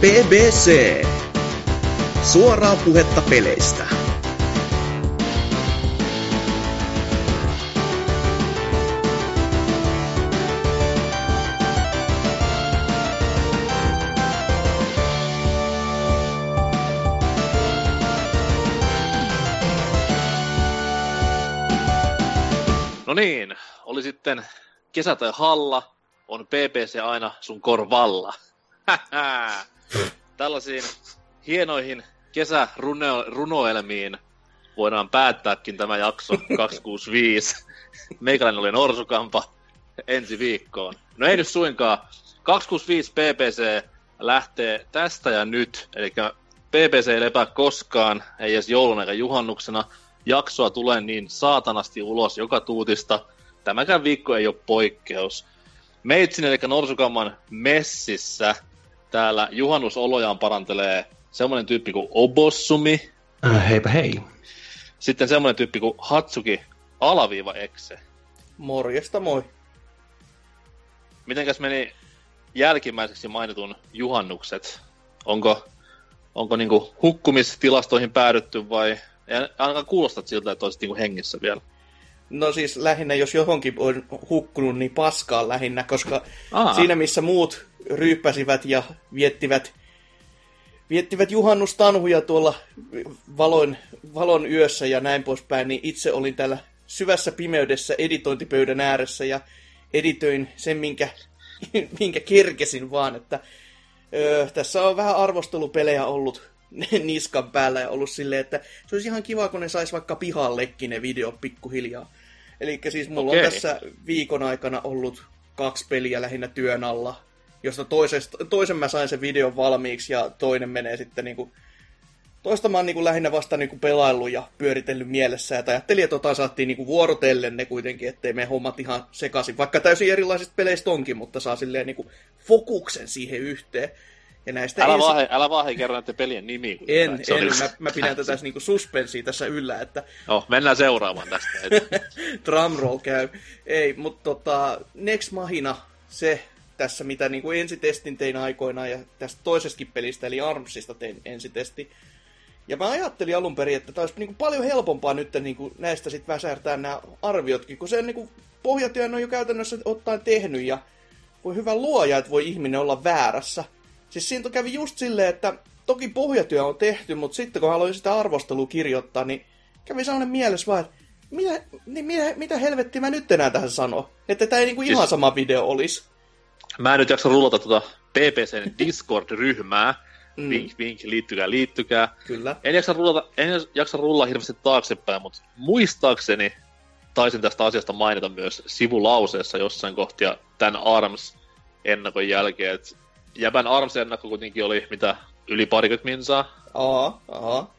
BBC. Suoraa puhetta peleistä. No niin, oli sitten kesä tai halla, on PPC aina sun korvalla. Tällaisiin hienoihin kesärunoelmiin voidaan päättääkin tämä jakso 265. Meikäläinen oli Norsukampa ensi viikkoon. No ei nyt suinkaan. 265 PPC lähtee tästä ja nyt. Eli PPC ei lepää koskaan, ei edes joulun eikä juhannuksena. Jaksoa tulee niin saatanasti ulos joka tuutista. Tämäkään viikko ei ole poikkeus. Meitsin eli Norsukamman messissä täällä juhannusolojaan parantelee semmoinen tyyppi kuin Obossumi. Äh, heipä hei. Sitten semmoinen tyyppi kuin Hatsuki alaviiva Exe. Morjesta moi. Mitenkäs meni jälkimmäiseksi mainitun juhannukset? Onko, onko niinku hukkumistilastoihin päädytty vai ei ainakaan kuulostat siltä, että olisit niinku hengissä vielä? No siis lähinnä, jos johonkin on hukkunut, niin paskaan lähinnä, koska Aa. siinä missä muut ryyppäsivät ja viettivät, viettivät juhannustanhuja tuolla valon, valon yössä ja näin poispäin, niin itse olin täällä syvässä pimeydessä editointipöydän ääressä ja editoin sen, minkä, minkä kerkesin vaan, että öö, tässä on vähän arvostelupelejä ollut niskan päällä ja ollut silleen, että se olisi ihan kiva, kun ne sais vaikka pihallekin ne videot pikkuhiljaa. Eli siis mulla Okei. on tässä viikon aikana ollut kaksi peliä lähinnä työn alla, josta toisesta, toisen mä sain sen videon valmiiksi ja toinen menee sitten niinku Toista mä oon niinku lähinnä vasta niinku pelaillut ja pyöritellyt mielessä, että ajattelin, että tota saatiin niinku vuorotellen ne kuitenkin, ettei me hommat ihan sekaisin. Vaikka täysin erilaisista peleistä onkin, mutta saa silleen niinku fokuksen siihen yhteen. Ja näistä Älä ensi- älä vaan hei kerro näiden pelien nimi. en, en. niinku- Mä, mä pidän tätä niinku suspensia tässä yllä, että No, mennään seuraavaan tästä. drumroll käy. Ei, mutta tota, Next Mahina, se tässä, mitä niin kuin ensitestin tein aikoinaan, ja tästä toisestakin pelistä, eli Armsista tein ensitesti. Ja mä ajattelin alun perin, että tämä olisi niin kuin paljon helpompaa nyt niin kuin näistä sitten väsärtää nämä arviotkin, kun se niin kuin pohjatyön on jo käytännössä ottaen tehnyt, ja voi hyvä luoja, että voi ihminen olla väärässä. Siis siinä kävi just silleen, että toki pohjatyö on tehty, mutta sitten kun aloin sitä arvostelua kirjoittaa, niin kävi sellainen mielessä vaan, että mitä, niin mitä, mitä helvettiä mä nyt enää tähän sano? Että tämä ei niinku ihan Siis- sama video olisi. Mä en nyt jaksa rullata tuota PPCn Discord-ryhmää. Mm. Vink, vink, liittykää, liittykää. Kyllä. En jaksa rullata, en jaksa rullaa hirveästi taaksepäin, mutta muistaakseni taisin tästä asiasta mainita myös sivulauseessa jossain kohtia tämän ARMS-ennakon jälkeen. Et Jäbän ARMS-ennakko kuitenkin oli mitä yli parikymmentä minsaa, Aha, aha.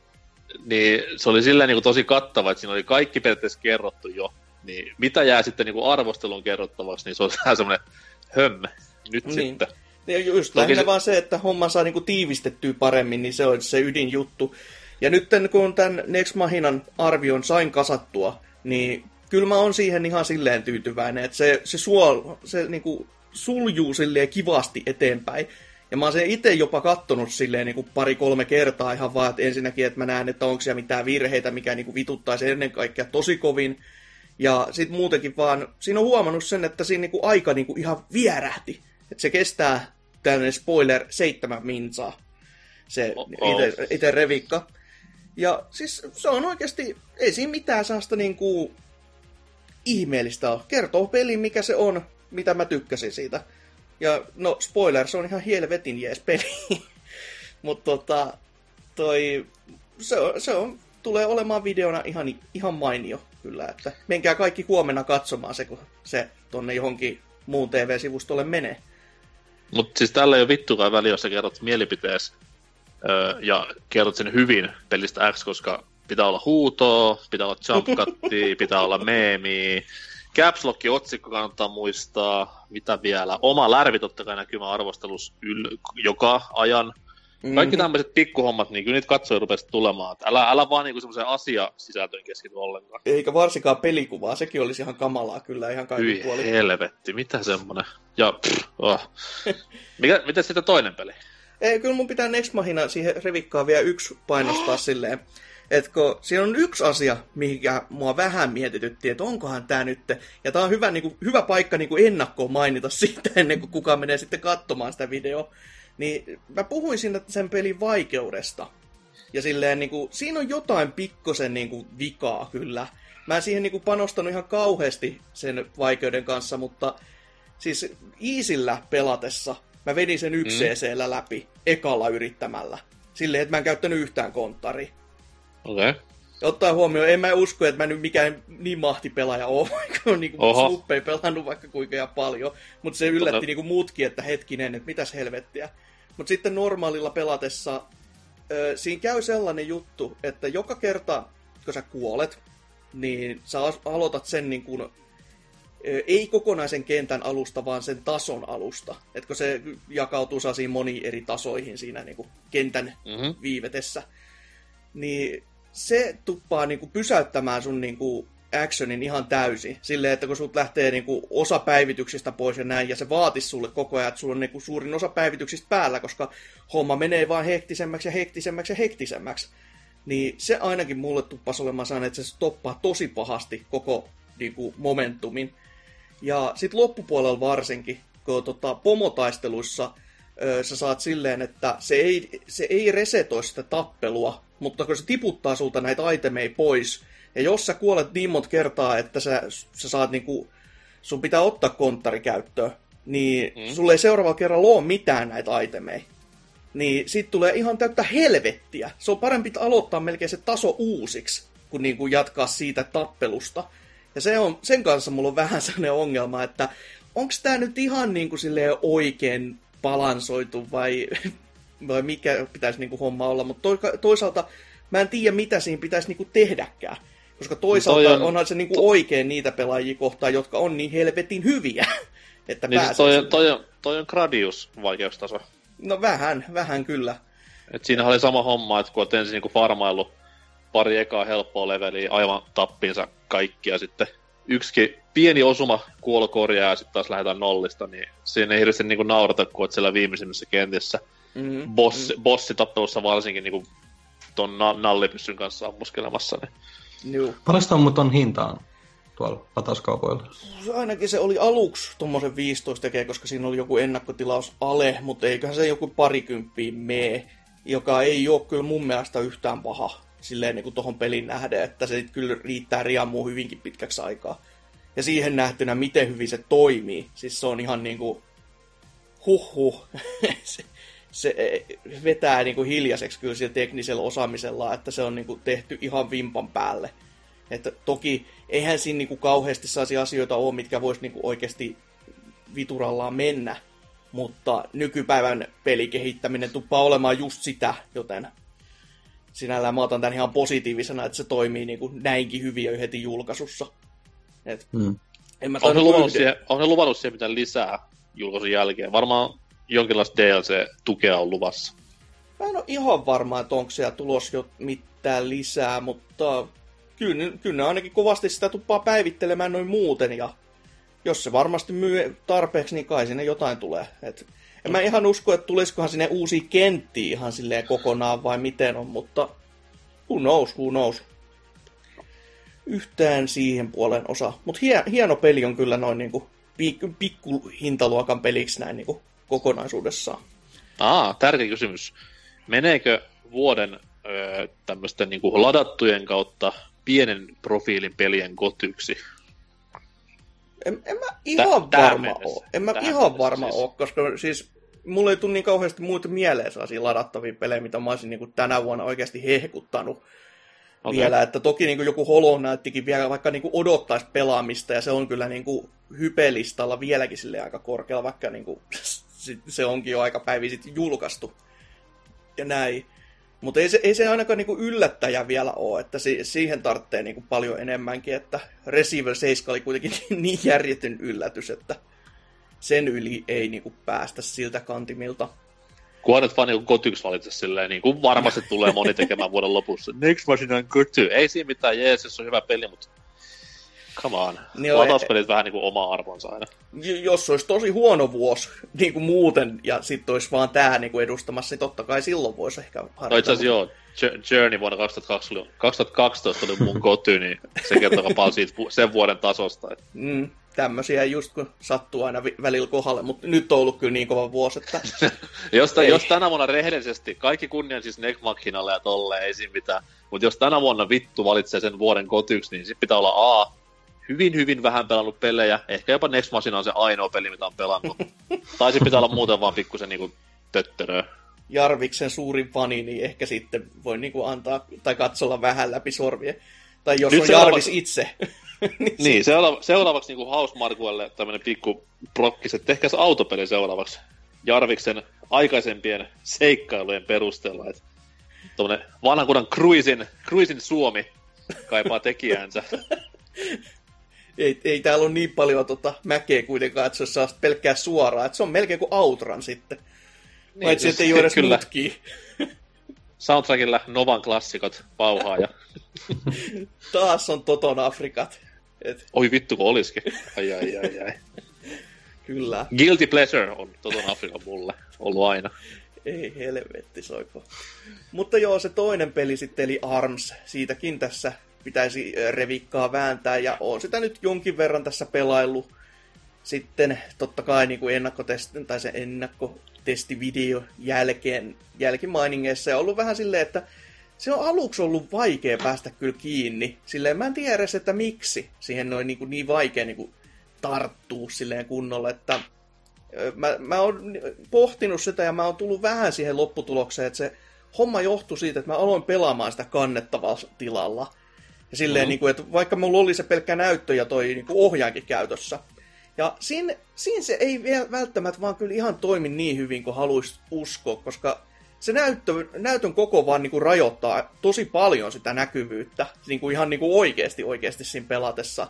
niin se oli silleen niin kuin tosi kattava, että siinä oli kaikki periaatteessa kerrottu jo. Niin mitä jää sitten niin kuin arvostelun kerrottavaksi, niin se on vähän semmoinen hömme. Nyt Niin. niin. sitten. Ja just Toki lähinnä se- vaan se, että homma saa niinku tiivistettyä paremmin, niin se on se ydinjuttu. Ja nyt kun tämän Next Mahinan arvion sain kasattua, niin kyllä mä oon siihen ihan silleen tyytyväinen, että se, se, suol, se niinku suljuu silleen kivasti eteenpäin. Ja mä oon sen itse jopa kattonut silleen niinku pari-kolme kertaa ihan vaan, että ensinnäkin, että mä näen, että onko siellä mitään virheitä, mikä niinku vituttaisi ennen kaikkea tosi kovin. Ja sitten muutenkin vaan, siinä on huomannut sen, että siinä niinku aika niinku ihan vierähti. Että se kestää tällainen spoiler seitsemän minsaa. Se ite revikka. Ja siis se on oikeasti, ei siinä mitään sellaista niinku ihmeellistä ole. Kertoo peli, mikä se on, mitä mä tykkäsin siitä. Ja no, spoiler, se on ihan helvetin jees peli. Mutta tota, toi, se on, se on, tulee olemaan videona ihan, ihan mainio kyllä, että menkää kaikki huomenna katsomaan se, kun se tonne johonkin muun TV-sivustolle menee. Mutta siis tällä ei ole vittukaan väliä, jos sä kerrot mielipitees öö, ja kerrot sen hyvin pelistä X, koska pitää olla huutoa, pitää olla jump cuttia, pitää olla meemiä. Caps otsikko kannattaa muistaa. Mitä vielä? Oma lärvi totta kai näkymä arvostelus yl- joka ajan. Kaikki Mhm. tämmöiset pikkuhommat, niin kyllä niitä katsoja rupesi tulemaan. Et Älä, älä vaan niinku semmoiseen asiasisältöön keskity ollenkaan. Eikä varsinkaan pelikuvaa, sekin olisi ihan kamalaa kyllä ihan kaikki puoli. helvetti, mitä semmonen. Ja pff, oh. Mikä, mitä sitten toinen peli? Ei, kyllä mun pitää Next Mahina siihen revikkaan vielä yksi painostaa silleen, että kun siinä on yksi asia, mikä mua vähän mietitytti, että onkohan tämä nyt, ja tämä on hyvä, niin kuin, hyvä paikka niin kuin ennakkoon mainita siitä ennen kuin kukaan menee sitten katsomaan sitä videoa, niin mä puhuin siinä sen pelin vaikeudesta. Ja silleen, niin kuin, siinä on jotain pikkosen niin kuin, vikaa kyllä. Mä en siihen niin kuin, panostanut ihan kauheasti sen vaikeuden kanssa, mutta siis Iisillä pelatessa mä vedin sen yksi mm. läpi ekalla yrittämällä. Silleen, että mä en käyttänyt yhtään konttari. Okei. Okay. Ottaa huomioon, en mä usko, että mä nyt mikään niin mahtipelaaja ole, vaikka on niinku suppei pelannut vaikka kuinka ja paljon. Mutta se yllätti tota... niinku muutkin, että hetkinen, että mitäs helvettiä. Mutta sitten normaalilla pelatessa ö, siinä käy sellainen juttu, että joka kerta, kun sä kuolet, niin sä aloitat sen niin kuin, ei kokonaisen kentän alusta, vaan sen tason alusta. Etkö se jakautuu saasiin moniin eri tasoihin siinä niin kuin kentän mm-hmm. viivetessä. Niin se tuppaa niin kuin pysäyttämään sun niin kuin actionin ihan täysin. Silleen, että kun sut lähtee niin kuin osa päivityksistä pois ja näin, ja se vaatisi sulle koko ajan, että sulla on niin kuin suurin osa päivityksistä päällä, koska homma menee vaan hektisemmäksi ja hektisemmäksi ja hektisemmäksi. Niin se ainakin mulle tuppasi olemaan sellainen, että se stoppaa tosi pahasti koko niin kuin, momentumin. Ja sitten loppupuolella varsinkin, kun tota, pomotaisteluissa ö, sä saat silleen, että se ei, se ei resetoi sitä tappelua, mutta kun se tiputtaa sulta näitä itemeja pois, ja jos sä kuolet niin monta kertaa, että sä, sä saat niinku, sun pitää ottaa konttari käyttöön, niin mm. sulle ei seuraavalla kerralla ole mitään näitä itemeja. Niin sit tulee ihan täyttä helvettiä. Se on parempi aloittaa melkein se taso uusiksi, kuin niinku jatkaa siitä tappelusta. Ja se on, sen kanssa mulla on vähän sellainen ongelma, että onko tämä nyt ihan niinku oikein balansoitu vai, vai mikä pitäisi niinku homma olla, mutta toisaalta mä en tiedä mitä siinä pitäisi niinku tehdäkään. Koska toisaalta on... onhan se niinku oikein niitä pelaajia kohtaan, jotka on niin helvetin hyviä. että niin siis toi, toi, on, toi on Gradius vaikeustaso. No vähän, vähän kyllä. Et siinä oli sama homma, että kun olet ensin niinku farmailu pari ekaa helppoa leveliä aivan tappinsa kaikki ja sitten yksikin pieni osuma kuolokorjaa ja sitten taas lähdetään nollista, niin siinä ei hirveästi niinku naurata, kun olet siellä viimeisimmässä kentissä. Mm-hmm. Bossi, mm-hmm. bossitappelussa varsinkin niinku ton na- nallipyssyn kanssa ammuskelemassa. Niin. Joo. Paljonko on muuten hintaan tuolla latauskaupoilla? Ainakin se oli aluksi tuommoisen 15 tekee, koska siinä oli joku ennakkotilaus ale, mutta eiköhän se joku parikymppiin mee, joka ei ole kyllä mun mielestä yhtään paha silleen niin kuin tohon pelin nähden, että se kyllä riittää riamuun hyvinkin pitkäksi aikaa. Ja siihen nähtynä, miten hyvin se toimii. Siis se on ihan niin kuin, huh se, se vetää niin kuin hiljaiseksi kyllä sillä teknisellä osaamisella, että se on niin kuin tehty ihan vimpan päälle. Että toki eihän siinä niin kuin kauheasti saisi asioita ole, mitkä voisi niin kuin oikeasti viturallaan mennä, mutta nykypäivän pelikehittäminen tuppaa olemaan just sitä, joten sinällään mä otan tämän ihan positiivisena, että se toimii niin kuin näinkin hyvin jo heti julkaisussa. Et, hmm. en mä on, ne luvannut siihen, on ne luvannut siihen mitään lisää julkaisun jälkeen? Varmaan jonkinlaista DLC-tukea on luvassa. Mä en ole ihan varma, että onko siellä tulos jo mitään lisää, mutta kyllä, kyllä ainakin kovasti sitä tuppaa päivittelemään noin muuten, ja jos se varmasti myy tarpeeksi, niin kai sinne jotain tulee. Et en mä ihan usko, että tulisikohan sinne uusi kentti ihan silleen kokonaan vai miten on, mutta who knows, who knows. Yhtään siihen puolen osa. Mutta hie, hieno peli on kyllä noin niinku pikku, pikku hintaluokan peliksi näin niinku kokonaisuudessaan. Aa, tärkeä kysymys. Meneekö vuoden öö, tämmöisten niinku ladattujen kautta pienen profiilin pelien kotyksi? En, en mä ihan Tä, varma ole. En mä ihan mennessä, varma siis. ole, koska siis mulla ei tule niin kauheasti muita mieleen sellaisia ladattavia pelejä, mitä mä olisin niin kuin tänä vuonna oikeasti hehkuttanut okay. vielä. Että toki niin kuin joku Hollow Knightikin vielä vaikka niin kuin odottaisi pelaamista, ja se on kyllä niin kuin hypelistalla vieläkin sille aika korkealla, vaikka niin kuin, se onkin jo aika päivi sitten julkaistu. Ja näin. Mutta ei se, ei se ainakaan niinku yllättäjä vielä ole, että si, siihen tarvitsee niinku paljon enemmänkin, että Receiver 7 oli kuitenkin niin järjetön yllätys, että sen yli ei niinku päästä siltä kantimilta. Kunhan vaan niinku kotyks valitse silleen, niin kuin varmasti tulee moni tekemään vuoden lopussa. Next Machine on good too. Ei siinä mitään, jees, se on hyvä peli, mutta Come on. Niin Latauspelit vähän niinku oma arvonsa aina. Jos olisi tosi huono vuosi niin kuin muuten, ja sitten olisi vaan tämä niin kuin edustamassa, niin totta kai silloin voisi ehkä harjoitella. No itse asiassa joo, Jour- Journey vuonna 2002 oli, 2012 oli mun koty, niin se kertoo paljon siitä sen vuoden tasosta. Et Mm, tämmöisiä just kun sattuu aina välillä kohdalle, mutta nyt on ollut kyllä niin kova vuosi, että jos, Ei. jos tänä vuonna rehellisesti, kaikki kunnian siis Neck Machinalle ja tolleen, ei siinä mitään, mutta jos tänä vuonna vittu valitsee sen vuoden kotyksi, niin sit pitää olla A, hyvin hyvin vähän pelannut pelejä, ehkä jopa Next Machina on se ainoa peli, mitä on pelannut. tai sit pitää olla muuten vaan pikkusen niinku töttörö. Jarviksen suurin fani, niin ehkä sitten voi niin kuin antaa tai katsolla vähän läpi sormien. Tai jos Nyt on Jarvis itse. Niin, seuraava, seuraavaksi niinku Hausmarkuelle tämmönen pikku prokkis, että tehkää se autopeli seuraavaksi Jarviksen aikaisempien seikkailujen perusteella, että tommonen vanhan kunnan Cruisin, Cruisin Suomi kaipaa tekijäänsä. ei, ei täällä ole niin paljon tota mäkeä kuitenkaan, että se olisi pelkkää suoraa. Että se on melkein kuin Outran sitten. Niin, Paitsi, siis että ei ole edes kyllä. mutkia. Soundtrackilla Novan klassikot pauhaa ja Taas on Toton Afrikat. Et, oi vittu kun olisikin. Ai ai ai ai. kyllä. Guilty Pleasure on Toton Afrika mulle ollut aina. Ei helvetti soiko. Mutta joo, se toinen peli sitten, eli ARMS, siitäkin tässä pitäisi revikkaa vääntää, ja on sitä nyt jonkin verran tässä pelaillut. Sitten totta kai niin kuin ennakkotesti, tai se ennakkotestivideo jälkeen, jälkimainingeissa, ja ollut vähän silleen, että se on aluksi ollut vaikea päästä kyllä kiinni. Silleen mä en tiedä edes, että miksi siihen noin niin, kuin niin vaikea niin kuin tarttuu silleen kunnolla, että mä, mä oon pohtinut sitä ja mä oon tullut vähän siihen lopputulokseen, että se homma johtui siitä, että mä aloin pelaamaan sitä kannettavalla tilalla. Ja silleen, Mhm. niin kuin, että vaikka mulla oli se pelkkä näyttö ja toi niin kuin ohjaankin käytössä. Ja siinä, siinä se ei vielä välttämättä vaan kyllä ihan toimi niin hyvin kuin haluaisi uskoa, koska se näyttö, näytön koko vaan niin kuin rajoittaa tosi paljon sitä näkyvyyttä, niin kuin ihan niin kuin oikeasti, oikeasti siinä pelatessa.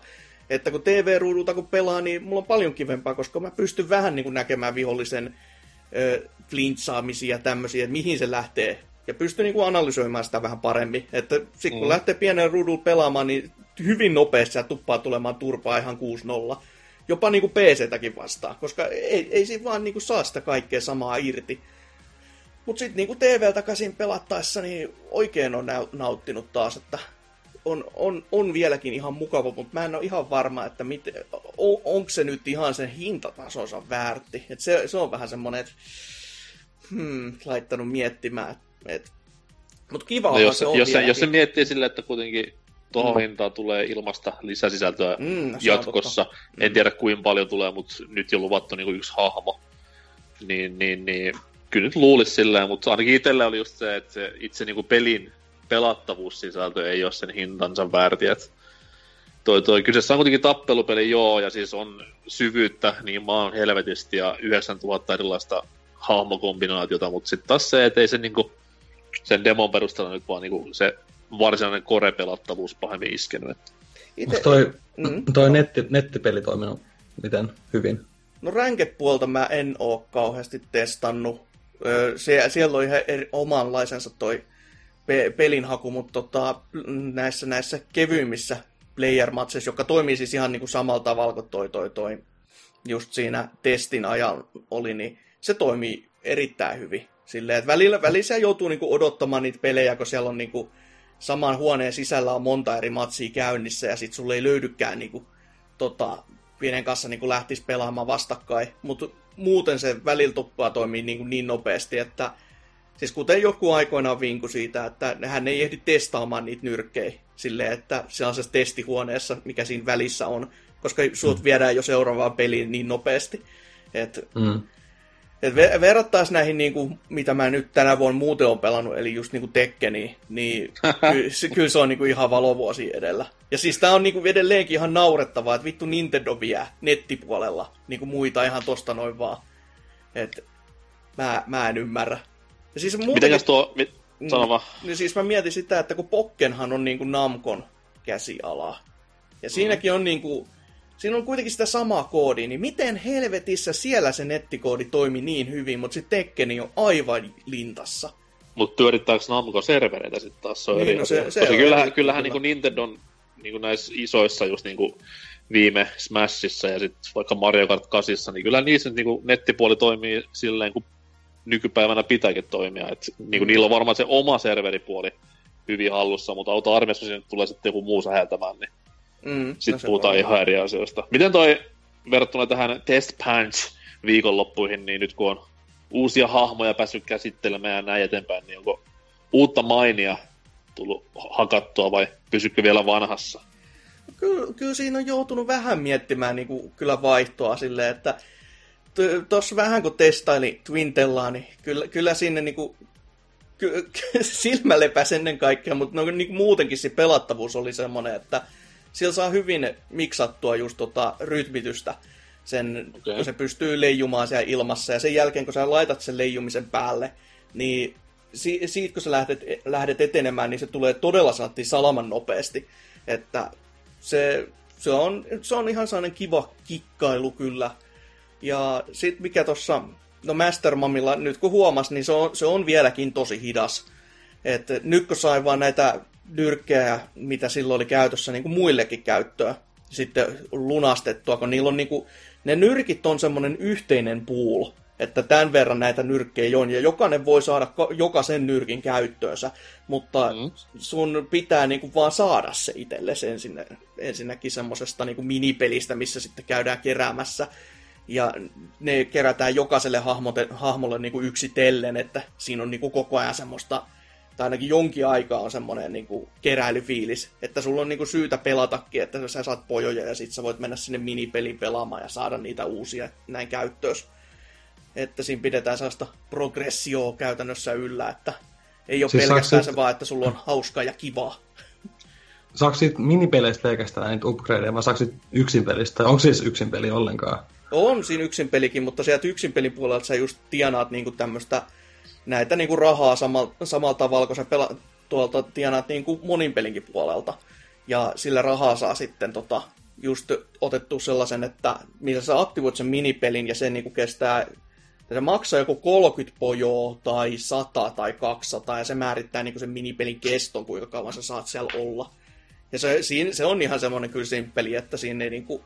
Että kun TV-ruudulta kun pelaa, niin mulla on paljon kivempaa, koska mä pystyn vähän niin kuin näkemään vihollisen ö, flintsaamisia ja tämmöisiä, että mihin se lähtee. Ja pystyn niin kuin analysoimaan sitä vähän paremmin. Että sit kun Mm. lähtee pienen ruudulla pelaamaan, niin hyvin nopeasti se tuppaa tulemaan turpaa ihan 6-0. Jopa niin kuin PC-täkin vastaan, koska ei, ei siinä vaan niin kuin saa sitä kaikkea samaa irti. Mutta sitten niin TVltä käsin pelattaessa, niin oikein on nauttinut taas, että on, on, on vieläkin ihan mukava, mutta mä en ole ihan varma, että on, onko se nyt ihan sen hintatasonsa väärti. Et se, se on vähän semmoinen, että hmm, laittanut miettimään. Et, mutta kiva No jos, se on jos, se, jos se miettii silleen, että kuitenkin tuohon mm. hintaan tulee ilmasta lisäsisältöä Mm, mm, on jatkossa. totta. En tiedä kuinka paljon tulee, mutta nyt jo luvattu niin yksi hahmo. Niin, niin, niin kyllä nyt luulisi silleen, mutta ainakin itselle oli just se, että se itse niin kuin pelin pelattavuussisältö ei ole sen hintansa väärti. Toi, toi, kyseessä on kuitenkin tappelupeli, joo, ja siis on syvyyttä niin maan helvetisti ja 9000 erilaista hahmokombinaatiota, mutta sitten taas se, että ei se niinku, sen demon perusteella nyt vaan niinku se varsinainen core-pelattavuus pahemmin iskenyt. Et Ite, Onko toi, Mm. toi netti, nettipeli toiminut miten hyvin? No ranked-puolta mä en oo kauheasti testannut. Öö, se, siellä on ihan eri, omanlaisensa toi pe- pelinhaku, mutta tota, näissä, näissä kevyimmissä player matseissa, jotka toimii siis ihan niinku samalla tavalla kuin toi, toi, toi just siinä testin ajan oli, niin se toimii erittäin hyvin. Silleen, että välillä, välillä joutuu niinku odottamaan niitä pelejä, kun siellä on niinku saman huoneen sisällä on monta eri matsia käynnissä ja sit sulle ei löydykään niinku, tota, pienen kanssa niin lähtisi pelaamaan vastakkain, mutta muuten se välillä tuppaa toimii niin, kuin niin nopeasti, että siis kuten joku aikoinaan vinku siitä, että hän ei ehdi testaamaan niitä nyrkkejä silleen, että sellaisessa testihuoneessa, mikä siinä välissä on, koska sut viedään jo seuraavaan peliin niin nopeasti. Et, Mm. Et ver- verrattaisiin näihin, niin kuin, mitä mä nyt tänä vuonna muuten on pelannut, eli just niin kuin Tekkeniin, niin ky- se, kyllä se on niin kuin ihan valovuosi edellä. Ja siis tää on niin kuin edelleenkin ihan naurettavaa, että vittu Nintendo vie nettipuolella niin kuin muita ihan tosta noin vaan. Et mä, mä en ymmärrä. Ja siis muutenkin, Mitenkäs tuo, mit, Mm. sano vaan. niin siis mä mietin sitä, että kun Pokkenhan on niin kuin Namcon käsiala. Ja siinäkin on niin kuin, siinä on kuitenkin sitä samaa koodia, niin miten helvetissä siellä se nettikoodi toimi niin hyvin, mutta sitten Tekkeni on aivan lintassa. Mutta pyörittääkö Namco servereitä sitten taas? Se on Niin, eri no se- asia. se Koska on kyllähän, eri, kyllähän kyllä. niinku Nintendon niin kuin näissä isoissa just niin kuin viime Smashissa ja sitten vaikka Mario Kart 8, niin kyllä niissä niin kuin nettipuoli toimii silleen, kuin nykypäivänä pitääkin toimia. Et, niin kuin niillä on varmaan se oma serveripuoli hyvin hallussa, mutta auto armiassa sinne tulee sitten joku muu säheltämään, niin mm, sitten no puhutaan ihan eri asioista. Miten toi verrattuna tähän Test Punch viikonloppuihin, niin nyt kun on uusia hahmoja päässyt käsittelemään ja näin eteenpäin, niin onko uutta mainia tullut hakattua vai pysykö vielä vanhassa? Kyllä, kyllä siinä on joutunut vähän miettimään niin kuin, kyllä vaihtoa silleen, että tuossa vähän kun testaili Twintellaa, niin kyllä, kyllä sinne niin kuin, ky, silmä lepäsi ennen kaikkea, mutta no, niin kuin muutenkin se pelattavuus oli semmoinen, että siellä saa hyvin miksattua just tota rytmitystä sen, okay. kun se pystyy leijumaan siellä ilmassa, ja sen jälkeen, kun sä laitat sen leijumisen päälle, niin si- siitä kun sä lähdet, lähdet etenemään, niin se tulee todella sanottiin salaman nopeasti. Että se, se, on, se on ihan sellainen kiva kikkailu kyllä. Ja sitten mikä tuossa, no Mastermamilla, nyt kun huomas, niin se on, se on vieläkin tosi hidas. että nyt kun sai vaan näitä nyrkkejä, mitä silloin oli käytössä niin kuin muillekin käyttöä, sitten lunastettua, kun niillä on niin kuin, ne nyrkit on semmoinen yhteinen pool, että tämän verran näitä nyrkkejä on, ja jokainen voi saada jokaisen nyrkin käyttöönsä, mutta mm. sun pitää niinku vaan saada se itsellesi ensin, ensinnäkin semmoisesta niinku minipelistä, missä sitten käydään keräämässä, ja ne kerätään jokaiselle hahmote, hahmolle niinku yksitellen, että siinä on niinku koko ajan semmoista tai ainakin jonkin aikaa on semmoinen niin kuin keräilyfiilis, että sulla on niin kuin syytä pelatakin, että sä saat pojoja ja sit sä voit mennä sinne minipeliin pelaamaan ja saada niitä uusia näin käyttöös. Että siinä pidetään sellaista progressioa käytännössä yllä, että ei ole siis pelkästään se vaan, että sulla on hauskaa ja kivaa. Saako siitä minipeleistä pelkästään niitä upgradeja, vai saako yksin pelistä? Onko siis yksin peli ollenkaan? On siinä yksin pelikin, mutta sieltä yksin pelin puolelta sä just tienaat niinku tämmöistä näitä niin kuin rahaa samalla, samalla tavalla, kun sä pela, tuolta tienaat niin kuin monin pelinkin puolelta. Ja sillä rahaa saa sitten tota, just otettu sellaisen, että missä sä aktivoit sen minipelin ja se niin kuin kestää se maksaa joku 30 pojoa tai 100 tai 200 ja se määrittää niin kuin sen minipelin keston, kuinka kauan sä saat siellä olla. Ja se, siinä, se on ihan semmoinen kyllä simppeli, että siinä ei niin kuin,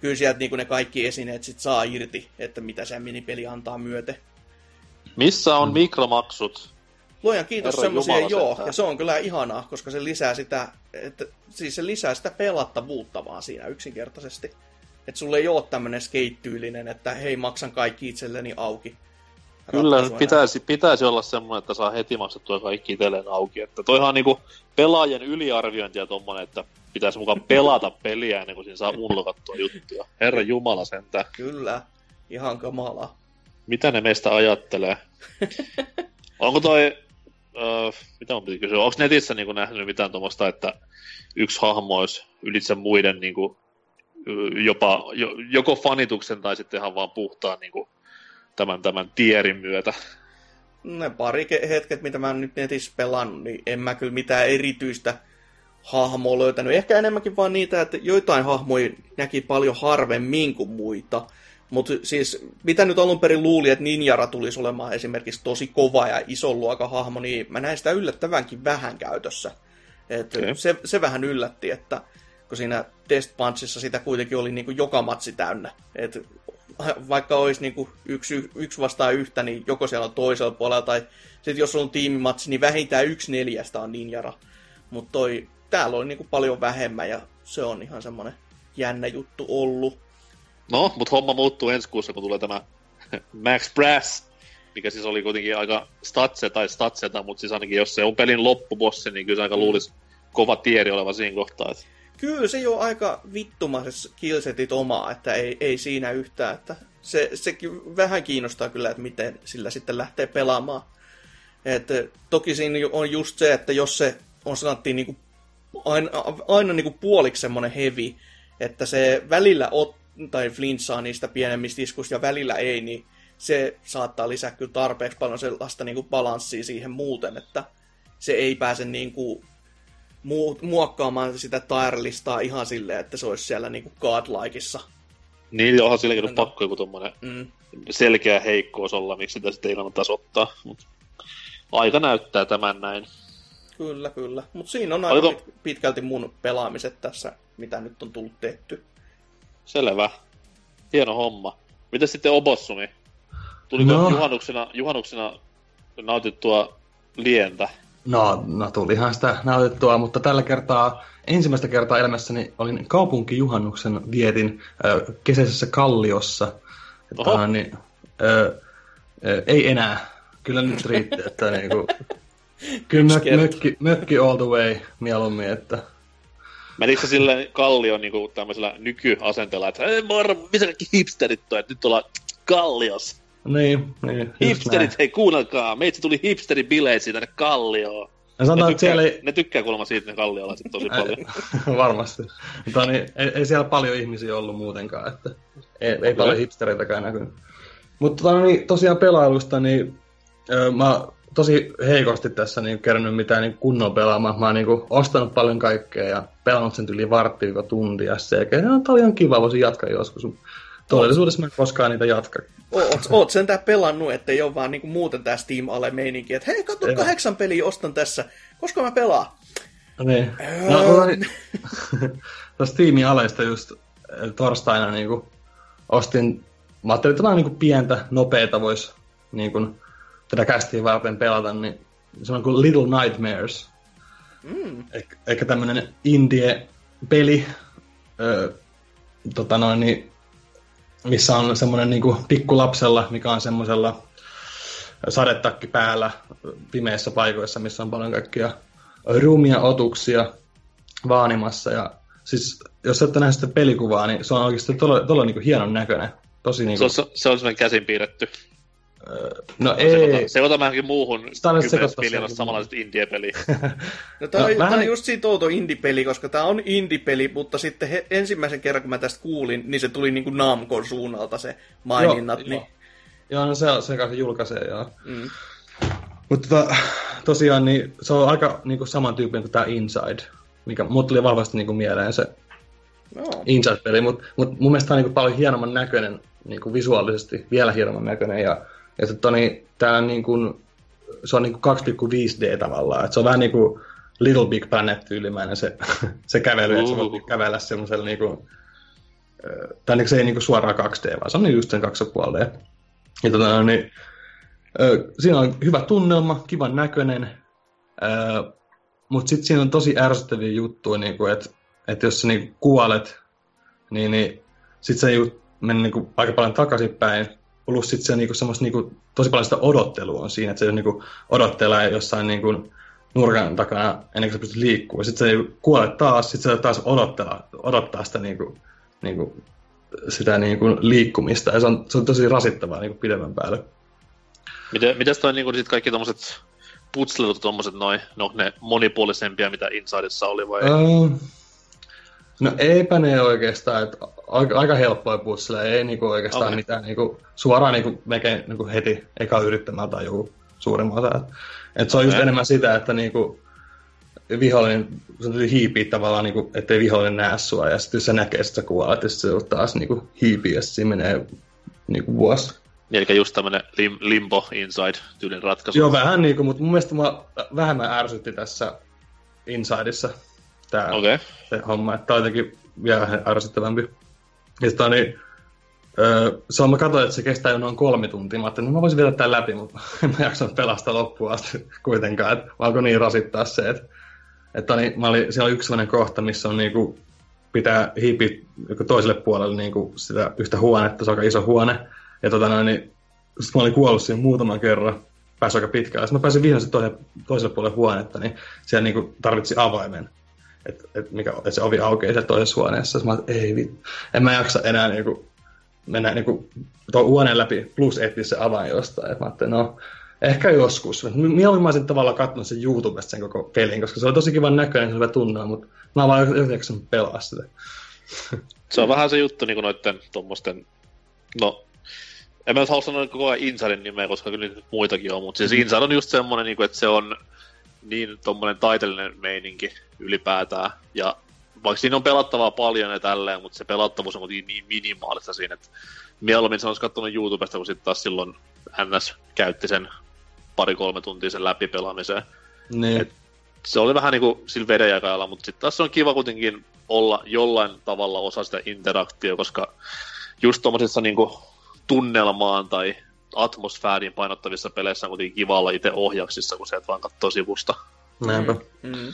kyllä sieltä niin kuin ne kaikki esineet sit saa irti, että mitä se minipeli antaa myöten. Missä on mm. mikromaksut? Luojan kiitos, semmoisia joo. Sentään. Ja se on kyllä ihanaa, koska se lisää sitä, että, siis se lisää sitä pelattavuutta vaan siinä yksinkertaisesti. Että sulle ei ole tämmöinen skate että hei, maksan kaikki itselleni auki. Kyllä, pitäisi, pitäisi olla semmoinen, että saa heti maksettua kaikki itselleen auki. Että toihan on niinku pelaajien yliarviointia tommonen, että pitäisi mukaan pelata peliä ennen kuin siinä saa unlokattua juttuja. Herra Jumala sentään. Kyllä, ihan kamala mitä ne meistä ajattelee? Onko toi, uh, mitä on piti kysyä, onko netissä niin nähnyt mitään tuommoista, että yksi hahmo olisi ylitse muiden niin kuin, jopa jo, joko fanituksen tai sitten ihan vaan puhtaan niin kuin, tämän, tämän tierin myötä? Ne pari hetket, mitä mä nyt netissä pelannut, niin en mä kyllä mitään erityistä hahmoa löytänyt. Ehkä enemmänkin vaan niitä, että joitain hahmoja näki paljon harvemmin kuin muita. Mutta siis, mitä nyt alun perin luuli, että Ninjara tulisi olemaan esimerkiksi tosi kova ja ison luokan hahmo, niin mä näin sitä yllättävänkin vähän käytössä. Et okay. se, se vähän yllätti, että kun siinä Test Punchissa sitä kuitenkin oli niin kuin joka matsi täynnä. Et vaikka olisi niin kuin yksi, yksi vastaan yhtä, niin joko siellä on toisella puolella, tai sitten jos on tiimimatsi, niin vähintään yksi neljästä on Ninjara. Mutta täällä on niin kuin paljon vähemmän, ja se on ihan semmoinen jännä juttu ollut. No, mutta homma muuttuu ensi kuussa, kun tulee tämä Max Brass, mikä siis oli kuitenkin aika statse tai statseta, mutta siis ainakin jos se on pelin loppubossi, niin kyllä se aika mm. luulisi kova tieri oleva siinä kohtaa. Että... Kyllä se jo aika vittumaiset killsetit omaa, että ei, ei siinä yhtään, että se, se vähän kiinnostaa kyllä, että miten sillä sitten lähtee pelaamaan. Et, toki siinä on just se, että jos se on sanottiin niin kuin aina, aina niin kuin puoliksi semmoinen heavy, että se välillä ottaa tai flinssaa niistä pienemmistä iskuista ja välillä ei, niin se saattaa lisää kyllä tarpeeksi paljon sellaista niin kuin balanssia siihen muuten, että se ei pääse niin kuin muokkaamaan sitä tire ihan silleen, että se olisi siellä niin kuin godlikeissa. Niin, onhan silläkin no. pakko joku tommonen mm. selkeä heikkous olla, miksi sitä sitten ei kannata ottaa. Mut aika näyttää tämän näin. Kyllä, kyllä. Mutta siinä on aika Oliko- pit- pitkälti mun pelaamiset tässä, mitä nyt on tullut tehty. Selvä. Hieno homma. Miten sitten Obossumi? Tuliko No. juhannuksena, juhannuksena nautittua lientä? No, no tulihan sitä nautettua, mutta tällä kertaa ensimmäistä kertaa elämässäni olin kaupunkijuhannuksen vietin ö, kesäisessä kalliossa. Että, Oho. niin, ö, ö, ei enää. Kyllä nyt riitti, että niinku, kyllä mök, mökki, mökki all the way mieluummin, että Menikö silleen kallion niinku tämmöisellä nykyasenteella, että ei moro, missä kaikki hipsterit on, että nyt ollaan kalliossa. niin, niin Hipsterit, näin. hei kuunnelkaa, meitsi tuli hipsteribileisiin tänne kallioon. Ja Ne sanotaan, että tykkää, siellä ei, ne tykkää kuulemma siitä ne kalliolaiset tosi paljon. Varmasti. Mutta niin, ei, ei, siellä paljon ihmisiä ollut muutenkaan, että ei, ei paljon hipstereitäkään näkynyt. Mutta tota, niin, tosiaan pelailusta, niin ö, mä tosi heikosti tässä niin kerännyt mitään niin kunnolla pelaamaan. Mä oon niin ostanut paljon kaikkea ja pelannut sen yli vartti tuntia sekä no, tää oli ihan kiva, voisin jatkaa joskus. Todellisuudessa mä en koskaan niitä jatka. Oot, oot sentään pelannut, ettei ole vaan niinku muuten tää Steam ale meininki, että hei, katso kahdeksan peliä ostan tässä, koska mä pelaan. Niin. Öö. No, tota niin, tuosta Steamin aleista just eh, torstaina niin kuin, ostin, mä ajattelin, että jotain niin kuin pientä, nopeeta voisi niin kuin, tätä kästiä varten pelata, niin se on kuin Little Nightmares. Mm. Ehkä, ehkä tämmönen indie-peli, ö, tota noin, niin, missä on semmoinen niin pikkulapsella, mikä on semmoisella sadetakki päällä pimeissä paikoissa, missä on paljon kaikkia rumia otuksia vaanimassa. Ja siis, jos ette näe sitä pelikuvaa, niin se on oikeasti todella, todella niin hienon näköinen. Tosi niin Se kuin, on, se on semmoinen käsin piirretty. No Sekoita, ei, sekoita muuhun kymmenes sekoittaa miljoonasta sen- samanlaiset indie-peliä. No tää, No, on, tää vähän on niin- just siitä outo indie-peli, koska tää on indie-peli, mutta sitten he, ensimmäisen kerran, kun mä tästä kuulin, niin se tuli niinku Namcon suunnalta se maininnat. Joo, niin, joo. joo, no se, se kanssa julkaisee, joo. Mm. Mutta tota, tosiaan niin se on aika niinku samantyyppinen kuin tämä Inside, mikä mut tuli vahvasti niinku mieleen se Joo. Inside-peli, mutta mut mun mielestä tämä on niinku paljon hienomman näköinen niinku visuaalisesti, vielä hienomman näköinen ja, ja tota, niin, tää on niinku, se on niinku 2,5D tavallaan, että se on vähän niinku Little Big Planet-tyylimäinen se, se kävely, että sä voit kävellä semmoisella niinku, ö, tai niinku se ei niinku suoraan 2D, vaan se on just sen 2,5D. Ja tota, niin, siinä on hyvä tunnelma, kivan näköinen, mutta sitten siinä on tosi ärsyttäviä juttuja, niinku, että et jos sä niinku kuolet, niin, niin sitten se jut, menee niinku aika paljon takaisinpäin, plus sitten se niinku semmoista niinku, tosi paljon sitä odottelua on siinä, että se niinku odottelee jossain niinku nurkan takana ennen kuin sä pystyt liikkumaan. Sitten sä kuolet taas, sitten sä taas odottaa, odottaa sitä niinku, niinku, sitä niinku liikkumista, ja se on, se on tosi rasittavaa niinku pidemmän päälle. Miten, mitäs toi niinku sit kaikki tommoset putslelut tommoset noin, no ne monipuolisempia mitä Insidessa oli vai? Öö, no eipä ne oikeastaan, että aika, aika helppoja putseleja, ei niinku oikeastaan okay. mitään niinku, suoraan niinku, melkein niinku heti eka yrittämällä tai joku suurimman osa. Et, et se on just enemmän sitä, että niinku, vihollinen, se hiipiä tavallaan, niinku, ettei vihollinen näe sua, ja sitten jos se näkee, että sä kuolet, ja sitten se taas niinku, hiipii, ja sitten siinä menee niinku, vuosi. Eli just tämmönen lim, limbo inside tyylin ratkaisu. Joo, vähän niinku, mutta mun mielestä mua vähemmän ärsytti tässä Insideissa tää Okei. Okay. se homma, että on jotenkin vielä vähän ärsyttävämpi. Ja sitten niin, öö, se mä katsoin, että se kestää jo noin kolme tuntia. Mä ajattelin, että mä voisin viedä tämän läpi, mutta en mä jaksanut pelastaa loppuun asti kuitenkaan. Että alkoi niin rasittaa se, että, että niin, mä olin, siellä on yksi sellainen kohta, missä on niinku, pitää hiipiä joku toiselle puolelle niinku sitä yhtä huonetta, se on aika iso huone. Ja tota noin, niin sit mä olin kuollut siihen muutaman kerran, pääsin aika pitkään. Sitten mä pääsin vihdoin toiselle, toiselle puolelle huonetta, niin siellä niinku tarvitsi avaimen että et mikä, et se ovi aukeaa siellä toisessa huoneessa. Mä ajattelin, ei vittu, en mä jaksa enää niinku, mennä niinku tuon huoneen läpi plus etsiä se avain jostain. Et mä ajattelin, no ehkä joskus. Mieluummin mä olisin tavallaan katsonut sen YouTubesta sen koko pelin, koska se oli tosi kivan näköinen, se hyvä tunnelma, mutta mä oon vaan jotenkin jaksanut pelaa sitä. Se on vähän se juttu niinku noitten tommosten, no, en mä nyt halua sanoa koko ajan Insidein nimeä, koska kyllä niitä muitakin on, mutta siis Inside on just semmonen, niinku, että se on niin tommonen taiteellinen meininki ylipäätään, ja vaikka siinä on pelattavaa paljon ja tälleen, mutta se pelattavuus on kuitenkin niin minimaalista siinä, että mieluummin se olisi katsonut YouTubesta, kun sitten taas silloin NS käytti sen pari-kolme tuntia sen läpipelaamiseen. Niin. Et- se oli vähän niinku sillä vedenjakajalla, mutta sitten taas on kiva kuitenkin olla jollain tavalla osa sitä interaktioa, koska just tuommoisissa niinku tunnelmaan tai atmosfääriin painottavissa peleissä on kuitenkin kiva olla itse ohjaksissa, kun se et vaan katsoo sivusta. Näinpä. Mm. Mm.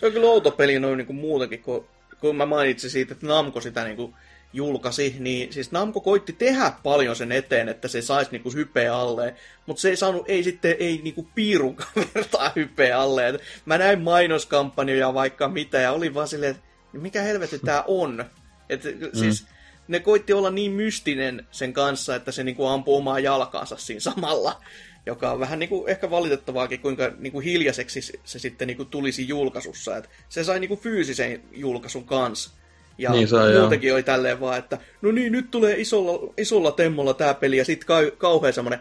Se on kyllä outo peli noin niin kuin muutenkin, kun, kun mä mainitsin siitä, että Namco sitä niin kuin julkaisi, niin siis Namco koitti tehdä paljon sen eteen, että se saisi niinku hypeä alle, mutta se ei saanut, ei sitten, ei niinku piirunkaan vertaa hypeä alle. Et mä näin mainoskampanjoja vaikka mitä, ja oli vaan silleen, että mikä helvetti tää on? Et, mm. siis ne koitti olla niin mystinen sen kanssa, että se niinku ampuu omaa jalkaansa siinä samalla joka on vähän niinku ehkä valitettavaakin, kuinka niinku hiljaiseksi se sitten niinku tulisi julkaisussa. Et se sai niinku fyysisen julkaisun kanssa. Ja niin sai, muutenkin joo. oli tälleen vaan, että no niin, nyt tulee isolla, isolla temmolla tämä peli, ja sitten kau, kauhean semmoinen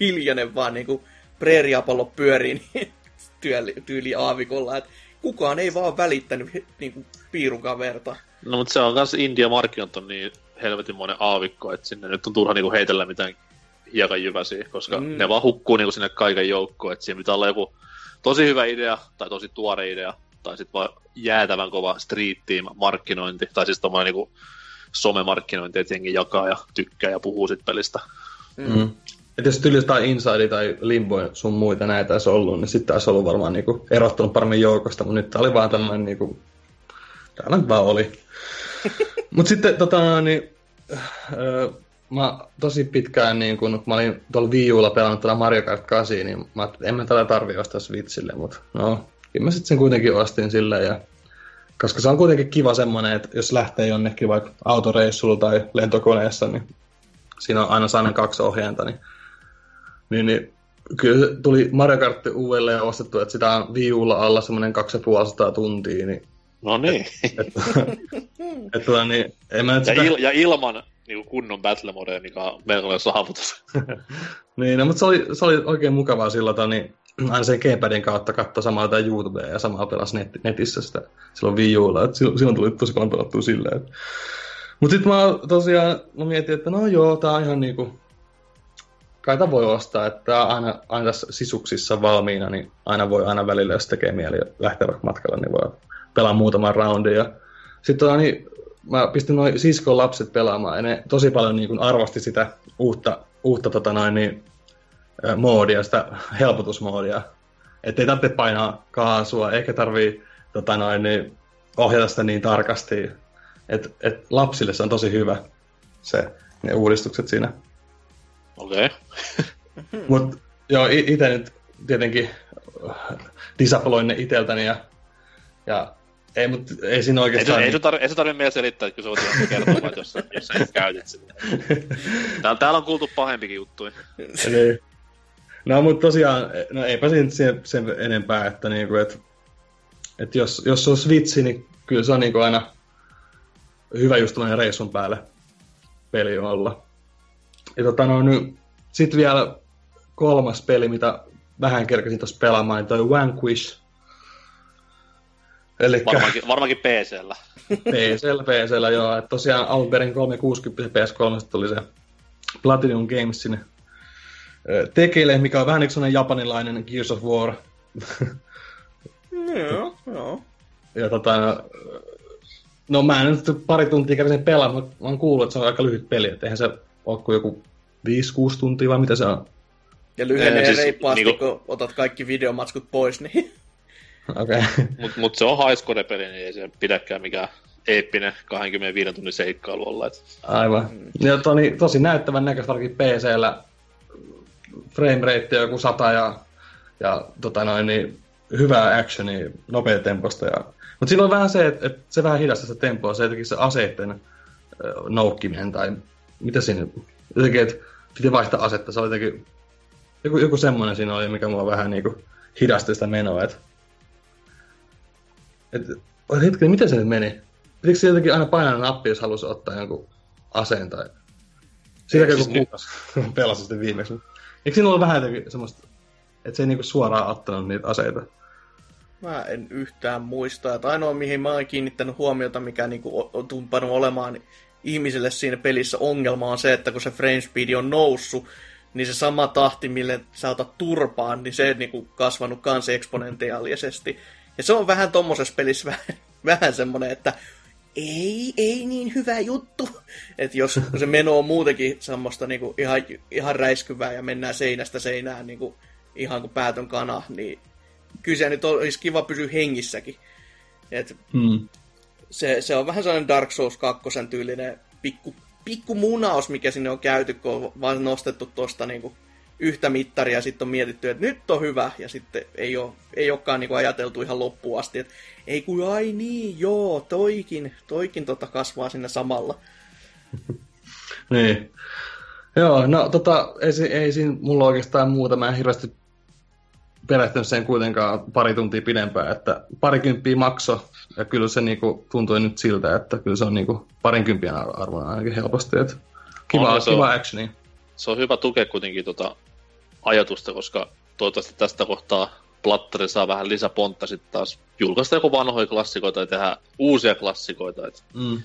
hiljainen vaan niinku preeriapallo pyörii niin tyyli, tyyli aavikolla, että kukaan ei vaan välittänyt niinku piirukaan verta. No mutta se on kans India markkinat on niin helvetinmoinen aavikko, että sinne nyt on turha niinku heitellä mitään hiekajyväsiä, koska mm. ne vaan hukkuu niinku sinne kaiken joukkoon, että siinä pitää olla joku tosi hyvä idea tai tosi tuore idea, tai sitten vaan jäätävän kova street team markkinointi, tai siis tommoinen niinku somemarkkinointi, että jengi jakaa ja tykkää ja puhuu sit pelistä. Mm. Mm. Että jos tyyli jotain Inside tai Limbo sun muita näitä olisi ollut, niin sitten olisi ollut varmaan niinku erottunut paremmin joukosta, mutta nyt tää oli vaan tämmöinen niinku, täällä nyt vaan oli. mutta sitten tota, niin, öö, mä tosi pitkään, niin kun, kun mä olin tuolla Wii Ulla pelannut tällä Mario Kart 8, niin mä en mä tällä tarvi ostaa Switchille, mutta no, kyllä mä sitten sen kuitenkin ostin silleen, ja, koska se on kuitenkin kiva semmoinen, että jos lähtee jonnekin vaikka autoreissulla tai lentokoneessa, niin siinä on aina saanut kaksi ohjainta, niin, niin, niin kyllä tuli Mario Kart uudelleen ostettu, että sitä on Wii Ulla alla semmoinen 250 tuntia, niin No niin. Et, et, et, tota, niin, en mä ja, sitä... il, ja ilman niin kunnon battle mode, mikä on melkoinen saavutus. niin, no, mutta se oli, se oli oikein mukavaa silloin, niin aina sen gamepadin kautta katsoa samaa tai YouTubea ja samaa pelasi net, netissä sitä silloin Wii Ulla, että silloin tuli tosi paljon pelattua silleen. Mutta sitten mä tosiaan mä mietin, että no joo, tää on ihan niinku, kai voi ostaa, että on aina, aina tässä sisuksissa valmiina, niin aina voi aina välillä, jos tekee mieli lähteä vaikka matkalle, niin voi pelaa muutaman roundin. Ja sitten tota, niin, mä pistin noin siskon lapset pelaamaan, ja ne tosi paljon niin kuin arvosti sitä uutta, uutta tota noin, niin, moodia, sitä helpotusmoodia. Että ei tarvitse painaa kaasua, eikä tarvii tota noin, niin, ohjata sitä niin tarkasti. Et, et lapsille se on tosi hyvä, se, ne uudistukset siinä. Okei. Okay. Mutta joo, itse nyt tietenkin disaploin ne iteltäni ja, ja ei, mutta ei siinä oikeastaan... Ei, ei, tar- ei se tarvitse meidän selittää, että kun se on kertomaan, jos, jos sä et käytit sitä. Täällä, täällä on kuultu pahempikin juttuja. niin. No, mutta tosiaan, no eipä siinä sen, sen enempää, että, niinku, et, et jos, jos se on Switchi, niin kyllä se on niinku aina hyvä just tämmöinen reissun päälle peli olla. Ja tota, no, nyt, sit vielä kolmas peli, mitä vähän kerkesin tuossa pelaamaan, niin toi Vanquish Elikkä... Varmaankin, varmaankin PC-llä. PC-llä, PC-llä, joo. Et tosiaan Alberin 360 PS3 tuli se Platinum Gamesin tekeille, mikä on vähän niin sellainen japanilainen Gears of War. joo, joo. Ja tota, no mä en nyt pari tuntia kävin sen pelaa, mutta mä oon kuullut, että se on aika lyhyt peli, että eihän se ole kuin joku 5-6 tuntia vai mitä se on. Ja lyhenee siis, reippaasti, niinku... kun otat kaikki videomatskut pois, niin... Okay. Mutta mut se on highscore-peli, niin ei se pidäkään mikään eeppinen 25 tunnin seikkailu olla. Et... Aivan. Ja toni, tosi näyttävän näköistä varsinkin PC-llä. Frame rate joku 100 ja, ja tota noin, niin, hyvää actionia, nopea temposta. Ja... Mutta siinä on vähän se, että, että se vähän hidastaa se tempoa, se jotenkin se aseiden äh, noukkiminen tai mitä siinä, jotenkin, että piti vaihtaa asetta, se oli jotenkin, joku, joku semmoinen siinä oli, mikä mua vähän niinku hidasti sitä menoa, että et, hetken, miten se nyt meni? Pitikö se jotenkin aina painaa nappi, jos halusi ottaa jonkun aseen tai... Siitä siis joku kuukas pelasi sitten viimeksi. Eikö siinä ollut vähän jotenkin semmoista, että se ei niinku suoraan ottanut niitä aseita? Mä en yhtään muista. Että ainoa, mihin mä oon kiinnittänyt huomiota, mikä niinku on tumpanut olemaan ihmisille siinä pelissä ongelma on se, että kun se frame speed on noussut, niin se sama tahti, mille sä otat turpaan, niin se niin kuin kasvanut kans eksponentiaalisesti. Ja se on vähän tommosessa pelissä vähän, vähän semmonen, että ei, ei niin hyvä juttu. Että jos se meno on muutenkin semmoista niinku ihan, ihan räiskyvää ja mennään seinästä seinään niinku ihan kuin päätön kana, niin kyllä se nyt olisi kiva pysyä hengissäkin. Et hmm. se, se, on vähän sellainen Dark Souls 2 tyylinen pikku, pikku munaus, mikä sinne on käyty, kun on vaan nostettu tuosta niinku yhtä mittaria ja sitten on mietitty, että nyt on hyvä, ja sitten ei, ole, ei olekaan niin kuin ajateltu ihan loppuun asti, että ei kun ai niin, joo, toikin, toikin tota kasvaa sinne samalla. niin. Joo, no tota, ei, ei siinä mulla oikeastaan muuta, mä en hirveästi perehtynyt sen kuitenkaan pari tuntia pidempään, että parikymppiä makso, ja kyllä se niinku tuntui nyt siltä, että kyllä se on niinku parinkympien arvona ainakin helposti, että kiva, on, kiva actioni. Se on hyvä tukea kuitenkin tota ajatusta, koska toivottavasti tästä kohtaa Platteri saa vähän lisäpontta sitten taas julkaista joku vanhoja klassikoita ja tehdä uusia klassikoita. Et mm.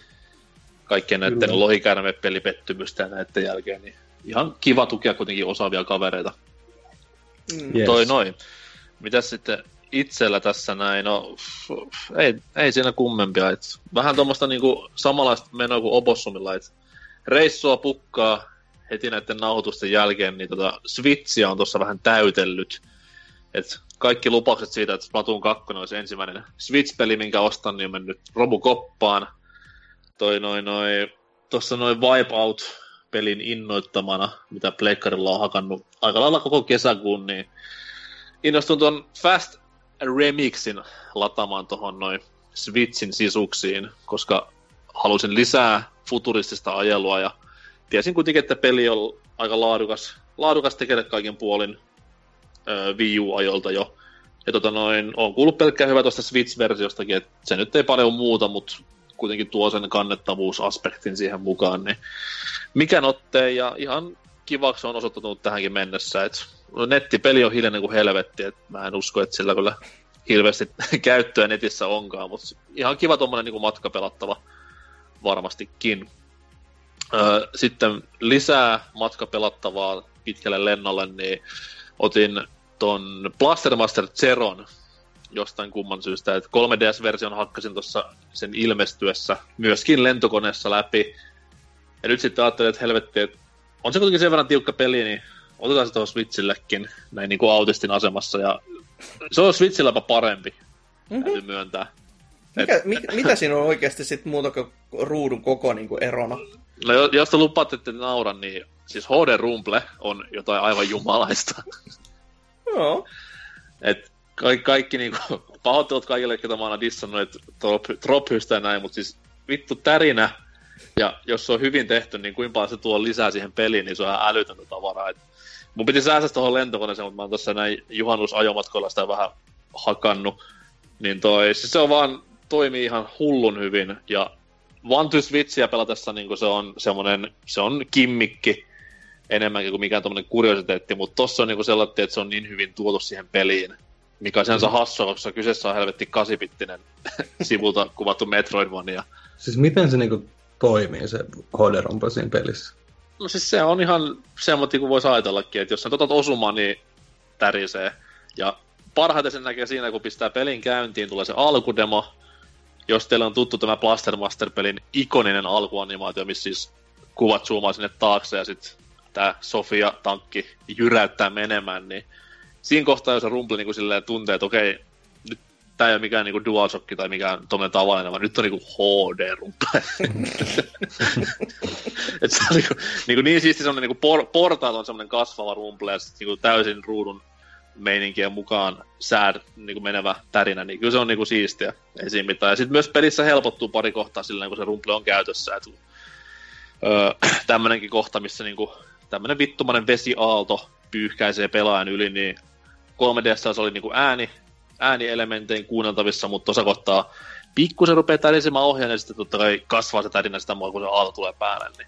Kaikkien näiden lohikärme-pelipettymystä ja näiden jälkeen, niin ihan kiva tukea kuitenkin osaavia kavereita. Mm. Yes. Toi noin. Mitäs sitten itsellä tässä näin, no ei, ei siinä kummempia. Et vähän tuommoista niinku samanlaista menoa kuin Opossumilla, että reissua pukkaa, heti näiden nauhoitusten jälkeen, niin tota Switchia on tuossa vähän täytellyt. Et kaikki lupaukset siitä, että Splatoon 2 olisi ensimmäinen Switch-peli, minkä ostan, niin on mennyt romukoppaan. Toi noin noin, tuossa noin Wipeout-pelin innoittamana, mitä Pleikkarilla on hakannut aika lailla koko kesäkuun, niin innostun tuon Fast Remixin lataamaan tuohon noin Switchin sisuksiin, koska halusin lisää futuristista ajelua ja tiesin kuitenkin, että peli on aika laadukas, laadukas tekele kaiken puolin ö, Wii U-ajolta jo. Ja tota noin, on kuullut pelkkää hyvä tuosta Switch-versiostakin, että se nyt ei paljon muuta, mutta kuitenkin tuo sen kannettavuusaspektin siihen mukaan, niin mikä nottee, ja ihan kivaksi on osoittanut tähänkin mennessä, no nettipeli on hiljainen kuin helvetti, että mä en usko, että sillä kyllä hirveästi käyttöä netissä onkaan, mutta ihan kiva tuommoinen niin matka pelattava varmastikin. Sitten lisää matkapelattavaa pitkälle lennolle, niin otin ton Blastermaster Zeron jostain kumman syystä, että 3DS-version hakkasin tuossa sen ilmestyessä myöskin lentokoneessa läpi. Ja nyt sitten ajattelin, että helvetti, että on se kuitenkin sen verran tiukka peli, niin otetaan se tuohon Switchillekin näin niin kuin autistin asemassa. Ja se on Switchilläpä parempi, mm-hmm. täytyy myöntää. Mikä, Et... mit, mitä siinä on oikeasti sitten muuta kuin ruudun koko niin kuin erona? No jos te lupaatte, että nauran, niin siis HD Rumble on jotain aivan jumalaista. Joo. Et kaikki, kaikki niinku, pahoittelut kaikille, ketä mä oon dissannut, että trop, trop ja näin, mutta siis vittu tärinä, ja jos se on hyvin tehty, niin kuinka paljon se tuo lisää siihen peliin, niin se on ihan älytöntä tavaraa. Et mun piti säästää tuohon lentokoneeseen, mutta mä oon tuossa näin juhannusajomatkoilla sitä vähän hakannut. Niin toi, siis se on vaan, toimii ihan hullun hyvin, ja One to Switchia pelatessa niin se on semmoinen, se on kimmikki enemmänkin kuin mikään tommonen kuriositeetti, mutta tossa on niin sellainen, että se on niin hyvin tuotu siihen peliin, mikä on sinänsä mm. hassua, koska kyseessä on helvetti kasipittinen sivulta kuvattu Metroidvania. Siis miten se niinku toimii se HD siinä pelissä? No siis se on ihan semmoinen kuin voisi ajatellakin, että jos sä otat osumaan, niin tärisee. Ja parhaiten sen näkee siinä, kun pistää pelin käyntiin, tulee se alkudemo, jos teillä on tuttu tämä Blaster Master-pelin ikoninen alkuanimaatio, missä siis kuvat zoomaa sinne taakse ja sitten tämä Sofia-tankki jyräyttää menemään, niin siinä kohtaa, jos Rumble niin silleen tuntee, että okei, nyt tämä ei ole mikään niin DualShock tai mikään tuommoinen tavallinen, vaan nyt on niin HD Rumble. Et se on niin, kuin, niin, kuin niin siisti semmoinen niin por, portaat on semmoinen kasvava Rumble ja sitten niin täysin ruudun meininkien mukaan sää niin kuin menevä tärinä, niin kyllä se on niin kuin siistiä. Ei siinä mitään. Ja sitten myös pelissä helpottuu pari kohtaa sillä kun se rumple on käytössä. Että, öö, tämmönenkin kohta, missä niin kuin, tämmönen vittumainen vesiaalto pyyhkäisee pelaajan yli, niin 3DS oli niin kuin ääni, äänielementein kuunneltavissa, mutta tuossa kohtaa pikkusen rupeaa tärisemään ohjaan ja sitten totta kai kasvaa se tärinä sitä mua, kun se aalto tulee päälle. Niin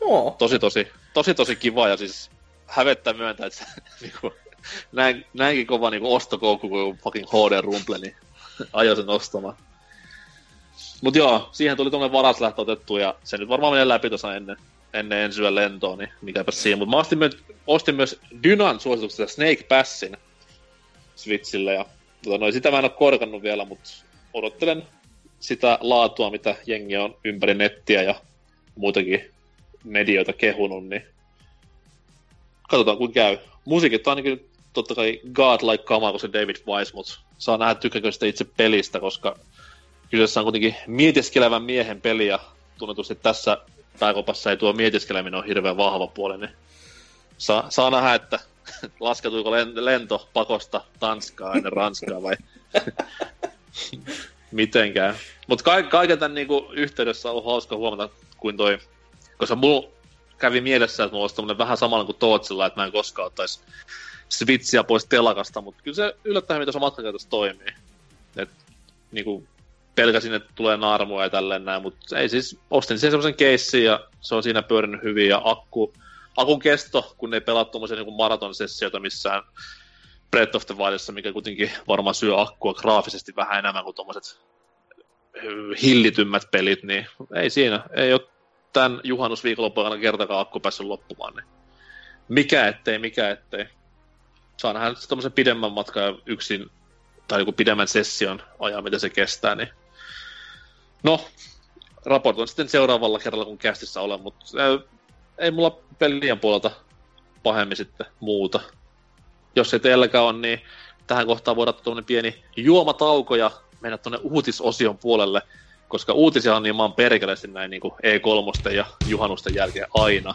oh. Tosi, tosi, tosi, tosi kiva ja siis hävettää myöntää, että se, niin kuin, näin, näinkin kova niinku ostokoukku kuin fucking HD Rumble, niin ajo sen ostamaan. Mut joo, siihen tuli tuonne varaslähtö otettu ja se nyt varmaan menee läpi tuossa ennen, ennen ensi yön lentoa, niin mikäpä siinä. Mutta mä ostin, myös, ostin myös Dynan suosituksesta Snake Passin Switchille, ja tota, no, sitä mä en ole korkannut vielä, mutta odottelen sitä laatua, mitä jengi on ympäri nettiä ja muitakin medioita kehunut, niin katsotaan kuin käy. Musiikit on ainakin totta kai godlike kama kuin se David Wise, mutta saa nähdä tykkääkö sitä itse pelistä, koska kyseessä on kuitenkin mietiskelevän miehen peli ja tunnetusti tässä pääkopassa ei tuo mietiskeleminen ole hirveän vahva puoli, niin saa, saa nähdä, että laskeutuiko lento pakosta Tanskaa ennen Ranskaa vai mitenkään. Mutta ka- kaiken tämän niinku yhteydessä on hauska huomata, kuin toi, koska mulla kävi mielessä, että mulla olisi vähän samalla kuin Tootsilla, että mä en koskaan ottaisi Switchiä pois telakasta, mutta kyllä se yllättäen, mitä se matkakäytössä toimii. Et, niinku, pelkäsin, että tulee naarmua ja tälleen näin, mutta ei siis, ostin sen semmoisen keissin ja se on siinä pyörinyt hyvin ja akku, akun kesto, kun ei pelaa tuommoisia niin maraton-sessioita missään Breath of the Wildissa, mikä kuitenkin varmaan syö akkua graafisesti vähän enemmän kuin tuommoiset hillitymmät pelit, niin ei siinä, ei ole tämän juhannusviikonloppuun kertakaan akku päässyt loppumaan, niin mikä ettei, mikä ettei. Saa nähdä tämmöisen pidemmän matkan yksin, tai joku pidemmän session ajan, mitä se kestää, niin no, raportoin sitten seuraavalla kerralla, kun kästissä olen, mutta ei mulla pelien puolelta pahemmin sitten muuta. Jos ei teilläkään on, niin tähän kohtaan voidaan tuonne pieni juomatauko ja mennä tuonne uutisosion puolelle, koska uutisia on niin maan perkeleesti näin niin kuin E3 ja juhannusten jälkeen aina.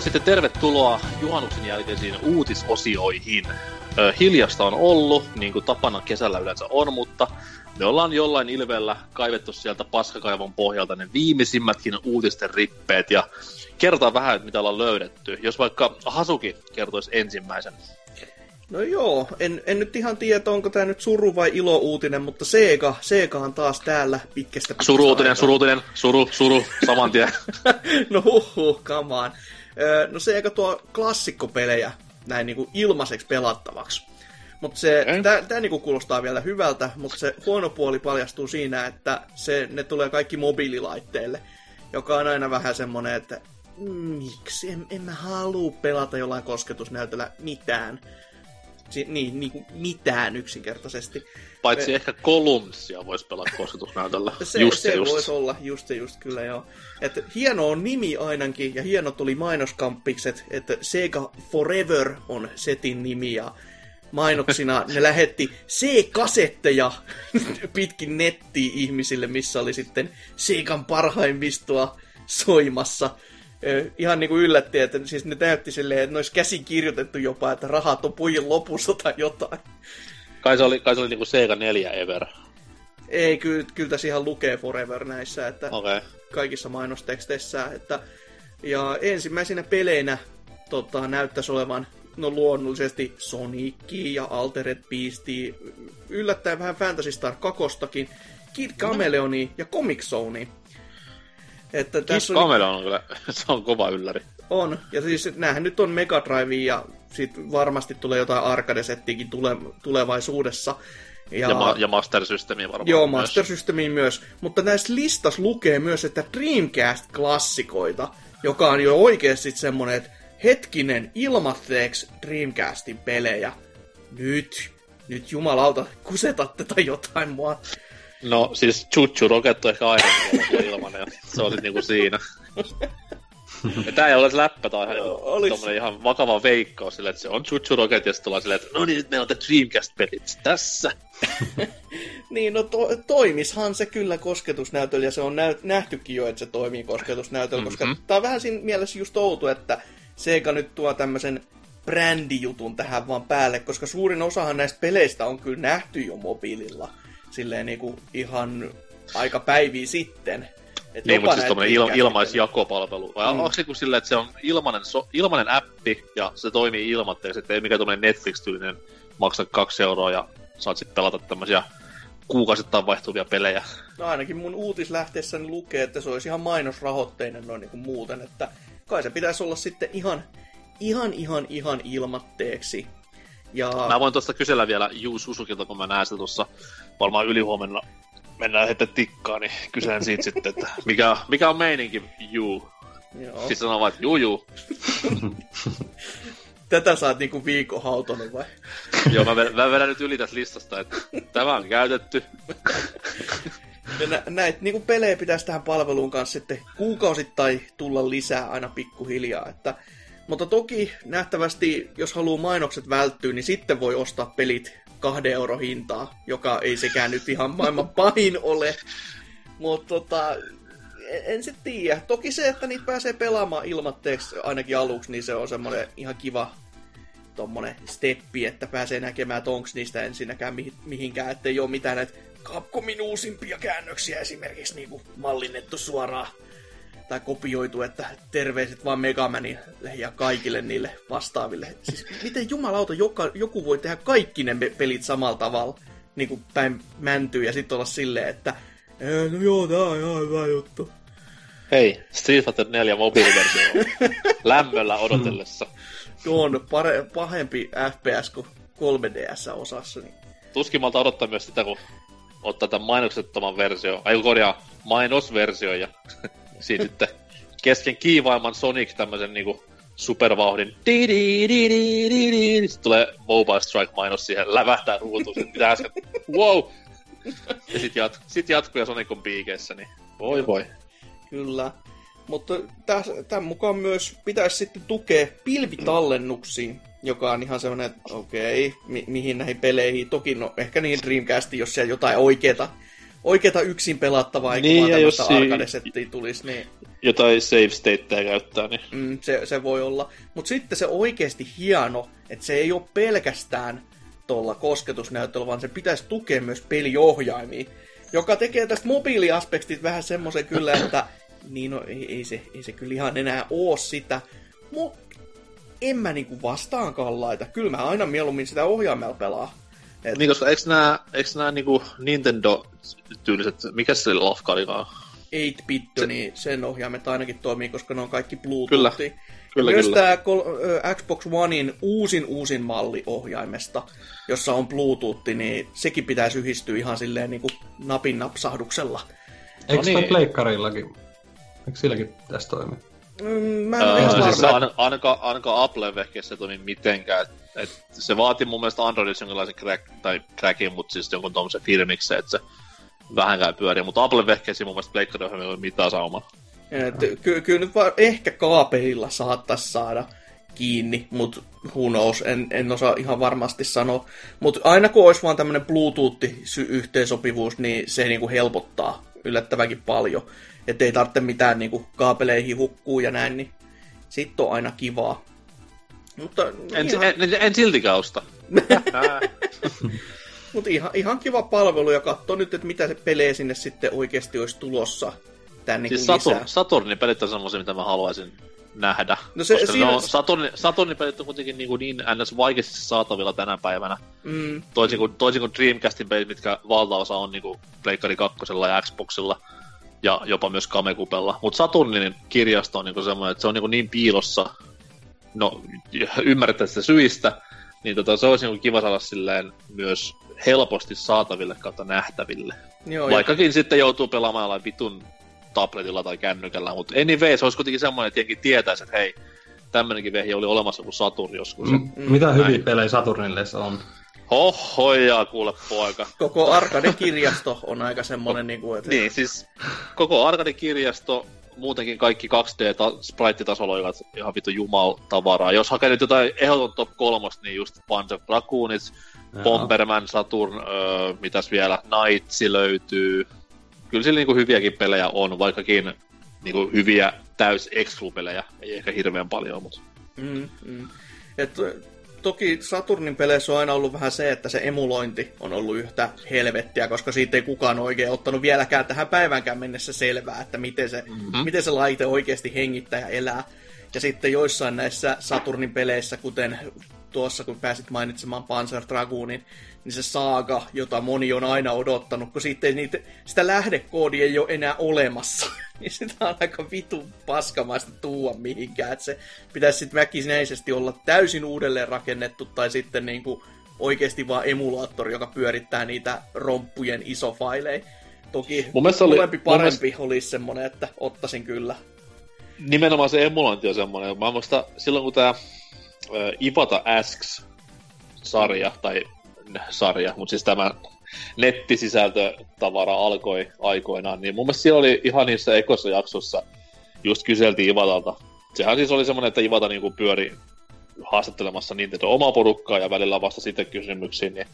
Sitten tervetuloa juhannuksen jälkeisiin uutisosioihin. hiljasta on ollut, niin kuin tapana kesällä yleensä on, mutta me ollaan jollain ilveellä kaivettu sieltä paskakaivon pohjalta ne viimeisimmätkin uutisten rippeet ja kertaa vähän, että mitä ollaan löydetty. Jos vaikka Hasuki kertoisi ensimmäisen. No joo, en, en nyt ihan tiedä, onko tämä nyt suru vai ilo-uutinen, mutta Sega, on taas täällä pitkästä Suru-uutinen, suru-uutinen, suru, suru, saman tien. no huhhuh, come on. No se eikä tuo klassikkopelejä näin niinku ilmaiseksi pelattavaksi. Mutta se, tää niinku kuulostaa vielä hyvältä, mutta se huono puoli paljastuu siinä, että se, ne tulee kaikki mobiililaitteille, joka on aina vähän semmonen, että miksi, en, en mä halua pelata jollain kosketusnäytöllä mitään. Si- niin, niin kuin mitään yksinkertaisesti. Paitsi Me... ehkä Columnsia voisi pelata kosketusnäytöllä. se just se, se just. voisi olla, just se just kyllä joo. Et hieno on nimi ainakin, ja hieno tuli mainoskampikset, että Sega Forever on setin nimi, ja mainoksina ne lähetti C-kasetteja pitkin nettiin ihmisille, missä oli sitten Segan parhaimmistoa soimassa ihan niin kuin yllätti, että siis ne näytti silleen, että ne olisi käsin kirjoitettu jopa, että rahat on pojin lopussa tai jotain. Kai se oli, kai se oli niin kuin Sega 4 Ever. Ei, kyllä, kyllä tässä ihan lukee Forever näissä, että okay. kaikissa mainosteksteissä. Että, ja ensimmäisenä peleinä tota, näyttäisi olevan no luonnollisesti Sonic ja Altered Beast, yllättäen vähän Fantasy Star 2, Kid Chameleoni ja Comic Zone. Että tässä on... on kyllä, se on kova ylläri. On, ja siis näähän nyt on Mega Drive ja sit varmasti tulee jotain arcade-settiäkin tule, tulevaisuudessa. Ja, ja, ma- ja Master Systemiin varmaan Joo, myös. Master Systemiin myös. Mutta näissä listas lukee myös, että Dreamcast-klassikoita, joka on jo oikeasti semmonen, että hetkinen, ilmatteeksi Dreamcastin pelejä. Nyt, nyt jumalauta, kusetatte tai jotain mua. No siis Chuchu Rocket on ehkä aina ilmanen, se oli niinku siinä. Ja tää ei ole läppä, tää on ihan, tommonen ihan vakava veikkaus sille, että se on Chuchu Rocket ja sitten tullaan silleen, että no niin, nyt meillä on te Dreamcast-pelit tässä. Niin, no to, toimishan se kyllä kosketusnäytöllä, ja se on näy, nähtykin jo, että se toimii kosketusnäytöllä, mm-hmm. koska Mhm. tää on vähän siinä mielessä just outo, että Sega nyt tuo tämmöisen brändijutun tähän vaan päälle, koska suurin osahan näistä peleistä on kyllä nähty jo mobiililla, silleen niinku ihan aika päiviä sitten. Et Niin, mutta siis näitä tommonen il, ilmaisjakopalvelu. Vai Mm. onko se kuin silleen, että se on ilmanen, so, ilmanen appi ja se toimii ilmatteeksi, että ei mikään tommonen Netflix-tyylinen maksa kaksi euroa ja saat sitten pelata tämmösiä kuukausittain vaihtuvia pelejä. No ainakin mun uutislähteessäni lukee, että se olisi ihan mainosrahoitteinen noin niin kuin muuten, että kai se pitäisi olla sitten ihan, ihan, ihan, ihan ilmatteeksi. Ja Mä voin tuosta kysellä vielä Juu Susukilta, kun mä näen sitä tuossa varmaan ylihuomenna mennään heti tikkaan, niin kysyn siitä sitten, että mikä, mikä on meininki, Juu. joo, Sitten sanoo vaan, että juu, juu. tätä sä oot niinku viikon hautonut vai? Joo, mä, vedän- mä vedän nyt yli tästä listasta, että tämä on käytetty. Ja nä- näitä niinku pelejä pitäisi tähän palveluun kanssa sitten kuukausittain tulla lisää aina pikkuhiljaa. Että, mutta toki nähtävästi, jos haluaa mainokset välttyä, niin sitten voi ostaa pelit kahden euro hintaa, joka ei sekään nyt ihan maailman pahin ole. Mutta tota, en, en sitten tiedä. Toki se, että niitä pääsee pelaamaan ilmatteeksi ainakin aluksi, niin se on semmoinen ihan kiva tommonen steppi, että pääsee näkemään, että onko niistä ensinnäkään mihin, mihinkään, ettei ole mitään näitä Capcomin uusimpia käännöksiä esimerkiksi niin mallinnettu suoraan tai kopioitu, että terveiset vaan Megamanin ja kaikille niille vastaaville. Siis miten jumalauta joka, joku voi tehdä kaikki ne pelit samalla tavalla, niin kuin päin mäntyy ja sitten olla silleen, että "Ee, no joo, tää on ihan hyvä juttu. Hei, Street Fighter 4 mobiiliversio lämmöllä odotellessa. Tuo on pare, pahempi FPS kuin 3DS osassa. Niin. Tuskin malta odottaa myös sitä, kun ottaa tämän mainoksettoman versio, ai korjaa, mainosversio ja siinä kesken kiivaimman Sonic tämmösen niinku supervauhdin di di di di di di sitten tulee Mobile Strike mainos siihen, lävähtää ruutuun, sit mitä äsken, wow! Ja sit, jat, sit jatkuu ja Sonic on piikeissä, niin voi voi. Kyllä. Mutta tämän mukaan myös pitäisi sitten tukea pilvitallennuksiin, joka on ihan semmoinen, että okei, mi- mihin näihin peleihin. Toki no, ehkä niin Dreamcastiin, jos siellä jotain oikeeta, oikeeta yksin pelattavaa, eikä Niin, vaan tämmöistä si- arcade-settiä tulisi, niin Jotain save stateja käyttää, niin mm, se, se voi olla. Mutta sitten se oikeasti hieno, että se ei ole pelkästään tuolla kosketusnäytöllä, vaan se pitäisi tukea myös peliohjaimia, joka tekee tästä mobiiliaspektista vähän semmoisen kyllä, että niin no, ei, ei, se, ei se kyllä ihan enää oo sitä, mutta en mä niinku vastaankaan laita. Kyllä mä aina mieluummin sitä ohjaimella pelaa. Et, Niin, koska eiks nää, eiks nää niinku Nintendo-tyyliset, mikä se lafka olikaan? 8-bit, niin sen ohjaimet ainakin toimii, koska ne on kaikki Bluetooth. Kyllä. Kyllä, Myös kyllä. tämä Xbox Onein uusin uusin malli ohjaimesta, jossa on Bluetooth, niin sekin pitäisi yhdistyä ihan silleen niin kuin napin napsahduksella. Eikö niin. toi pleikkarillakin? Eikö silläkin tässä toimi? Mm, mä en ole Öö, ihan siis aina- ainakaan, ainakaan Apple vehkeessä se toimi mitenkään. Et, et se vaati mun mielestä Androidissa jonkinlaisen crack, tai crackin, mutta siis jonkun tommosen firmiksen, että se vähänkään pyörii. Mutta Apple vehkeessä mun mielestä pleikkariohjelmilla ei ole mitään saumaa. Et ky- kyllä nyt vaan ehkä kaapelilla saattaisi saada kiinni, mutta who knows, en, en osaa ihan varmasti sanoa. Mutta aina kun olisi vaan tämmöinen Bluetooth-yhteensopivuus, niin se niinku helpottaa yllättävänkin paljon. Että ei tarvitse mitään niinku kaapeleihin hukkuu ja näin, niin sitten on aina kivaa. Mutta En, ihan, en, en, en siltikään osta. mutta ihan, ihan kiva palvelu ja katso nyt, että mitä se pelejä sinne sitten oikeasti olisi tulossa tänne siis lisää. Saturn, Saturnin pelit on semmoisia, mitä mä haluaisin nähdä. No se- koska siinä- on, Saturnin, Saturnin pelit on kuitenkin niin, kuin niin ns. vaikeasti saatavilla tänä päivänä. Mm, Toisin kuin, toisin kuin Dreamcastin pelit, mitkä valtaosa on niinku Pleikkari 2 ja Xboxilla ja jopa myös Kamekupella. Mutta Saturnin kirjasto on niinku semmoinen, että se on niinku niin piilossa, no ymmärrettävistä syistä, niin tota, se olisi niinku kiva saada silleen myös helposti saataville kautta nähtäville. joo, ja- Vaikkakin sitten joutuu pelaamaan jollain vitun tabletilla tai kännykällä, mutta anyway, se olisi kuitenkin semmoinen, että jenkin tietäisi, että hei, tämmönenkin vehje oli olemassa kuin Saturn joskus. Mm. M- mitä hyviä pelejä Saturnille se on? Hohojaa, kuule poika. koko Arcade-kirjasto on aika semmonen, niin kuin, että Niin, siis koko Arcade-kirjasto, muutenkin kaikki 2D sprite-tasolla olivat ihan vittu jumal tavaraa. Jos hakee nyt jotain ehdoton top kolmosta, niin just Panzer Dragoonits, Bomberman, Saturn, öö, mitäs vielä, Knightsi löytyy. Kyllä sillä niinku hyviäkin pelejä on, vaikkakin niinku hyviä täys exclu-pelejä ei ehkä hirveän paljon, mutta... Mm, mm. Et, toki Saturnin peleissä on aina ollut vähän se, että se emulointi on ollut yhtä helvettiä, koska siitä ei kukaan oikein ottanut vieläkään tähän päivänkään mennessä selvää, että miten se, mm-hmm. miten se laite oikeasti hengittää ja elää. Ja sitten joissain näissä Saturnin peleissä, kuten tuossa kun pääsit mainitsemaan Panzer Dragoonin, niin se saaga, jota moni on aina odottanut, kun siitä ei niitä, sitä lähdekoodia ei ole enää olemassa. niin sitä on aika vitu paskamaista tuua mihinkään. Että se pitäisi sitten väkisinäisesti olla täysin uudelleen rakennettu tai sitten niin kuin oikeasti vaan emulaattori, joka pyörittää niitä romppujen isofaileja. Toki mun oli, molempi parempi mielestä... olisi semmonen, että ottaisin kyllä. Nimenomaan se emulointi on semmoinen. Mä muistan silloin, kun tämä Ivata Asks-sarja, tai sarja, mutta siis tämä nettisisältötavara alkoi aikoinaan, niin mun mielestä siellä oli ihan niissä ekossa jaksossa just kyseltiin Ivatalta. Sehän siis oli semmoinen, että Ivata niinku pyöri haastattelemassa Nintendo omaa porukkaa ja välillä vasta sitten kysymyksiin, niin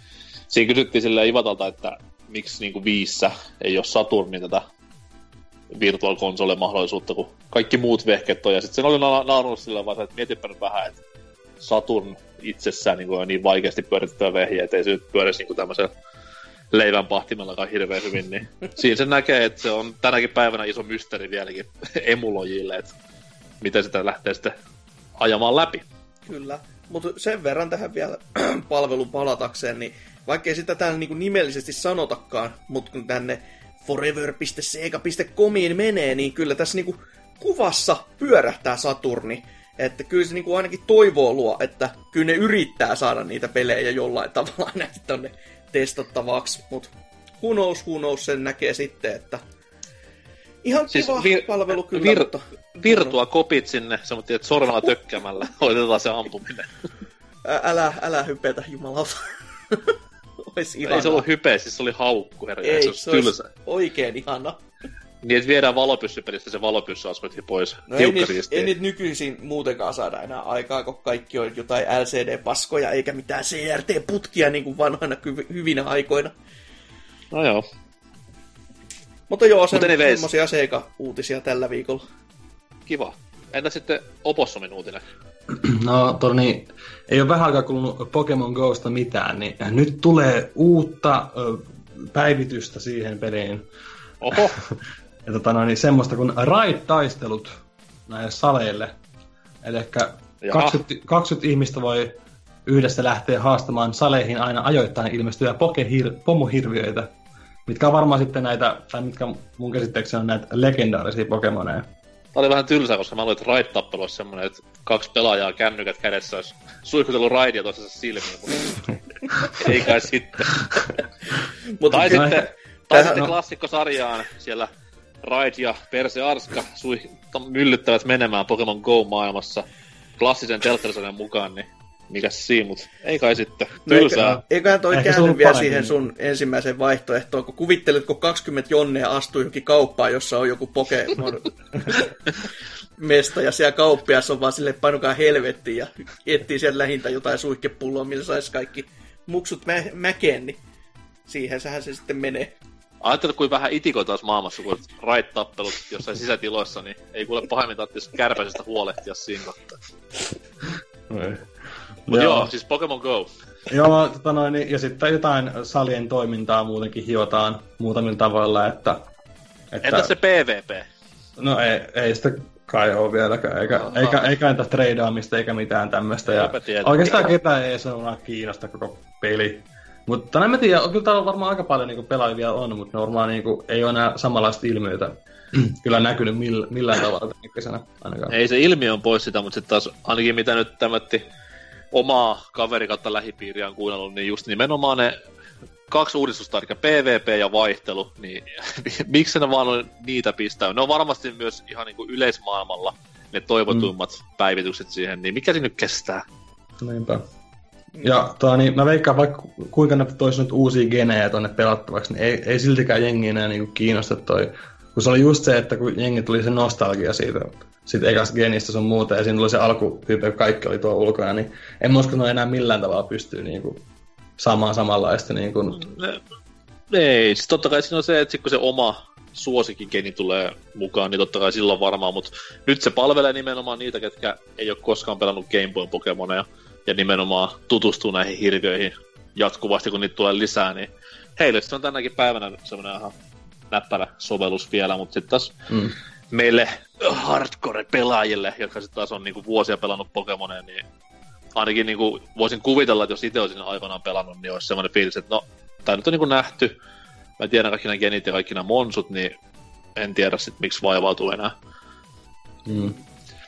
siinä kysyttiin sille Ivatalta, että miksi niinku viissä ei ole Saturnin tätä virtual console mahdollisuutta, kun kaikki muut vehket on. Ja sitten sen oli na- naurunut sillä vaan, että mietipä vähän, että Saturn itsessään niin on niin vaikeasti pyöritettyä vehjiä, että ei se nyt pyörisi niin tämmöisen leivän pahtimellakaan hirveän hyvin, niin siinä se näkee, että se on tänäkin päivänä iso mysteeri vieläkin emulojille, että miten sitä lähtee sitten ajamaan läpi. Kyllä, mutta sen verran tähän vielä palvelun palatakseen, niin vaikkei sitä täällä niin nimellisesti sanotakaan, mutta kun tänne forever.sega.comiin menee, niin kyllä tässä niin kuvassa pyörähtää Saturni. Että kyllä se niinku ainakin toivoo luo, että kyllä ne yrittää saada niitä pelejä jollain tavalla ainakin tonne testattavaksi, mutta who knows, who knows, sen näkee sitten, että ihan siis kiva vir- palvelu kyllä, vir- mutta... Virtua kopit sinne, semmoinen, että sormella tökkäämällä hoitetaan se ampuminen. Älä, älä hypetä, jumalauta. Ois Ei se ollut hype, siis se oli haukku, herra. Ei, se, se olisi oikein ihana. Niin, että viedään valopyssypelistä se valopyssyaspetti pois. No ei niitä, ei niitä nykyisin muutenkaan saada enää aikaa, kun kaikki on jotain LCD-paskoja, eikä mitään CRT-putkia niin kuin vanhoina hyvinä aikoina. No joo. Mutta joo, se semmosia Sega-uutisia tällä viikolla. Kiva. Entä sitten Opossomin uutinen? No, toni, ei ole vähän aikaa kulunut Pokemon Gosta mitään, niin nyt tulee uutta ö, päivitystä siihen peliin. Oho. ja tota, no, niin semmoista kuin raid-taistelut näille saleille. Eli 20, 20 ihmistä voi yhdessä lähteä haastamaan saleihin aina ajoittain ilmestyviä pokehir- pomohirviöitä, mitkä on varmaan sitten näitä, tai mitkä mun käsitteeksi on näitä legendaarisia Pokemoneja. Tämä oli vähän tylsä, koska mä luin, että raid-tappelu olisi semmoinen, että kaksi pelaajaa kännykät kädessä olisi suihkutellut raidia toisessa silmiin, mutta ei kai sitten. tai sitten tai sitten no. klassikkosarjaan siellä Raid ja Perse Arska sui, myllyttävät menemään Pokemon Go-maailmassa klassisen telttarisarjan mukaan, niin mikä siinä, mutta ei kai sitten. No Tylsää. eiköhän toi käänny vielä siihen sun ensimmäiseen vaihtoehtoon, kun kuvittelet, kun 20 jonnea astuu johonkin kauppaan, jossa on joku Pokemon mesta, ja siellä kauppias on vaan silleen, painukaa helvettiin, ja etsii sieltä lähintä jotain suihkepulloa, millä saisi kaikki muksut mä- mäkeen, niin siihen sehän se sitten menee. Ajattelet, kuin vähän itiko taas maailmassa, kun raittappelut jossain sisätiloissa, niin ei kuule pahemmin tarvitsisi kärpäisestä huolehtia siinä kohtaa. Mutta joo. joo, siis Pokemon Go. Joo, tota noin, ja sitten jotain salien toimintaa muutenkin hiotaan muutamilla tavoilla, että... että... Entäs se PvP? No ei, ei sitä kai ole vieläkään, eikä, no, eikä, no. eikä entä treidaamista eikä mitään tämmöistä. Ja oikeastaan ketään ei se kiinnosta koko peli. Mutta en mä tiedä, kyllä täällä varmaan aika paljon niinku pelaajia on, mutta ne varmaan niinku, ei ole enää samanlaista ilmiötä kyllä näkynyt mill, millään tavalla tänä ainakaan. Ei se ilmiö on pois sitä, mutta sitten taas ainakin mitä nyt tämmötti omaa kaveri kautta lähipiiriä on kuunnellut, niin just nimenomaan ne kaksi uudistusta, eli PvP ja vaihtelu, niin miksi ne vaan on niitä pistää? Ne on varmasti myös ihan niin kuin yleismaailmalla ne toivotuimmat mm. päivitykset siihen, niin mikä se nyt kestää? Niinpä. Ja tota, niin mä veikkaan, vaikka kuinka ne toisi nyt uusia genejä tonne pelattavaksi, niin ei, ei siltikään jengi enää niinku kiinnosta toi kun se oli just se, että kun jengi tuli se nostalgia siitä, siitä ekasta genistä sun muuta, ja siinä tuli se alkutyyppi, kun kaikki oli tuo ulkona, niin en mä usko, että enää millään tavalla pystyy niin kuin, saamaan samanlaista. Niin kuin... Ei, siis totta kai siinä on se, että kun se oma suosikkigeni tulee mukaan, niin totta kai silloin varmaan, mutta nyt se palvelee nimenomaan niitä, ketkä ei ole koskaan pelannut Game Boy Pokemoneja, ja nimenomaan tutustuu näihin hirviöihin jatkuvasti, kun niitä tulee lisää, niin heille se on tänäkin päivänä semmoinen ihan näppärä sovellus vielä, mutta sitten taas mm. meille hardcore-pelaajille, jotka sitten taas on niinku vuosia pelannut Pokemoneja, niin ainakin niinku voisin kuvitella, että jos itse olisin aikanaan pelannut, niin olisi semmoinen fiilis, että no, tämä nyt on niinku nähty, mä tiedän kaikki nämä genit ja kaikki nämä monsut, niin en tiedä sitten miksi vaivautuu enää. Mm.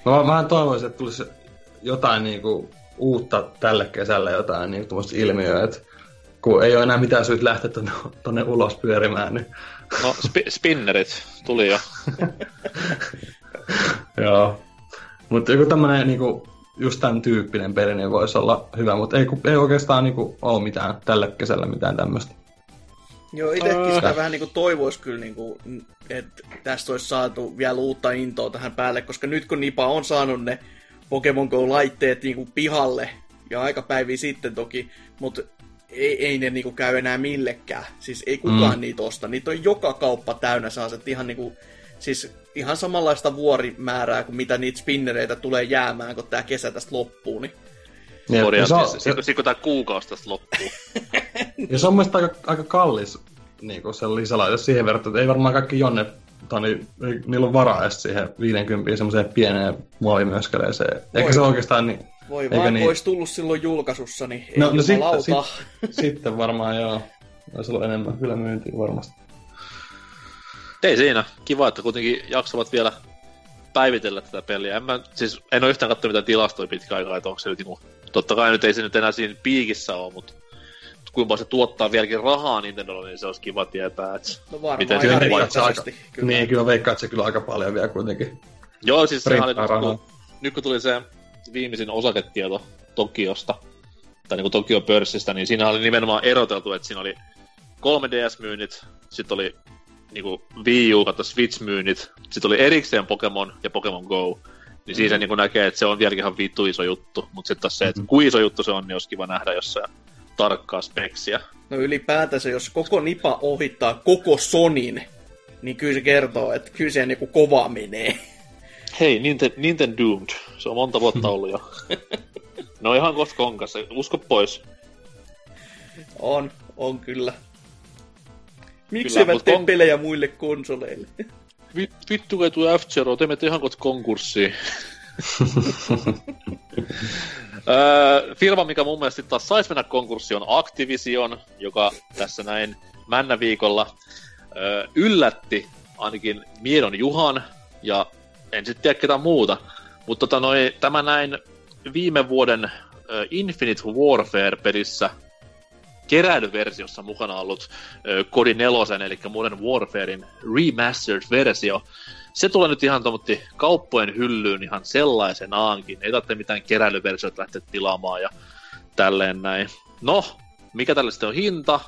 Mä vähän toivoisin, että tulisi jotain niinku uutta tälle kesälle, jotain niinku ilmiöä, että kun ei ole enää mitään syyt lähteä tonne, tonne ulos pyörimään, niin... No, sp- spinnerit tuli jo. Joo. Mutta joku tämmönen niinku, just tämän tyyppinen peli niin voisi olla hyvä, mutta ei, ei oikeastaan niinku ole mitään tällä kesällä mitään tämmöistä. Joo, itsekin sitä uh. vähän niinku toivoisi kyllä, niinku, että tästä olisi saatu vielä uutta intoa tähän päälle, koska nyt kun Nipa on saanut ne Pokemon Go-laitteet niinku pihalle, ja aika päiviä sitten toki, mutta ei, ei ne niinku käy enää millekään. Siis ei kukaan mm. niitä osta. Niitä on joka kauppa täynnä sellaiset ihan niinku, siis ihan samanlaista vuorimäärää kuin mitä niitä spinnereitä tulee jäämään, kun tämä kesä tästä loppuu. Niin... Ja, ja se on, sitten kun tämä kuukausi tästä loppuu. ja se on mielestäni aika, aika kallis niin kuin se jos siihen verrattuna, että ei varmaan kaikki jonne tai niin, niillä on varaa edes siihen 50 semmoiseen pieneen muovimyöskeleeseen. Eikä se oikeastaan niin... Voi vaan, niin... olisi tullut silloin julkaisussa, niin no, ei no sitten, sit, sitten varmaan joo. Olisi ollut enemmän kyllä myyntiä varmasti. Ei siinä. Kiva, että kuitenkin jaksavat vielä päivitellä tätä peliä. En, mä, siis, en ole yhtään katsonut mitään tilastoja pitkä aikaa, että onko se nyt niinku, totta kai nyt ei se nyt enää siinä piikissä ole, mutta kuinka se tuottaa vieläkin rahaa Nintendolle, niin se olisi kiva tietää, että no varmaan miten se aika, kyllä. Niin, kyllä veikkaan, että se kyllä aika paljon vielä kuitenkin. Joo, siis se oli, kun, nyt kun tuli se viimeisin osaketieto Tokiosta, tai niin kuin Tokio pörssistä, niin siinä oli nimenomaan eroteltu, että siinä oli 3DS-myynnit, sitten oli niin kuin Wii U Switch-myynnit, sitten oli erikseen Pokemon ja Pokemon Go, niin siinä mm. niin näkee, että se on vieläkin ihan vittu iso juttu, mutta sitten taas se, että mm-hmm. kuin iso juttu se on, niin olisi kiva nähdä jossain tarkkaa speksiä. No ylipäätänsä, jos koko Nipa ohittaa koko Sonin, niin kyllä se kertoo, että kyllä se niinku kova menee. Hei, Nintendo, Nintendo Doomed. Se on monta vuotta ollut jo. no ihan koska konkassa. Usko pois. On, on kyllä. Miksi eivät tee kon... pelejä muille konsoleille? vittu kai tuo F-Zero, teemme ihan kohta konkurssiin. Öö, firma, mikä mun mielestä taas saisi mennä konkurssi, on Activision, joka tässä näin männäviikolla öö, yllätti ainakin Miedon Juhan, ja en sitten tiedä ketään muuta. Mutta tota noi, tämä näin viime vuoden Infinite Warfare-pelissä keräilyversiossa mukana ollut ö, Kodi 4, eli Modern Warfarein remastered-versio, se tulee nyt ihan tomutti kauppojen hyllyyn ihan sellaisenaankin. Ei tarvitse mitään keräilyversioita lähteä tilaamaan ja tälleen näin. No, mikä tälle sitten on hinta?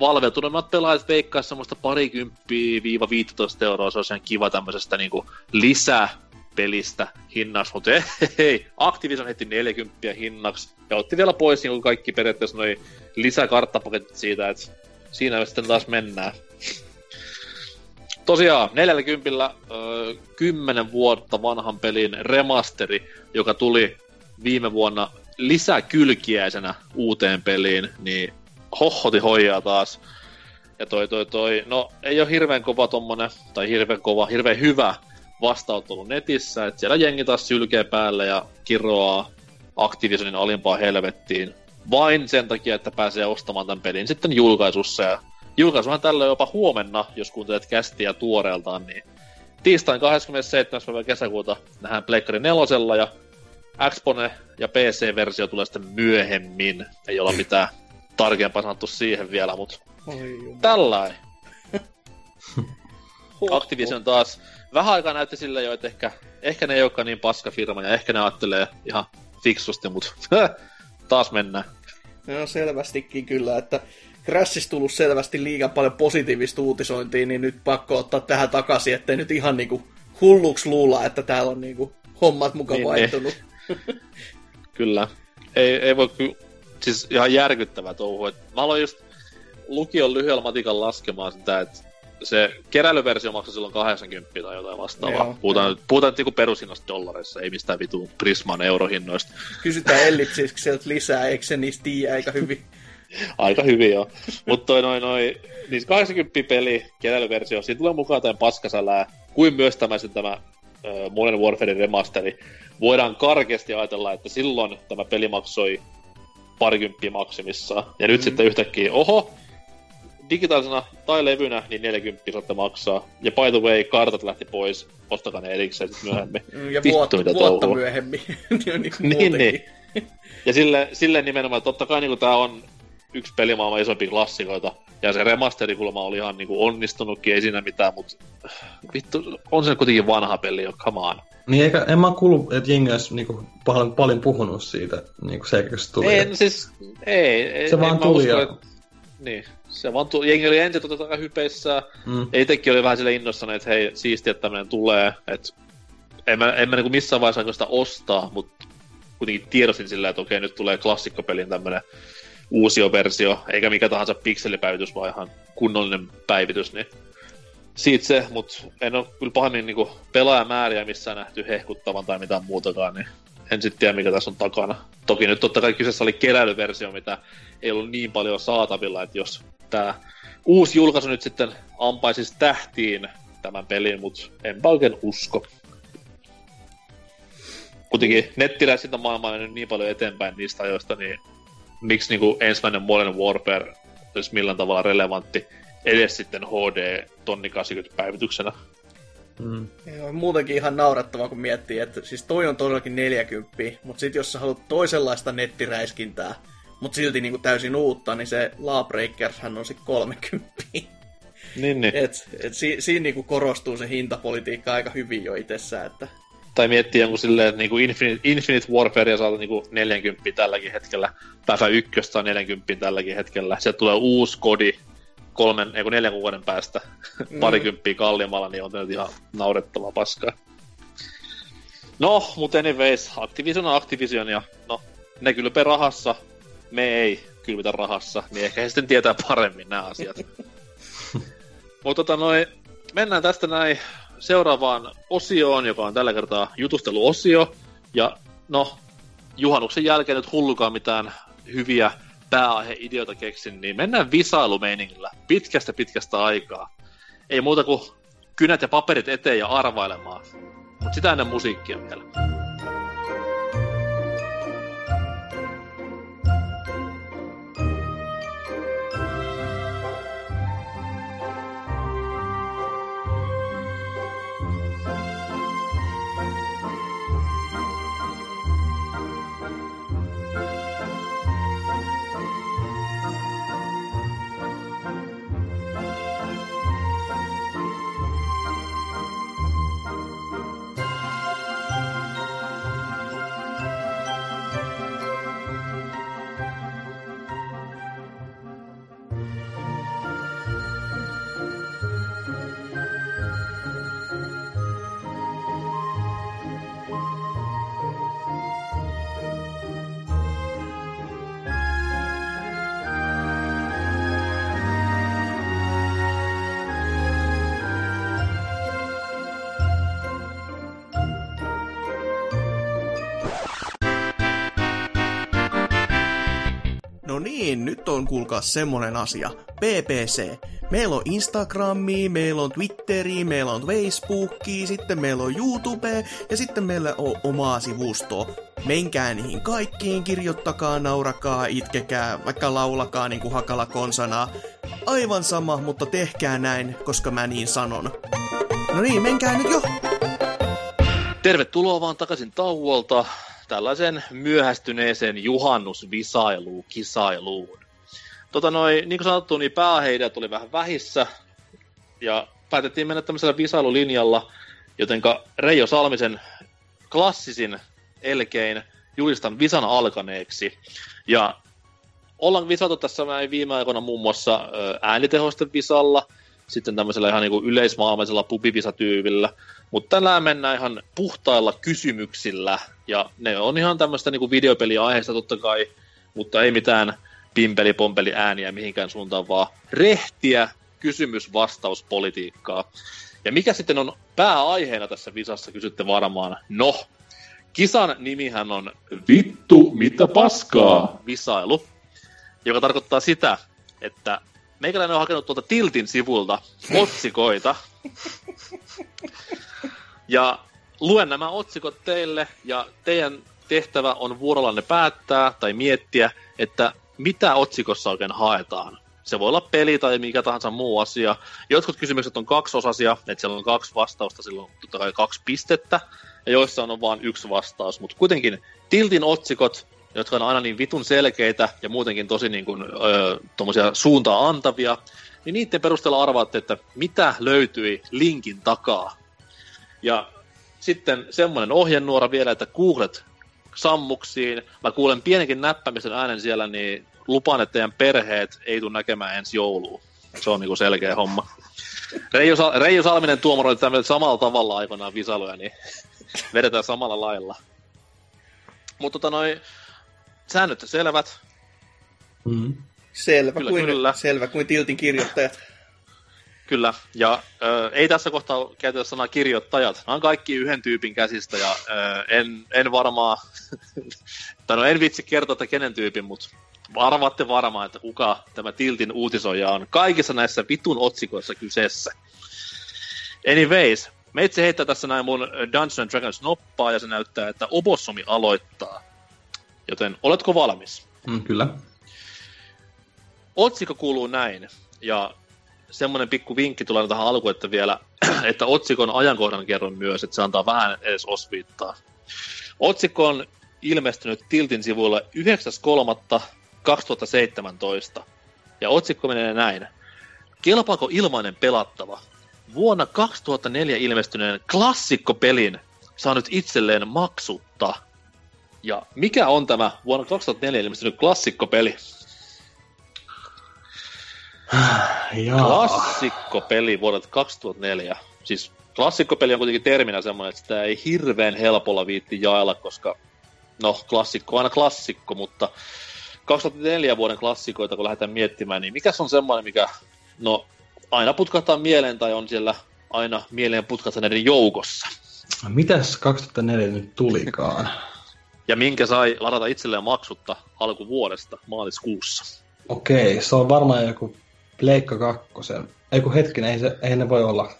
Valveutuneemmat pelaajat veikkaa semmoista parikymppiä viiva 15 euroa, se on ihan kiva tämmöisestä niinku lisää pelistä hinnaksi, mutta ei, ei, Activision heti 40 hinnaksi, ja otti vielä pois niin kaikki periaatteessa noin lisäkarttapaketit siitä, että siinä sitten taas mennään tosiaan 40 öö, 10 vuotta vanhan pelin remasteri, joka tuli viime vuonna lisäkylkiäisenä uuteen peliin, niin hohoti hoijaa taas. Ja toi, toi, toi, no ei ole hirveän kova tommonen, tai hirveän kova, hirveän hyvä vastaanottelu netissä, että siellä jengi taas sylkee päälle ja kiroaa Activisionin alimpaa helvettiin vain sen takia, että pääsee ostamaan tämän pelin sitten julkaisussa ja Julkaisuhan tällä jopa huomenna, jos kuuntelet kästiä tuoreeltaan, niin tiistain 27. päivä kesäkuuta nähdään Pleikkari nelosella ja Xpone ja PC-versio tulee sitten myöhemmin. Ei olla mitään tarkempaa sanottu siihen vielä, mutta tällainen. Activision taas vähän aikaa näytti sille jo, että ehkä, ehkä ne ei olekaan niin paska firma ja ehkä ne ajattelee ihan fiksusti, mutta taas mennään. No selvästikin kyllä, että Crashissa tullut selvästi liian paljon positiivista uutisointia, niin nyt pakko ottaa tähän takaisin, ettei nyt ihan niinku hulluksi luulla, että täällä on niinku hommat mukaan niin, vaihtunut. Kyllä. Ei, ei voi ky- siis ihan järkyttävä touhu. Et mä aloin just lukion lyhyellä matikan laskemaan sitä, että se keräilyversio maksoi silloin 80 tai jotain vastaavaa. Joo, puhutaan, joo. puhutaan niinku perushinnasta dollareissa, ei mistään vitu Prisman eurohinnoista. Kysytään ellipsiksi sieltä lisää, eikö se niistä tiedä aika hyvin? aika hyvin joo. Mutta toi noin noin, niin 80 peli, keräilyversio, siinä tulee mukaan tämän paskasälää, kuin myös tämä, tämä Modern Warfare remasteri. Voidaan karkeasti ajatella, että silloin tämä peli maksoi parikymppiä maksimissaan. Ja nyt mm. sitten yhtäkkiä, oho, digitaalisena tai levynä, niin 40 saatte maksaa. Ja by the way, kartat lähti pois, ostakaa ne erikseen sitten myöhemmin. Mm, ja Vittu, vuotta, mitä vuotta touhua. myöhemmin. niin, niin, niin. Ja sille, sille nimenomaan, totta kai niin tämä on yksi pelimaailman isompia klassikoita. Ja se remasteri oli ihan niinku onnistunutkin, ei siinä mitään, mutta vittu, on se kuitenkin vanha peli jo, come on. Niin eikä, en mä kuullut, että jengi olisi niinku paljon, paljon puhunut siitä, niinku se, tuli. En siis, ei. ei se vaan tuli usko, ja... Että, niin, se vaan tuli, jengi oli ensin totta kai hypeissä, mm. ja itsekin oli vähän sille innossana, että hei, siistiä, että tämmönen tulee, että en mä, en mä niinku missään vaiheessa sitä ostaa, mutta kuitenkin tiedostin sillä, että okei, nyt tulee klassikkopelin tämmönen uusio versio, eikä mikä tahansa pikselipäivitys, vaan ihan kunnollinen päivitys, niin siitä se, mutta en ole kyllä pahemmin niinku pelaajamääriä missään nähty hehkuttavan tai mitään muutakaan, niin en sitten tiedä, mikä tässä on takana. Toki nyt totta kai kyseessä oli keräilyversio, mitä ei ollut niin paljon saatavilla, että jos tämä uusi julkaisu nyt sitten ampaisi tähtiin tämän pelin, mutta enpä oikein usko. Kuitenkin nettiläisintä maailma on mennyt niin paljon eteenpäin niistä ajoista, niin miksi niinku ensimmäinen Modern Warfare olisi millään tavalla relevantti edes sitten HD tonni 80 päivityksenä. Mm. on muutenkin ihan naurettavaa, kun miettii, että siis toi on todellakin 40, mutta sitten jos sä haluat toisenlaista nettiräiskintää, mutta silti niinku täysin uutta, niin se Lawbreakershän on sitten 30. Niin, niin. Et, et si, siinä niinku korostuu se hintapolitiikka aika hyvin jo itsessään, että tai miettiä jonkun silleen, että niinku Infinite, Infinite Warfare saa niinku 40 tälläkin hetkellä. Päivä ykköstä saa 40 tälläkin hetkellä. Sieltä tulee uusi kodi kolmen, ei neljän kuukauden päästä mm. parikymppiä kalliimmalla, niin on nyt ihan naurettava paskaa. No, mutta anyways, Activision on Activision ja no, ne kylpee rahassa, me ei kylvitä rahassa, niin ehkä he sitten tietää paremmin nämä asiat. mutta tota noin, mennään tästä näin seuraavaan osioon, joka on tällä kertaa jutusteluosio. Ja no, juhannuksen jälkeen nyt hullukaan mitään hyviä pääaihe-ideoita keksin, niin mennään visailumeiningillä pitkästä pitkästä aikaa. Ei muuta kuin kynät ja paperit eteen ja arvailemaan. Mutta sitä ennen musiikkia vielä. Niin, nyt on kuulkaa semmonen asia. PPC. Meillä on Instagrami, meillä on Twitteri, meillä on Facebooki, sitten meillä on YouTube ja sitten meillä on omaa sivustoa. Menkää niihin kaikkiin, kirjoittakaa, naurakaa, itkekää, vaikka laulakaa niin kuin hakala konsana. Aivan sama, mutta tehkää näin, koska mä niin sanon. No niin, menkää nyt jo! Tervetuloa vaan takaisin tauolta tällaisen myöhästyneeseen juhannusvisailuun, kisailuun. Tota noin, niin kuin sanottu, niin pääheidät tuli vähän vähissä, ja päätettiin mennä tämmöisellä visailulinjalla, jotenka Reijo Salmisen klassisin elkein julistan visan alkaneeksi. Ja ollaan visattu tässä näin viime aikoina muun muassa äänitehosten visalla, sitten tämmöisellä ihan niin kuin yleismaailmaisella pubivisatyyvillä, mutta tällä mennään ihan puhtailla kysymyksillä, ja ne on ihan tämmöistä niin videopeliaiheesta totta kai, mutta ei mitään pimpeli-pompeli ääniä mihinkään suuntaan, vaan rehtiä kysymys-vastauspolitiikkaa. Ja mikä sitten on pääaiheena tässä visassa, kysytte varmaan. No, kisan nimihän on Vittu, mitä paskaa? Visailu, joka tarkoittaa sitä, että meikäläinen on hakenut tuolta Tiltin sivulta otsikoita. Ja luen nämä otsikot teille, ja teidän tehtävä on vuorollanne päättää tai miettiä, että mitä otsikossa oikein haetaan. Se voi olla peli tai mikä tahansa muu asia. Jotkut kysymykset on kaksiosasia, että siellä on kaksi vastausta, silloin totta kai kaksi pistettä, ja joissain on vain yksi vastaus. Mutta kuitenkin Tiltin otsikot, jotka on aina niin vitun selkeitä ja muutenkin tosi niin kuin, öö, suuntaa antavia, niin niiden perusteella arvaatte, että mitä löytyi linkin takaa. Ja sitten semmoinen ohjenuora vielä, että googlet sammuksiin. Mä kuulen pienenkin näppämisen äänen siellä, niin lupaan, että teidän perheet ei tule näkemään ensi joulua. Se on niinku selkeä homma. Reijo, Sal- Reijo Salminen tuomaroi tämmöinen samalla tavalla aikoinaan visailuja, niin vedetään samalla lailla. Mutta tota noin, säännöt selvät. Mm. Selvä, Kyllä, kuin, kyllä. selvä kuin Tiltin kirjoittajat. Kyllä, ja ö, ei tässä kohtaa käytetä sanaa kirjoittajat. Nämä on kaikki yhden tyypin käsistä, ja ö, en, en varmaan, tai no en vitsi kertoa, että kenen tyypin, mutta arvaatte varmaan, että kuka tämä Tiltin uutisoija on kaikissa näissä vitun otsikoissa kyseessä. Anyways, meitsi heittää tässä näin mun Dungeons Dragons noppaa, ja se näyttää, että Obossomi aloittaa. Joten oletko valmis? Mm, kyllä. Otsikko kuuluu näin, ja semmoinen pikku vinkki tulee tähän alkuun, että vielä, että otsikon ajankohdan kerron myös, että se antaa vähän edes osviittaa. Otsikko on ilmestynyt Tiltin sivuilla 9.3.2017. Ja otsikko menee näin. Kelpaako ilmainen pelattava? Vuonna 2004 ilmestyneen klassikkopelin saa nyt itselleen maksutta. Ja mikä on tämä vuonna 2004 ilmestynyt klassikkopeli? Klassikkopeli vuodelta 2004. Siis klassikkopeli on kuitenkin terminä semmoinen, että sitä ei hirveän helpolla viitti jaella, koska no klassikko on aina klassikko, mutta 2004 vuoden klassikoita kun lähdetään miettimään, niin mikä on semmoinen, mikä no aina putkahtaa mieleen tai on siellä aina mieleen putkahtaneiden joukossa. Mitäs 2004 nyt tulikaan? Ja minkä sai ladata itselleen maksutta alkuvuodesta maaliskuussa. Okei, se on varmaan joku Pleikka kakkosen. Ei kun hetkinen, ei, se, ei ne voi olla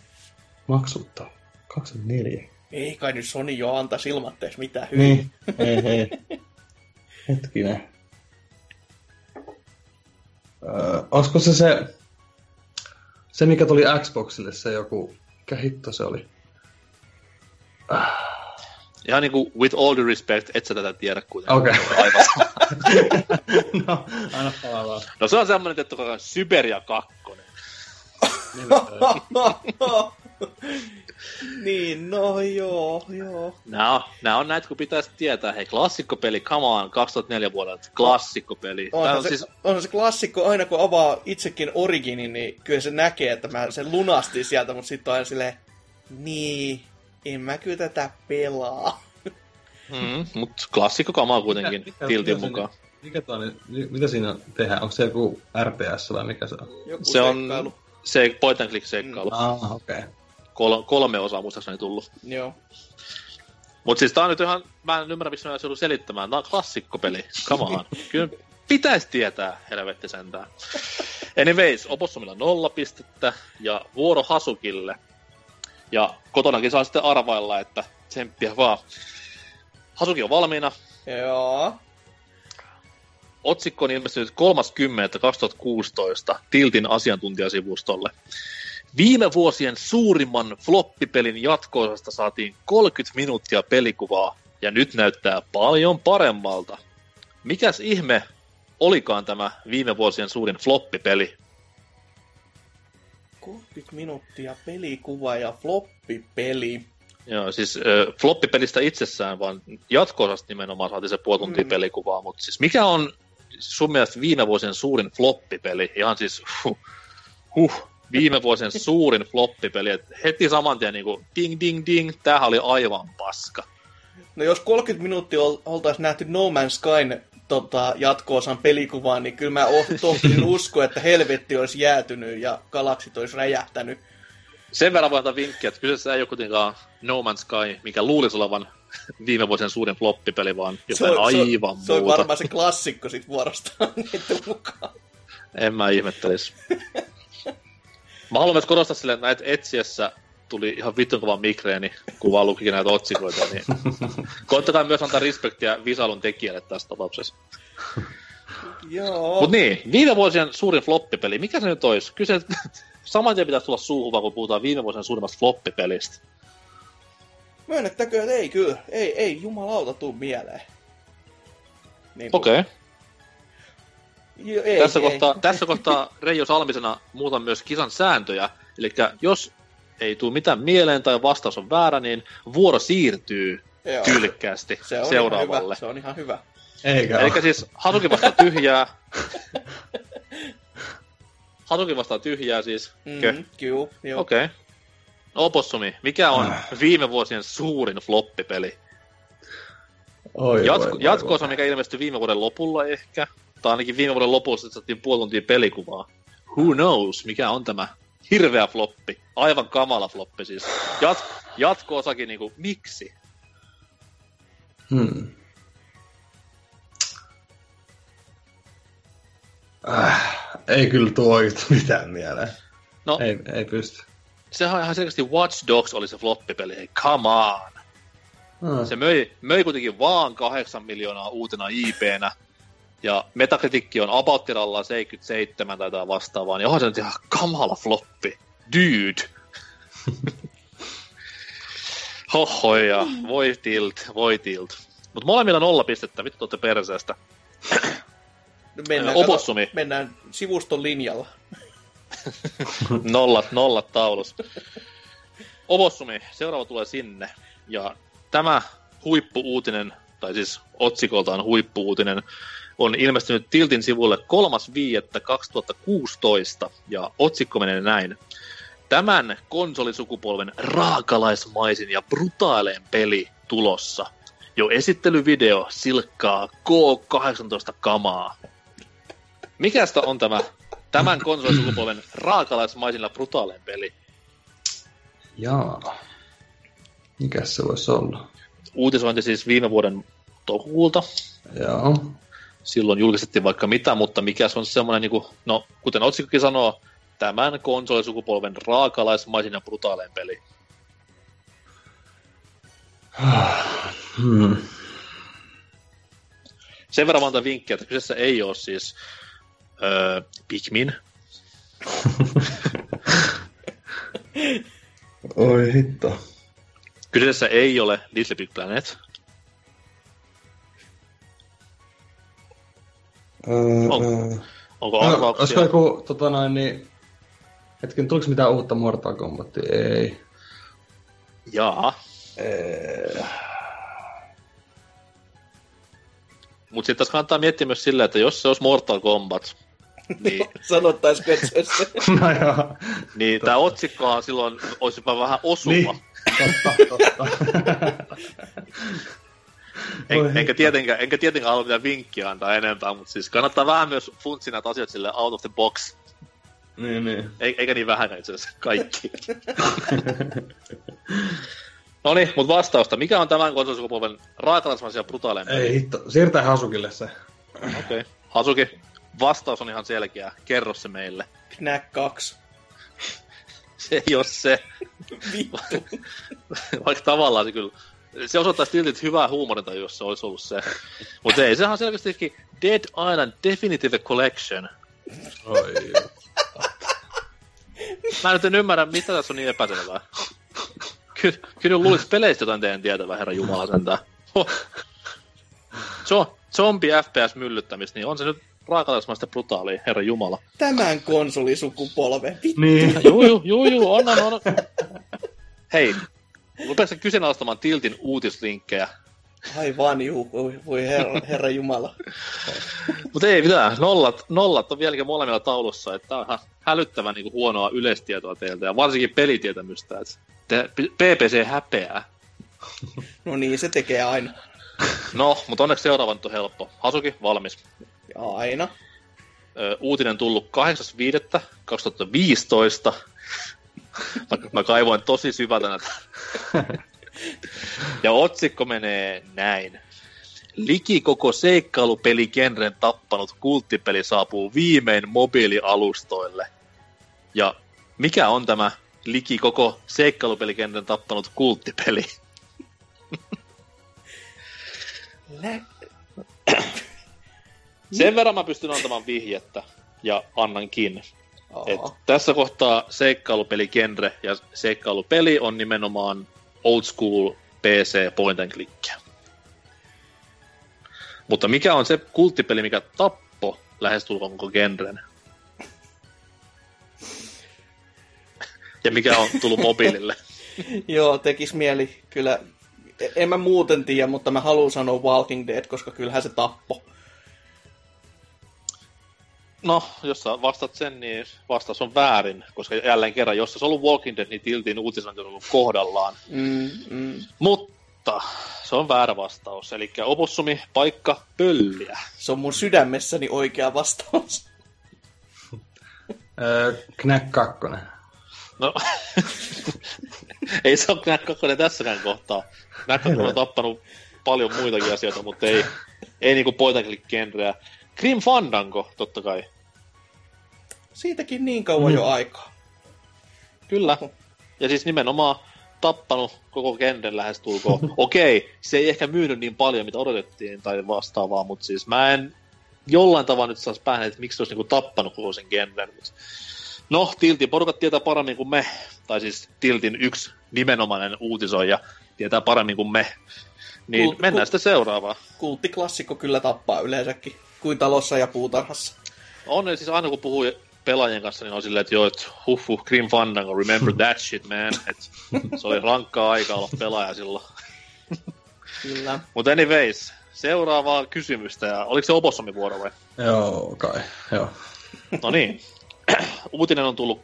maksutta. 24. Ei kai nyt Sony jo antaisi ilmatteeksi mitään hyvin. Niin, ei, ei. Hetkinen. Öö, olisiko se se, se mikä tuli Xboxille, se joku, mikä hitto se oli? Ihan niinku with all the respect, et sä tätä tiedä kuitenkaan. Okei. Aivan. no, aina palaa vaan. No se on semmonen, että on Syberia 2. niin, no joo, joo. Nää on, nää on näitä, kun pitäisi tietää. Hei, klassikkopeli, come on, 2004 vuodelta, klassikkopeli. Onhan on se, siis, onhan se klassikko, aina kun avaa itsekin Originin, niin kyllä se näkee, että mä sen lunastin sieltä, mutta sitten on aina silleen, niin, en mä kyllä tätä pelaa. mm, mut klassikko kamaa kuitenkin, Mikä- mikä- tiltin mikä mukaan. Mikä toi, on- mi- mitä siinä tehdään? Onko se joku RTS vai mikä se on? Joku Se on seikkailu. se point and click seikkailu. Ah, okei. Okay. Kol, kolme osaa muistaakseni tullut. Joo. Mut siis tää on nyt ihan, mä en ymmärrä, miksi mä joudun selittämään. Tää on klassikkopeli, come on. Kyllä pitäisi tietää, helvetti sentään. Anyways, Opossumilla nolla pistettä ja vuoro Hasukille. Ja kotonakin saa sitten arvailla, että tsemppiä vaan. Hasuki on valmiina. Joo. Otsikko on ilmestynyt 30.2016 Tiltin asiantuntijasivustolle. Viime vuosien suurimman floppipelin jatko saatiin 30 minuuttia pelikuvaa, ja nyt näyttää paljon paremmalta. Mikäs ihme olikaan tämä viime vuosien suurin floppipeli? 30 minuuttia pelikuva ja floppipeli. Joo, siis äh, floppipelistä itsessään, vaan jatko nimenomaan saatiin se puoli tuntia Mm. pelikuvaa, mutta siis mikä on sun mielestä viime vuosien suurin floppipeli? Ihan siis, huh, huh viime vuosien suurin floppipeli. Et heti saman tien niin kuin, ding ding ding, tämähän oli aivan paska. No jos 30 minuuttia ol, oltaisiin nähty No Man's Skyn tota, jatko-osan pelikuvaa, niin kyllä mä tohtisin uskoa, että helvetti olisi jäätynyt ja galaksit olisi räjähtänyt. Sen verran voi antaa vinkkiä, että kyseessä ei ole kuitenkaan No Man's Sky, mikä luulisi olevan viime vuosien suurin floppipeli, vaan jotain on, aivan se on, muuta. Se on varmaan se klassikko sit vuorostaan niiden mukaan. En mä ihmettelisi. Mä haluan myös korostaa silleen, että näitä etsiessä tuli ihan vittun kova migreeni, kun vaan lukikin näitä otsikoita, niin koittakaa myös antaa respektiä visailun tekijälle tässä tapauksessa. Joo. Mut niin, viime vuosien suurin floppipeli, mikä se nyt olisi? Kyse, saman tien pitäisi tulla suuhun, vaan kun puhutaan viime vuosien suurimmasta floppipelistä. Myönnettäkö, että ei kyllä. Ei, ei jumalauta tuu mieleen. Niin Okei. Okay. Jo, ei, Tässä, ei. kohtaa, tässä kohtaa Reijo Salmisena muutan myös kisan sääntöjä. Eli jos ei tule mitään mieleen tai vastaus on väärä, niin vuoro siirtyy Joo. tyylikkäästi se on seuraavalle. Ihan hyvä. Se on ihan hyvä. Eikä Eli siis Hasuki vastaa tyhjää. Hasuki vastaa tyhjää siis. Mm, joo. Okei. Okay. No Opossumi, mikä on viime vuosien suurin floppipeli? Oi, Jatko, voi, voi, jatkoosa, voi. mikä ilmestyi viime vuoden lopulla ehkä. Tai ainakin viime vuoden lopussa että saatiin puoli tuntia pelikuvaa. Who knows, mikä on tämä hirveä floppi. Aivan kamala floppi siis. Jat, jatko-osakin niinku, miksi? Hmm. Äh, ei kyllä tuo mitään mieleen. No, Ei, ei pysty. sehän on ihan selkeästi Watch Dogs oli se floppipeli. Hei, come on! Ah. Se möi, möi kuitenkin vaan 8 miljoonaa uutena IPnä. Ja Metacritic on abouttiralla 77 tai jotain vastaavaa, niin onhan se nyt ihan kamala floppi. Dude! Hohoja, voi tilt, voi tilt. Mut molemmilla nolla pistettä, vittu tuotte perseestä. No Mennään, Opossumi. kato, mennään sivuston linjalla. nollat, nollat taulus. Ovossumi, seuraava tulee sinne. Ja tämä huippuuutinen, tai siis otsikoltaan huippuuutinen, on ilmestynyt Tiltin sivulle 3.5.2016, ja otsikko menee näin. Tämän konsolisukupolven raakalaismaisin ja brutaalein peli tulossa. Jo esittelyvideo silkkaa K18 kamaa. Mikästä on tämä tämän konsolisukupolven raakalaismaisilla brutaalein peli? Jaa. Mikäs se voisi olla? Uutisointi siis viime vuoden toukokuulta. Joo. Silloin julkistettiin vaikka mitä, mutta mikä se on semmoinen, niin kuin, no kuten otsikkokin sanoo, tämän konsolisukupolven raakalaismaisin ja brutaalein peli. Hmm. Sen verran monta vinkkiä, että kyseessä ei ole siis öö, Pikmin, Oi hitto. kyseessä ei ole Little Big Planet, Öö, On- öö. onko No, arvauksia? olisiko joku, tota noin, niin... Hetken, tuliko mitään uutta Mortal Kombatia? Ei. Jaa, Ei. mutta sitten tässä kannattaa miettiä myös silleen, että jos se olisi Mortal Kombat, niin Sanottaisiko, että se olisi se? No joo. Niin tämä otsikkohan silloin olisi jopa vähän osuva. Niin. Totta, totta. En, enkä, tietenkään, enkä tietenkään halua mitään vinkkiä antaa enempää, mutta siis kannattaa vähän myös funtsia näitä asioita sille out of the box. niin, niin. Ei, eikä niin vähän itse asiassa kaikki. no niin, mutta vastausta. Mikä on tämän konsolisukupolven raakalaismaisia brutaalein peli? Ei hitto. Siirtää Hasukille se. Okei. Okay. Hasuki, vastaus on ihan selkeä. Kerro se meille. Knack 2. Se ei ole se. Vittu. Vaikka tavallaan se kyllä... Se osoittaisi tiltit hyvää huumorintajua, jos se olisi ollut se. Mutta ei, sehän on selkeästikin Dead Island Definitive Collection. Oi. Mä nyt en ymmärrä, mitä tässä on niin epäselvää. Kyllä, kyllä luulisi peleistä jotain teidän tietävää, herra Jumala sentään. Huh. So, zombi FPS myllyttämistä, niin on se nyt raakalaismaista brutaalia, herra Jumala. Tämän konsolisukupolven. Vittu. Niin. Juu, juu, juu, juu, on, on, on. Hei, rupeatko kyseenalaistamaan Tiltin uutislinkkejä? Aivan, juu, voi, herra, herra Jumala. Mutta ei mitään, nollat, nollat on vieläkin molemmilla taulussa, että on ihan hälyttävän niin huonoa yleistietoa teiltä, ja varsinkin pelitietämystä, että te, PPC häpeää. No niin, se tekee aina. No, mutta onneksi seuraava nyt on helppo. Hasuki, valmis. Ja aina. Ö, uutinen tullut 8.5.2015. mä, mä kaivoin tosi syvältä näitä. ja otsikko menee näin. Liki koko seikkailupelikentren tappanut kulttipeli saapuu viimein mobiilialustoille. Ja mikä on tämä liki koko seikkailupelikentren tappanut kulttipeli? Lä- Sen verran mä pystyn antamaan vihjettä, ja annankin. Et tässä kohtaa seikkailupelikendre ja seikkailupeli on nimenomaan old school PC point and clickia. Mutta mikä on se kulttipeli, mikä tappo lähestulkoon koko genren? ja mikä on tullut mobiilille? Joo, tekis mieli kyllä. E- En mä muuten tiedä, mutta mä haluan sanoa Walking Dead, koska kyllähän se tappo. No, jos sä vastat sen, niin vastaus on väärin, koska jälleen kerran, jos se on ollut Walking Dead, niin Tiltin uutisointi on ollut kohdallaan. Mm, mm. Mutta se on väärä vastaus. Eli opossumi, paikka, pölliä. Se on mun sydämessäni oikea vastaus. Knack 2. No, ei se ole Knack 2 tässäkään kohtaa. Knack 2 on tappanut paljon muitakin asioita, mutta ei, ei niinku genreä. Grim Fandango, totta kai. Siitäkin niin kauan Mm. jo aikaa. Kyllä. Ja siis nimenomaan tappanut koko genren lähestulkoon. Okei, se ei ehkä myynyt niin paljon, mitä odotettiin tai vastaavaa, mutta siis mä en jollain tavalla nyt saisi päähän, että miksi se olisi niinku tappanut koko sen. Mut No, Tiltin porukat tietää paremmin kuin me, tai siis Tiltin yksi nimenomainen uutisoija tietää paremmin kuin me. Niin Kul- mennään kul- sitten seuraavaan. Kulttiklassikko kyllä tappaa yleensäkin, kuin talossa ja puutarhassa. On siis aina kun puhuu pelaajien kanssa, niin on silleen, että joo, että huh, huh Grim Fandango, remember that shit, man. Et se oli rankkaa aikaa olla pelaaja silloin. Kyllä. Mutta anyways, seuraavaa kysymystä, ja oliko se Opossomin vuoro vai? Joo, kai. Joo. No niin. Uutinen on tullut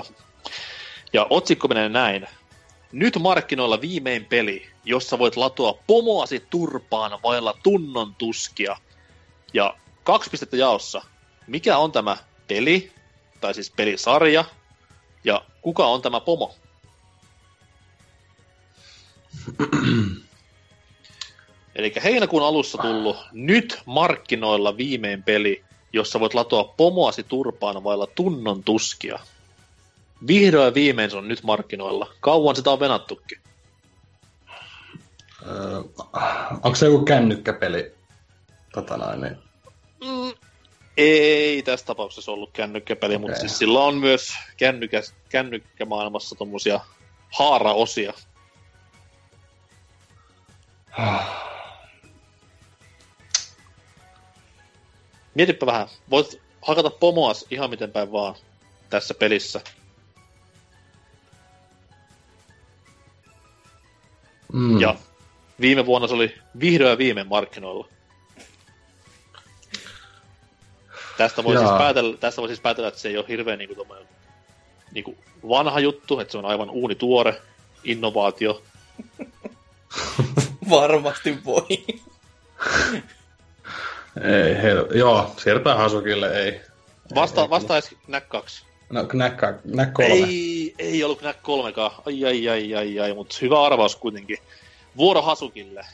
2.7.2016. Ja otsikko menee näin. Nyt markkinoilla viimein peli, jossa voit latua pomoasi turpaan vailla tunnon tuskia. Ja kaksi pistettä jaossa. Mikä on tämä peli, tai siis pelisarja, ja kuka on tämä pomo? Eli heinäkuun alussa tullut nyt markkinoilla viimein peli, jossa voit latoa pomoasi turpaan vailla tunnon tuskia. Vihdoin viimein se on nyt markkinoilla. Kauan sitä on venattukin. Öö, onko se joku kännykkäpeli? Tota noin, niin. Mm, ei tässä tapauksessa ollut kännykkäpeli, okay. mutta siis sillä on myös kännykä, kännykkämaailmassa tommosia haaraosia. Mietipä vähän. Voit hakata pomoas ihan miten päin vaan tässä pelissä. Mm. Ja viime vuonna se oli vihdoin ja viimein markkinoilla. Tästä voi, siis päätellä, tästä voi siis päätellä, että se ei ole hirveän niinku, tommonen, niinku vanha juttu, että se on aivan uuni tuore innovaatio. Varmasti voi. Ei, hel... Joo, siirretään Hasukille, ei. Vasta, ei, vastaisi Knack 2. No, Knack, Knack 3. Ei, ei ollut Knack 3 Ai, ai, ai, ai, ai, mutta hyvä arvaus kuitenkin. Vuoro Hasukille.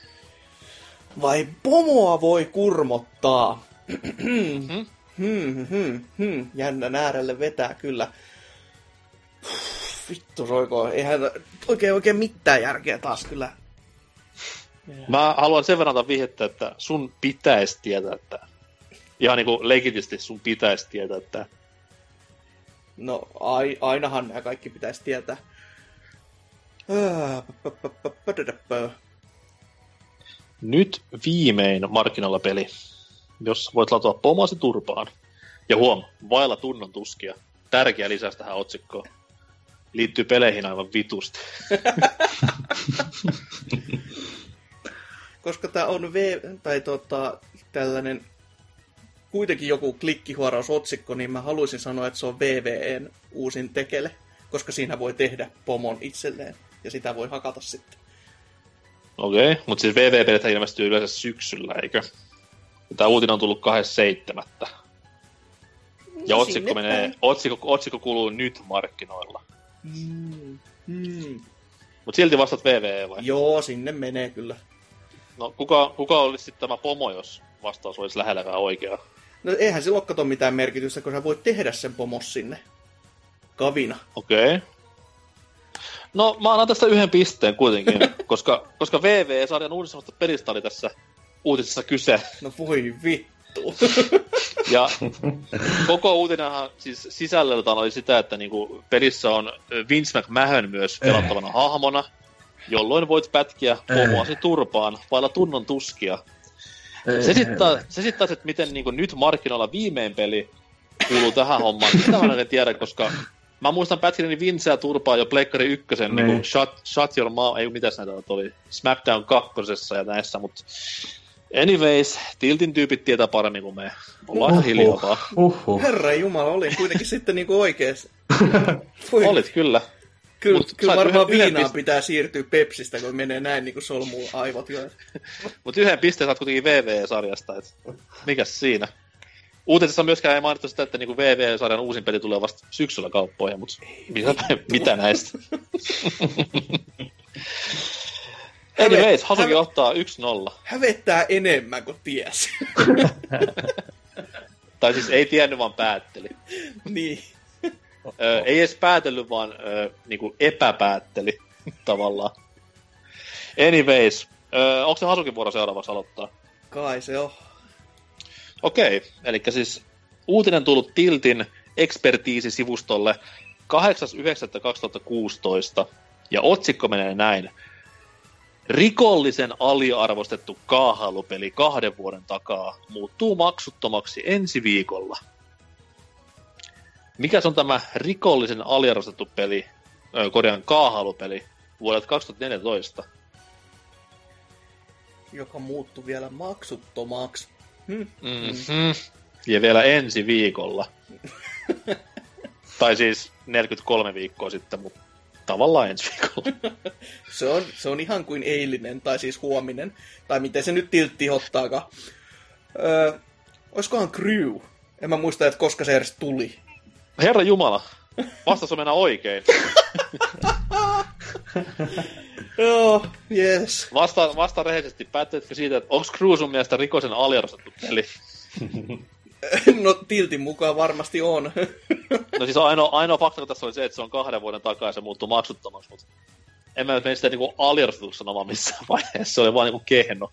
Vai pomoa voi kurmottaa? Mhm. Hmm, hmm, hmm. Jännän äärelle vetää kyllä. Vittu soiko, eihän oikein oikein mitään järkeä taas kyllä. Mä haluan sen verran vihjettä, että sun pitäisi tietää, että ihan niinku legitisti sun pitäisi tietää, että No, ai, ainahan nämä kaikki pitäisi tietää. Nyt viimein markkinoilla peli, jossa voit latua pomoasi turpaan. Ja huom, vailla tunnon tuskia. Tärkeä lisäys tähän otsikkoon. liittyy peleihin aivan vitusti. Koska tämä on v, tai tota, tällainen kuitenkin joku klikkihuarausotsikko, niin mä haluaisin sanoa, että se on VVEn uusin tekele, koska siinä voi tehdä pomon itselleen, ja sitä voi hakata sitten. Okei, okay, mutta siis VV-pelit ilmestyy yleensä syksyllä, eikö? Tämä uutinen on tullut 27. Ja No, otsikko, menee, päin. otsikko, otsikko kuuluu nyt markkinoilla. Mm. Mm. Mutta silti vastaat VVE vai? Joo, sinne menee kyllä. No kuka, kuka olisi sitten tämä pomo, jos vastaus olisi lähelläkään oikea? No eihän sillä ole kato mitään merkitystä, kun sä voit tehdä sen pomos sinne. Kavina. Okei. Okay. No mä annan tästä yhden pisteen kuitenkin, koska, koska VV-sarjan uudemmasta pelistä oli tässä uutisessa kyse. No voi vittu. Ja koko uutinenhan siis sisällöltään oli sitä, että niinku pelissä on Vince McMahon myös pelattavana hahmona, jolloin voit pätkiä pomoasi turpaan vailla tunnon tuskia. Se sitten taas, se sit taas, että miten niinku nyt markkinoilla viimein peli kuuluu tähän hommaan, sitä mä en tiedä, koska mä muistan pätkineeni Vinceä turpaa jo Pleikkari ykkösen, Niin. niinku shut, shut Your Mouth, ei mitäs näitä oli, Smackdown kakkosessa ja näissä, mutta anyways, Tiltin tyypit tietää paremmin kuin me. Ollaan ihan hiljaa vaan. Uhuh. Herra Jumala, olin kuitenkin sitten niinku oikees. Olit kyllä. Kyllä, Mut kyllä varmaan yhden- yhden viinaan pist- pitää siirtyä Pepsistä, kun menee näin niin kuin solmuu aivot jo. Mutta yhden pisteen saat kuitenkin VV-sarjasta, et mikäs siinä? Uutisessa myöskään ei mainittu sitä, että niinku VV-sarjan uusin peli tulee vasta syksyllä kauppoihin, mutta mitä, mitä näistä? Anyways, Hasuki häve- ottaa 1-0. Hävettää enemmän kuin ties. Tai siis ei tiennyt, vaan päätteli. niin. Ö, ei edes päätellyt, vaan ö, niinku epäpäätteli tavallaan. Anyways, ö, onko se Hasukin vuoro seuraavaksi aloittaa? Kai se on. Okei, eli siis uutinen tullut Tiltin ekspertiisisivustolle 8.9.2016, ja otsikko menee näin. Rikollisen aliarvostettu kaahailupeli kahden vuoden takaa muuttuu maksuttomaksi ensi viikolla. Mikä on tämä rikollisen aliarvostettu peli, korjaan kaahailupeli, vuodelta 2014? Joka muuttui vielä maksuttomaksi. Hm. Mm-hmm. Ja vielä ensi viikolla. tai siis 43 viikkoa sitten, mutta tavallaan ensi viikolla. Se on, se on ihan kuin eilinen, tai siis huominen. Tai miten se nyt tiltti ottaakaan. Öö, oiskohan Crew? En mä muista, että koska se edes tuli. Herra Jumala, vastaus on mennä oikein. Joo, yes. Vasta, vasta rehellisesti, päättäitkö siitä, että onko Crew sun mielestä rikosen aliarvostettu peli? No tiltin mukaan varmasti on. No siis ainoa, ainoa fakta tässä oli se, että se on kahden vuoden takaa ja se muuttui maksuttomaksi, mutta en mä mene sitä niinku aliarvostetuksi sanomaan missään vaiheessa, se oli vaan niinku kehno.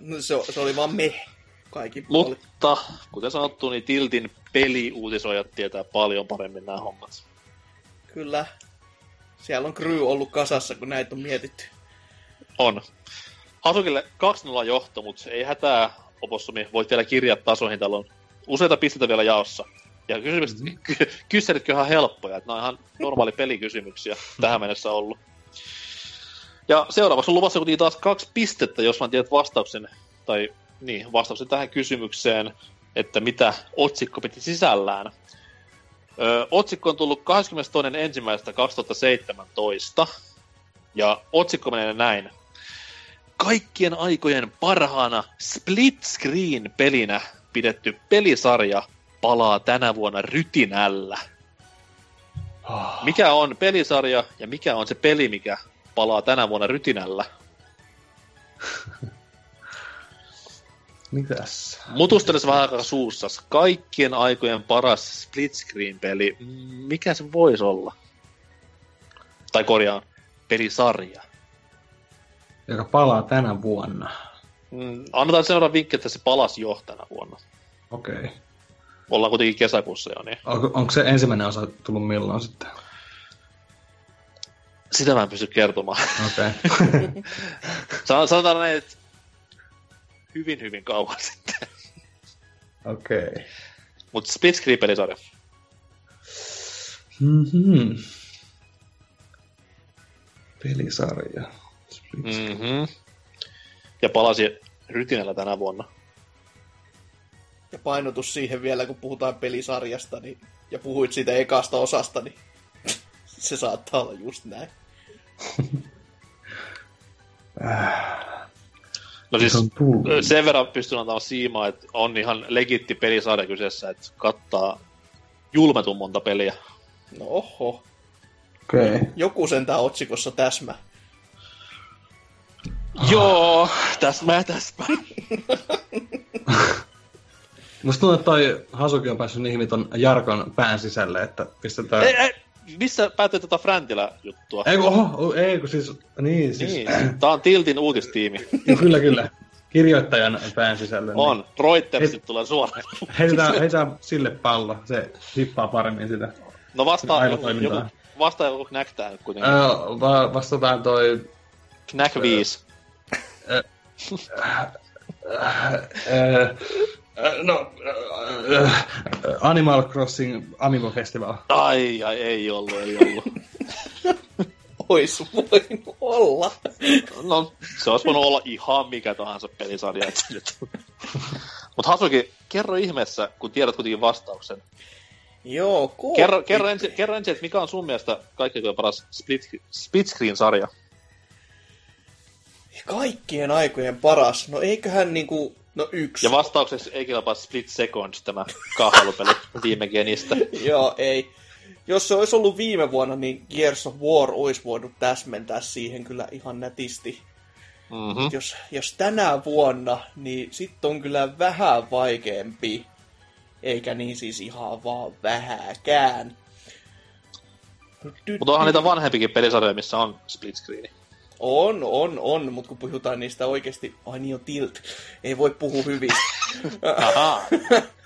No, se, se oli vaan me. Kaikki oli. Mutta, kuten sanottu, niin Tiltin peliuutisoijat tietää paljon paremmin nämä hommat. Kyllä. Siellä on crew ollut kasassa, kun näitä on mietitty. On. Hasukille 2-0 johto, mutta ei hätää, Opossumi. Voit vielä kirjaa tasoihin. Täällä on useita pisteitä vielä jaossa. Ja kysymykset, mm-hmm. ky- kyselytkin on ihan helppoja. Että nämä on ihan normaali pelikysymyksiä tähän mennessä ollut. Ja seuraavaksi on luvassa kuitenkin taas kaksi pistettä, jos mä tiedät vastauksen, tai niin, vastauksen tähän kysymykseen, että mitä otsikko piti sisällään. Otsikko on tullut 22.1.2017, ja otsikko menee näin. Kaikkien aikojen parhaana split screen pelinä pidetty pelisarja palaa tänä vuonna rytinällä. Mikä on pelisarja ja mikä on se peli, mikä palaa tänä vuonna rytinällä? Mitäs? Mutusteles vähän aikaa suussas. Kaikkien aikojen paras split screen peli. Mm, Mikä se voisi olla? Tai korjaan, pelisarja. Joka palaa tänä vuonna. Mm, annetaan seuraava vinkki, että se palasi jo tänä vuonna. Okei. Okay. Ollaan kuitenkin kesäkuussa jo, niin Onko, onko se ensimmäinen osa tullut milloin sitten? sitä mä en pysty kertomaan. Okei. Okay. San- Sanotaan näin, että hyvin hyvin kauan sitten. Okei. Okay. Mutta split screen pelisarja. Mm-hmm. Pelisarja. Mm-hmm. Ja palasi rytinällä tänä vuonna. Ja painotus siihen vielä, kun puhutaan pelisarjasta, niin, ja puhuit siitä ekasta osasta, niin se saattaa olla just näin. No siis sen verran pystyn antamaan siimaa, että on ihan legitti pelisarja kyseessä, että kattaa julmetun monta peliä. No oho, Okei. Okay. joku sentään otsikossa täsmä. Joo, täsmää täsmää. Musta tuntuu, että toi Hasuki on päässyt niin ton Jarkon pään sisälle, että pistetään... ei, ei, missä päätyi tätä Fräntilä-juttua? Ei oho, ei kun siis, niin siis, Niin, tää on Tiltin uutistiimi. Kyllä kyllä, kirjoittajan pään sisälle. niin On, Reutersit tulee suoraan. Heitetään, heitetään sille pallo, se hippaa paremmin sitä. No vastaa joku, joku, vastaa joku Knack tää nyt kuitenkin. Öö, va- vastataan toi... Knack 5. Öö, no, öö, Animal Crossing Amiibo Festival. Ai, ai, ei ollut, ei ollut. Ois voinut olla. No, se olisi voinut olla ihan mikä tahansa pelisarja. et se nyt. Mut Hasuki, kerro ihmeessä, kun tiedät kuitenkin vastauksen. Joo, ko- Kerro, kerro, ensin, kerro ensin, että mikä on sun mielestä kaikkein paras split, split screen-sarja? Kaikkien aikojen paras. No eiköhän niinku... No yksi. Ja vastaukseksi ei kelpaa Split Seconds, tämä kahvailupeli viime genistä. Joo, ei. Jos se olisi ollut viime vuonna, niin Gears of War olisi voinut täsmentää siihen kyllä ihan nätisti. Mm-hmm. Jos, jos tänä vuonna, niin sitten on kyllä vähän vaikeampi. Eikä niin siis ihan vaan vähäkään. Mutta onhan niitä vanhempikin pelisarjoja, missä on split screeni. On, on, on, mutta kun puhutaan niistä oikeasti, ai niin on tilt, ei voi puhua hyvin.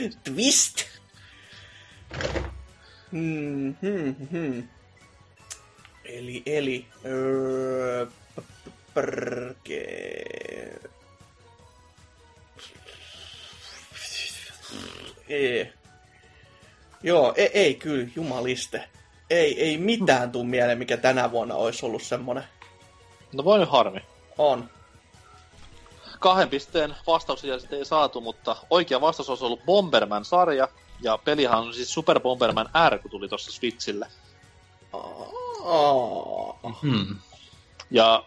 Twist! Hmm, hmm, hmm. Eli, eli, öö, perke... Joo, ei, ei kyllä, jumaliste. Ei, ei mitään tuu mieleen, mikä tänä vuonna olisi ollut semmonen. No voi nyt harmi. On. Kahden pisteen vastauksia sitten ei saatu, mutta oikea vastaus olisi ollut Bomberman-sarja. Ja pelihan on siis Super Bomberman R, kun tuli tuossa Switchille. Aa. Hmm. Ja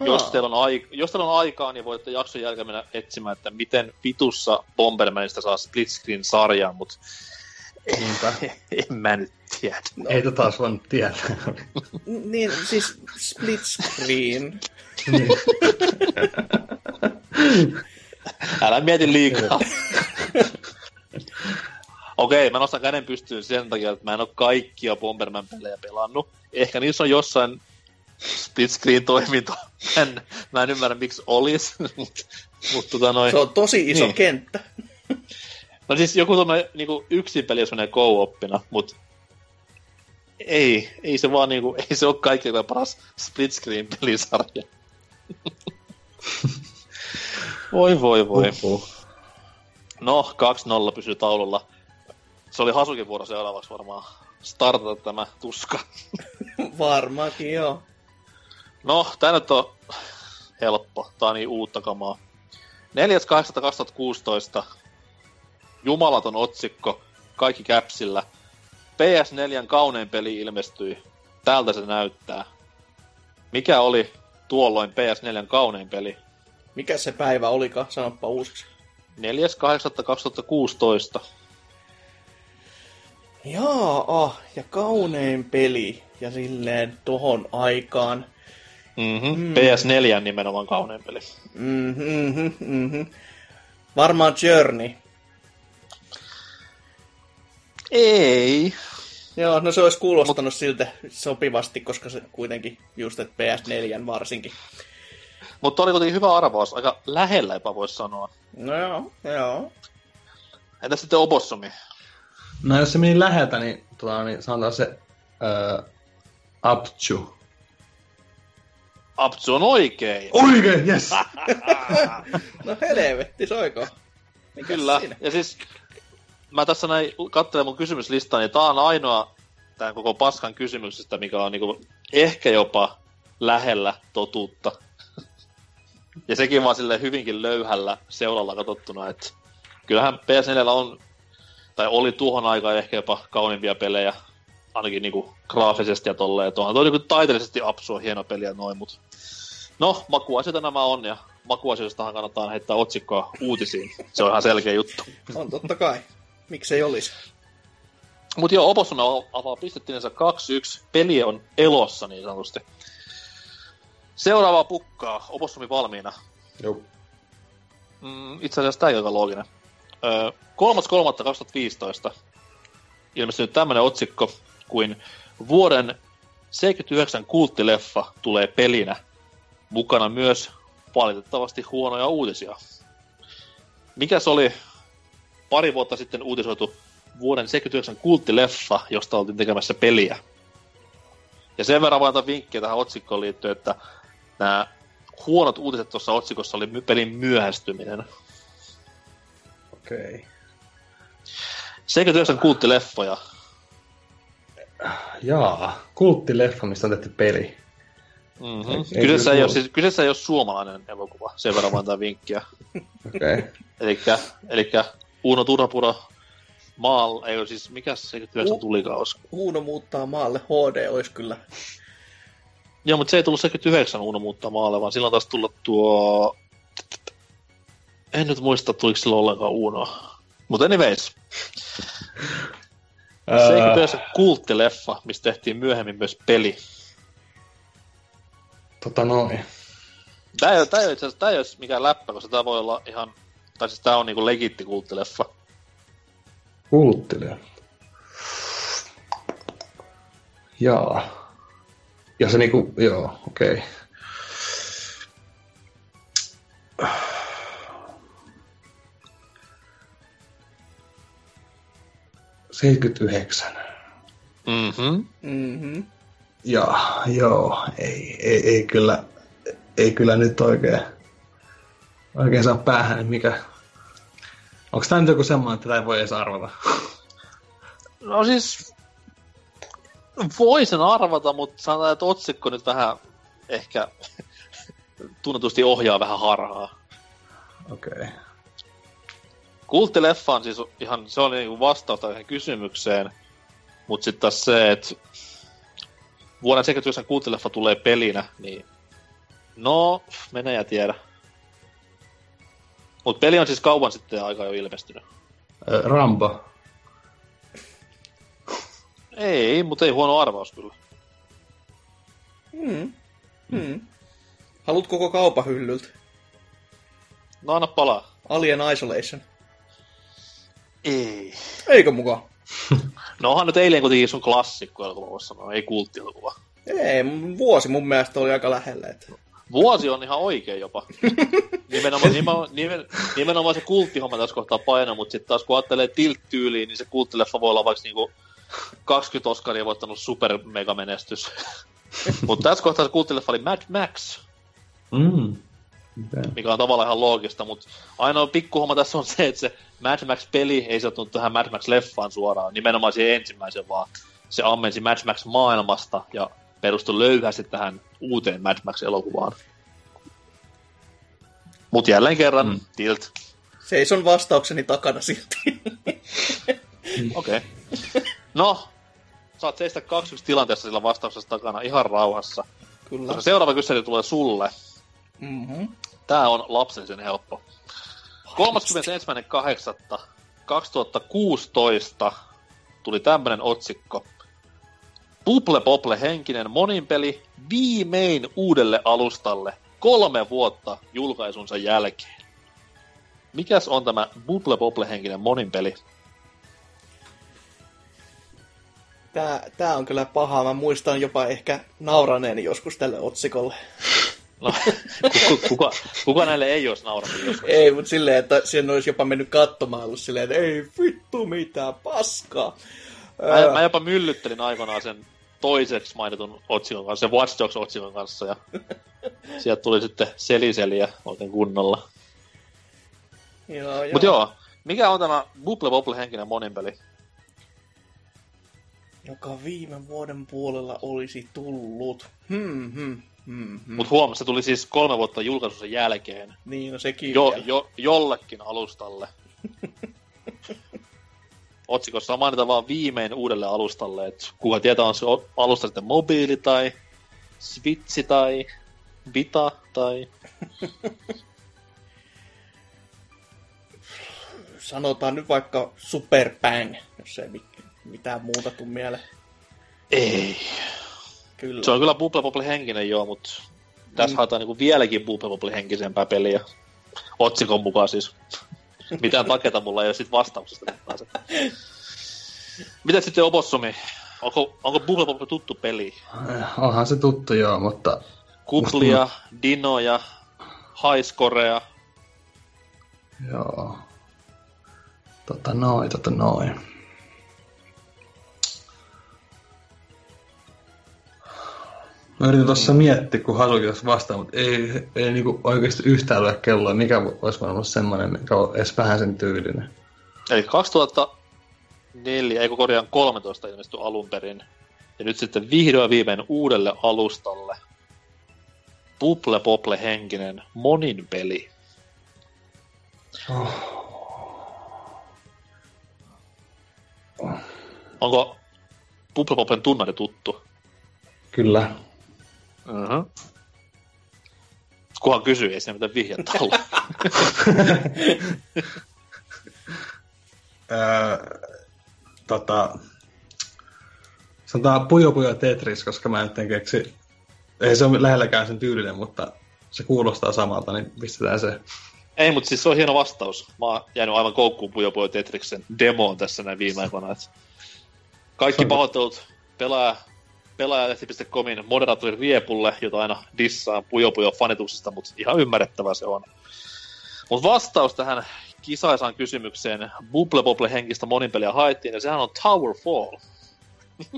jos Aa. teillä, on ai- jos teillä on aikaa, niin voitte jakson jälkeen mennä etsimään, että miten vitussa Bombermanista saa split screen sarjaa, mutta Niinpä. en mä nyt tiedä. Ei tätä taas voinut tietää. Niin, siis split screen. Niin. Älä mieti liikaa. Okei, mä nostan käden pystyyn sen takia, että mä en ole kaikkia Bomberman-pelejä pelannut. Ehkä niissä on jossain split screen toiminto. Mä en, mä en ymmärrä, miksi olis, mutta mut, tota noin. Se on tosi iso Niin. kenttä. No siis joku tommonen niinku yksin peli, jos menee co-oppina, mut ei, ei se vaan niinku, ei se ole kaikkein paras split screen pelisarja. voi voi voi. Uhuh. No, 2-0 pysyy taululla. Se oli Hasukin vuoro seuraavaksi varmaan startata tämä tuska. Varmaankin joo. No, tää nyt on helppo. Tää on niin uutta kamaa. 4.8.2016. Jumalaton otsikko. Kaikki käpsillä. PS4 kaunein peli ilmestyi. Tältä se näyttää. Mikä oli tuolloin PS4 kaunein peli? Mikä se päivä olikaan? Sanoppa uusiksi. 4.8.2016. Jaa, ah, ja kaunein peli. Ja silleen tohon aikaan. Mm-hmm. Mm. PS4 nimenomaan kaunein peli. Mhm, mhm, mhm. Varmaan Journey. Ei. Joo, no se olisi kuulostanut Mut... siltä sopivasti, koska se kuitenkin just, että PS4 varsinkin. Mutta oli kuitenkin hyvä arvaus. Aika lähellä jopa voisi sanoa. No joo, joo. Entä sitten Opossumi? No jos se meni läheltä, niin, tota, niin sanotaan se uh, Apchu. Apsu on oikein. Oikein, yes! No helvetti, soiko? Mikäs Kyllä. siinä? Ja siis mä tässä näin katselen mun kysymyslistaa, niin tää on ainoa tämän koko paskan kysymyksestä, mikä on niinku ehkä jopa lähellä totuutta. Ja sekin vaan sille hyvinkin löyhällä seulalla katsottuna, että kyllähän PS4 on, tai oli tuohon aikaan ehkä jopa kauniimpia pelejä, ainakin niinku graafisesti ja tolleen. Tuohan toi niinku taiteellisesti apsua hieno peliä noin, mut no, makuasioita nämä on, ja makuasioistahan kannattaa heittää otsikkoa uutisiin. Se on ihan selkeä juttu. On totta kai. Miksei olisi? Mut joo, Opossum avaa pistettinsä 2-1. Peli on elossa niin sanotusti. Seuraavaa pukkaa. Opossumi valmiina. Joo. Mm, itse asiassa tää ei ole looginen. Öö, 3.3.2015 ilmestynyt tämmönen otsikko kuin vuoden 79 kulttileffa tulee pelinä. Mukana myös valitettavasti huonoja uutisia. Mikäs oli pari vuotta sitten uutisoitu vuoden 79 kulttileffa, josta oltiin tekemässä peliä? Ja sen verran voin antaa vinkkejä tähän otsikkoon liittyen, että nämä huonot uutiset tuossa otsikossa oli pelin myöhästyminen. Okei. Okay. 79 kulttileffoja. Jaa, kulttileffa, mistä on tehty peli. Mm-hmm. Ei- ei Kyseessä, ei ole, siis, kyseessä ei ole suomalainen elokuva, sen verran antaa vinkkiä. Okei. Okay. Elikkä, elikkä Uno Turhapuro Maal, ei ole siis, mikä se 79 U- tulikaus? Uuno muuttaa maalle HD olisi kyllä. Joo, mutta se ei tullut 79 Uno muuttaa maalle, vaan silloin taas tullut tuo... En nyt muista, tuliko silloin ollenkaan Uno. Mutta anyways, Ää, 79 kulttileffa, mistä tehtiin myöhemmin myös peli. tota noin. Tää ei, ole- tää ei ole tää ei ole mikään läppä, koska tää voi olla ihan... Tai siis tää on niinku legitti kulttileffa. Kulttileffa. Jaa. Ja se niinku, joo, okei. Okay. Seitsemänkymmentäyhdeksän. Mhm. Mhm. Ja, joo, ei, ei, ei, kyllä, ei kyllä nyt oikein, oikein saa päähän, mikä... Onko tämä nyt joku semmoinen, että tätä ei voi edes arvata? No siis... Voisin arvata, mutta sanotaan, että otsikko nyt vähän ehkä tunnetusti ohjaa vähän harhaa. Okei. Okay. Kulttileffa on siis ihan, se oli niinku vastaus tähän kysymykseen, mutta sitten taas se, että vuoden 79 kulttileffa tulee pelinä, niin no, menee ja tiedä. Mutta peli on siis kauan sitten aika jo ilmestynyt. Ö, Rambo. Ei, mutta ei huono arvaus kyllä. Mm. Mm. Haluat koko kaupan hyllyltä? No anna palaa. Alien Isolation. Ei. Eikö mukaan? No onhan nyt eilen kuitenkin sun klassikko elokuva, voisi sanoa, ei kulttielokuva. Ei, mun- vuosi mun mielestä oli aika lähellä. Että... Vuosi on ihan oikein jopa. Nimenomaan, nimenomaan, nimen, nimenomaan se kulttihomma tässä kohtaa paino, mutta sitten taas kun ajattelee tilt-tyyliin, niin se kulttileffa voi olla vaikka niinku 20 Oscaria voittanut super mega menestys. mutta tässä kohtaa se kulttileffa oli Mad Max, Mm. Mitä? mikä on tavallaan ihan loogista, mutta ainoa pikkuhomma tässä on se, että se Mad Max-peli ei sijoittunut tähän Mad Max-leffaan suoraan, nimenomaan siihen ensimmäisen, vaan se ammensi Mad Max-maailmasta ja perustui löyhästi tähän uuteen Mad Max-elokuvaan. Mutta jälleen kerran, mm. Mm. tilt. Seison vastaukseni takana silti. Okei. Okay. No, saat seistä kaksi tilanteessa sillä vastauksessa takana ihan rauhassa. Kyllä. Koska seuraava kysely tulee sulle. Mm-hmm. Tää on lapsellisen helppo. 31.8.2016 tuli tämmönen otsikko. Buble Boble henkinen moninpeli viimein uudelle alustalle kolme vuotta julkaisunsa jälkeen. Mikäs on tämä Buble Boble henkinen moninpeli? Tää, tää on kyllä paha. Mä muistan jopa ehkä nauraneeni joskus tälle otsikolle. No, kuka, kuka, kuka näille ei olisi nauranut joskus? Ei, mutta silleen, että sen olisi jopa mennyt katsomaan ollut silleen, että ei vittu mitään paskaa. Mä, mä jopa myllyttelin aikanaan sen toiseksi mainitun otsikon kanssa, sen Watch Dogs-otsikon kanssa, ja sieltä tuli sitten seliseliä oikein kunnolla. joo, joo. Mut joo, mikä on tämä Bubble Bobble henkinen moninpeli? Joka viime vuoden puolella olisi tullut. Hmm, hmm, hmm, hmm. Mut huom, se tuli siis kolme vuotta julkaisun jälkeen. Niin, no sekin Jo, vielä. jo, jollekin alustalle. Otsikossa mainita vaan viimein uudelle alustalle, että kuka tietää on se alusta sitten mobiili tai switchi tai vita tai... Sanotaan nyt vaikka Super Bang, jos ei mi- mitään muuta tuu mieleen. Ei. Kyllä. Se on kyllä Bubble Bobble henkinen joo, mutta tässä Mm. haetaan niinku vieläkin Bubble Bobble henkisempää peliä. Otsikon mukaan siis. Mitään mulla ei ole sit vastauksesta. nyt taas. Mitä sitten Opossumi? Onko, onko Bubble Bobble tuttu peli? Onhan se tuttu joo, mutta Kuplia, dinoja, highscorea. joo. Tota noin, tota noin. Mä yritin tuossa miettiä, kun Hasuki tuossa vastaa, mutta ei, ei niinku oikeasti yhtään ole kelloa, mikä olisi voinut olla semmoinen, mikä on edes vähän sen tyylinen. Eli 2004, eikö korjaan 13 ilmestyi alun perin. Ja nyt sitten vihdoin viimein uudelle alustalle. Bubble Bobble henkinen monin peli. Onko Bubble Bobblen tunnari tuttu? Kyllä. Uh-huh. Kuhan kysyy, ei siinä mitään vihjettä ollut. Öö, tota, sanotaan Puyo Puyo Tetris, koska mä en keksi, ei se ole lähelläkään sen tyylinen, mutta se kuulostaa samalta, niin pistetään se. Ei, mutta siis se on hieno vastaus. Mä oon jäänyt aivan koukkuun Puyo Puyo Tetriksen demoon tässä näin viime aikoina. Kaikki pahoittelut pelaaja, pelaajalehti.comin moderaattorin Riepulle, jota aina dissaan Puyo Puyo fanituksesta, mutta ihan ymmärrettävää se on. Mutta vastaus tähän kisaisaan kysymykseen Bubble Bobble henkistä moninpeliä haettiin, ja sehän on Towerfall.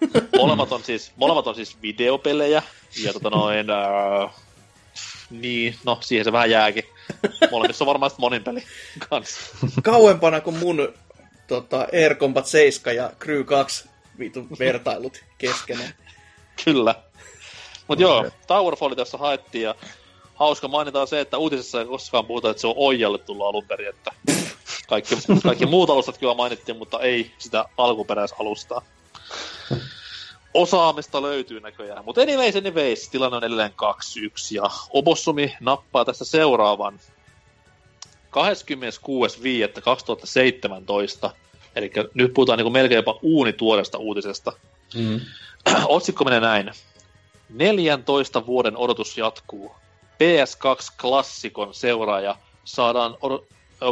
molemmat, on siis, molemmat on siis videopelejä, ja tota noin, ää, niin, no siihen se vähän jääkin. Molemmissa on varmaan sit monin peli kanssa. Kauempana kuin mun tota, Air Combat 7 ja Crew 2 vitun vertailut keskenään. Kyllä. Mut joo, Towerfall tässä haettiin ja hauska mainita on se, että uutisessa ei koskaan puhuta, että se on Oijalle tullut alun perin, että kaikki, kaikki muut alustat kyllä mainittiin, mutta ei sitä alkuperäisalustaa. Osaamista löytyy näköjään. Mutta anyways, anyways, tilanne on edelleen 2-1 ja Obossumi nappaa tästä seuraavan 26.5.2017. Eli nyt puhutaan niin melkein jopa uunituoresta uutisesta. Mm. Otsikko menee näin. 14 vuoden odotus jatkuu. PS2-klassikon seuraaja saadaan, ö,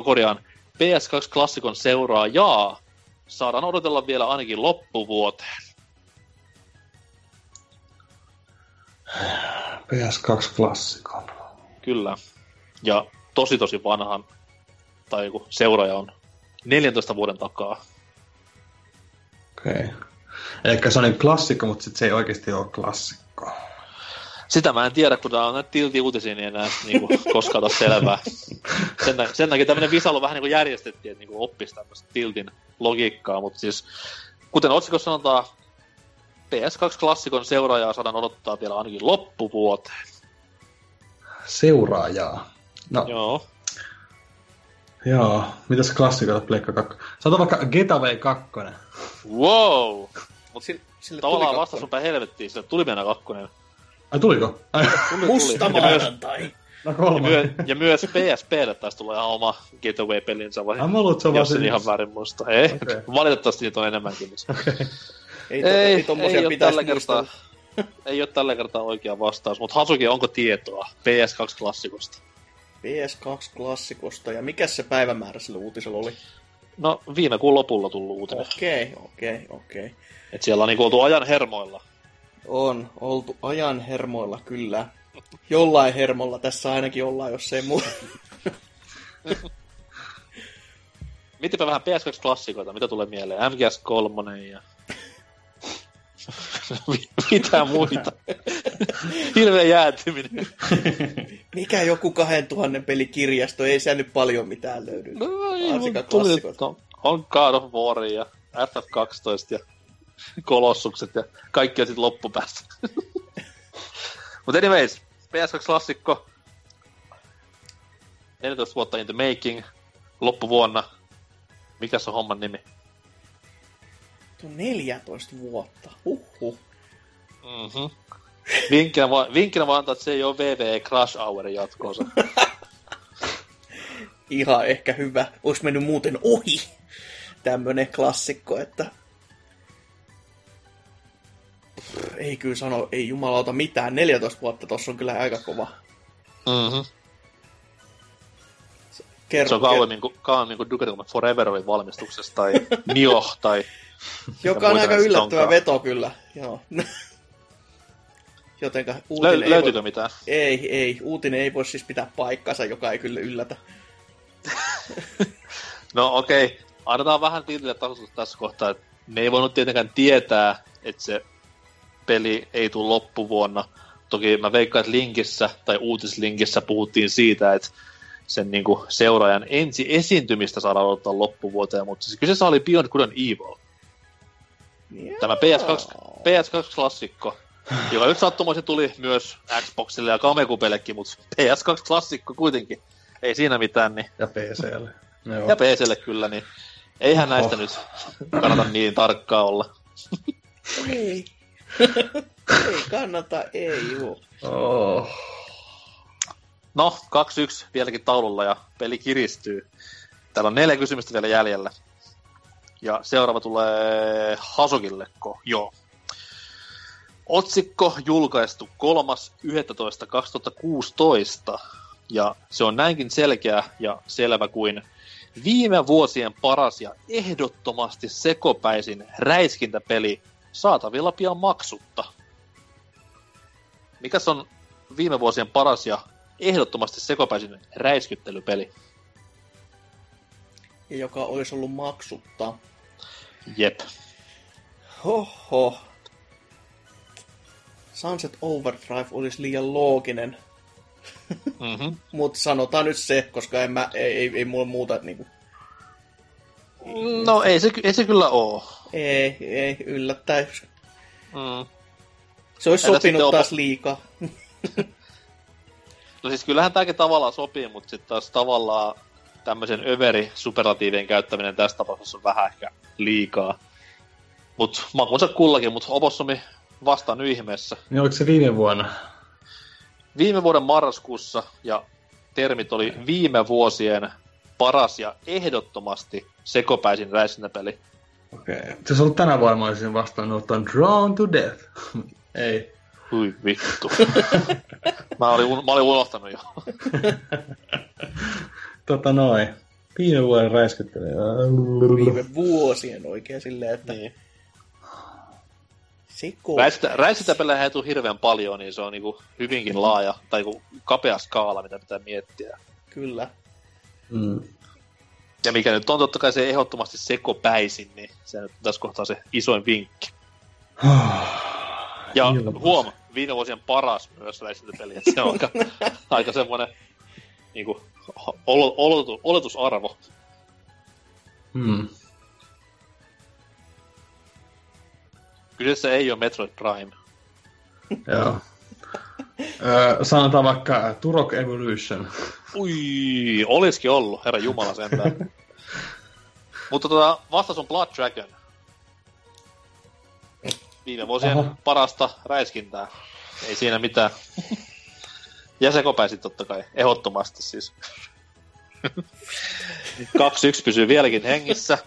korjaan, PS2-klassikon seuraajaa saadaan odotella vielä ainakin loppuvuoteen. PS2 klassikon. Kyllä. Ja tosi tosi vanhan, tai joku seuraaja on 14 vuoden takaa. Okei. Okay. Eli se on niin klassikko, mutta sit se ei oikeasti ole klassikko. Sitä mä en tiedä, kun tää on näitä tilti-uutisia, niin enää niin kuin, koskaan ota selvää. Sen, sen takia tämmönen visailu vähän niin kuin järjestettiin, että niin kuin oppisi tämmöistä tiltin logiikkaa, mutta siis kuten otsikossa sanotaan, PS2-klassikon seuraajaa saadaan odottaa vielä ainakin loppuvuoteen. Seuraajaa. No, Joo. joo. Mitäs klassikoita Pleikka 2? Sanotaan vaikka Getaway 2. Wow! Mut Sille, sille tavallaan tuli vasta sun päin helvettiin, sille tuli mennä kakkonen. Ai tuliko? Ai, Tuli, Musta tuli. Ja myös, maanantai. no ja, kolme. myö, ja myös PSPlle taisi tulla ihan oma Getaway-pelinsä, vai? Ai mä luulen, että se on jos ihan väärin muista. Ei, okay. valitettavasti niitä on enemmänkin. Mutta... Ei, tota, ei, Ei, ei tommosia ei ole tällä kertaa, ei ole tällä kertaa oikea vastaus, mutta Hasuki, onko tietoa PS2-klassikosta? PS2-klassikosta. Ja mikä se päivämäärä sillä uutisella oli? No, viime kuun lopulla tullut uutinen. Okei, okei, okei. Et siellä on niinku oltu ajan hermoilla. On oltu ajan hermoilla kyllä. Jollain hermolla tässä ainakin ollaan, jos ei muu. Mietipä vähän PS2-klassikoita, mitä tulee mieleen? MGS3 ja... mitä muita? Hirveä jäätyminen. Mikä joku 2000 pelikirjasto, ei siellä nyt paljon mitään löydy. No, ei, tuli, klassikoita. on, God of War ja FF12 ja kolossukset ja kaikki on sitten loppupäässä. Mutta anyways, PS2-klassikko. 14 vuotta in the making. Loppuvuonna. Mikä se on homman nimi? Tuo 14 vuotta. Huhhuh. Mhm. Vinkkinä, voi, vinkkinä voi antaa, että se ei ole VVE Crash Hourin jatkoonsa. Ihan ehkä hyvä. Ois mennyt muuten ohi. Tämmönen klassikko, että... Pff, ei kyllä sano, ei jumalauta mitään. 14 vuotta tossa on kyllä aika kova. Mhm. Kerro, Se on kauemmin kuin, kauemmin kuin Duke Nukem Forever oli valmistuksessa, tai Nioh, tai... Joka on aika yllättävä onkaan. veto kyllä. Joo. Jotenka uutinen ei löytyykö voi... mitään? Ei, ei. Uutinen ei voi siis pitää paikkansa, joka ei kyllä yllätä. No okei, okay. annetaan vähän tiitille tasoitus tässä kohtaa, että me ei voinut tietenkään tietää, että se peli ei tule loppuvuonna. Toki mä veikkaan, että linkissä tai uutislinkissä puhuttiin siitä, että sen niinku seuraajan ensi esiintymistä saadaan odottaa loppuvuoteen, mutta siis kyseessä oli Beyond Good and Evil. Tämä PS2, PS2-klassikko, joka nyt sattumoisin tuli myös Xboxille ja Kamekupellekin, mutta PS2-klassikko kuitenkin. Ei siinä mitään, niin Ja PClle. Joo. ja PClle kyllä, niin eihän Oho. näistä nyt kannata niin tarkkaa olla. Ei. ei kannata, ei juu. Oh. No, 2-1 vieläkin taululla ja peli kiristyy. Täällä on neljä kysymystä vielä jäljellä. Ja seuraava tulee Hasokilleko. Joo. Otsikko julkaistu 3.11.2016. Ja se on näinkin selkeä ja selvä kuin viime vuosien paras ja ehdottomasti sekopäisin räiskintäpeli saatavilla pian maksutta. Mikäs on viime vuosien paras ja ehdottomasti sekopäisin räiskyttelypeli? Ja joka olisi ollut maksutta. Jep. Hoho. Sunset Overdrive olisi liian looginen. Mm-hmm. Mutta sanotaan nyt se, koska en mä, ei, ei, ei mulla muuta niinku... No ei se, ei se kyllä oo. Ei, ei, yllättäen. Mm. Se olisi Entä sopinut taas liikaa. No siis kyllähän tääkin tavallaan sopii, mutta sitten taas tavallaan tämmöisen överi superlatiivien käyttäminen tässä tapauksessa on vähän ehkä liikaa. Mut makunsa kullakin, mut Opossumi vastaan nyt ihmeessä. Niin oliko se viime vuonna? Viime vuoden marraskuussa ja termit oli viime vuosien paras ja ehdottomasti sekopäisin räiskintäpeli. Okei. Okay. Se olisi ollut tänä vuonna, mä olisin vastannut, on Drawn to Death. Ei. Hui vittu. mä, olin, mä olin unohtanut jo. Tota noin. Viime vuoden räiskyttely. Viime vuosien oikein silleen, että Niin. Seko. Räiskintä, räiskintäpelejä ei tule hirveän paljon, niin se on niinku hyvinkin laaja, tai niinku kapea skaala, mitä pitää miettiä. Kyllä. Mm. Ja mikä nyt on totta kai se ehdottomasti sekopäisin, niin se nyt tässä kohtaa se isoin vinkki. Ja Ilman. huom, viime vuosien paras myös räiskintäpeli, että se on aika, aika semmoinen niinku, ol, oletu, oletusarvo. Hmm. Kyseessä ei ole Metroid Prime. Joo. Öö, sanotaan vaikka Turok Evolution. Ui, olisikin ollut, herra Jumala sentään. Mutta tota, vastaus on Blood Dragon. Viime vuosien Aha. parasta räiskintää. Ei siinä mitään. Ja sekopäisit totta kai, ehdottomasti siis. 2-1 pysyy vieläkin hengissä.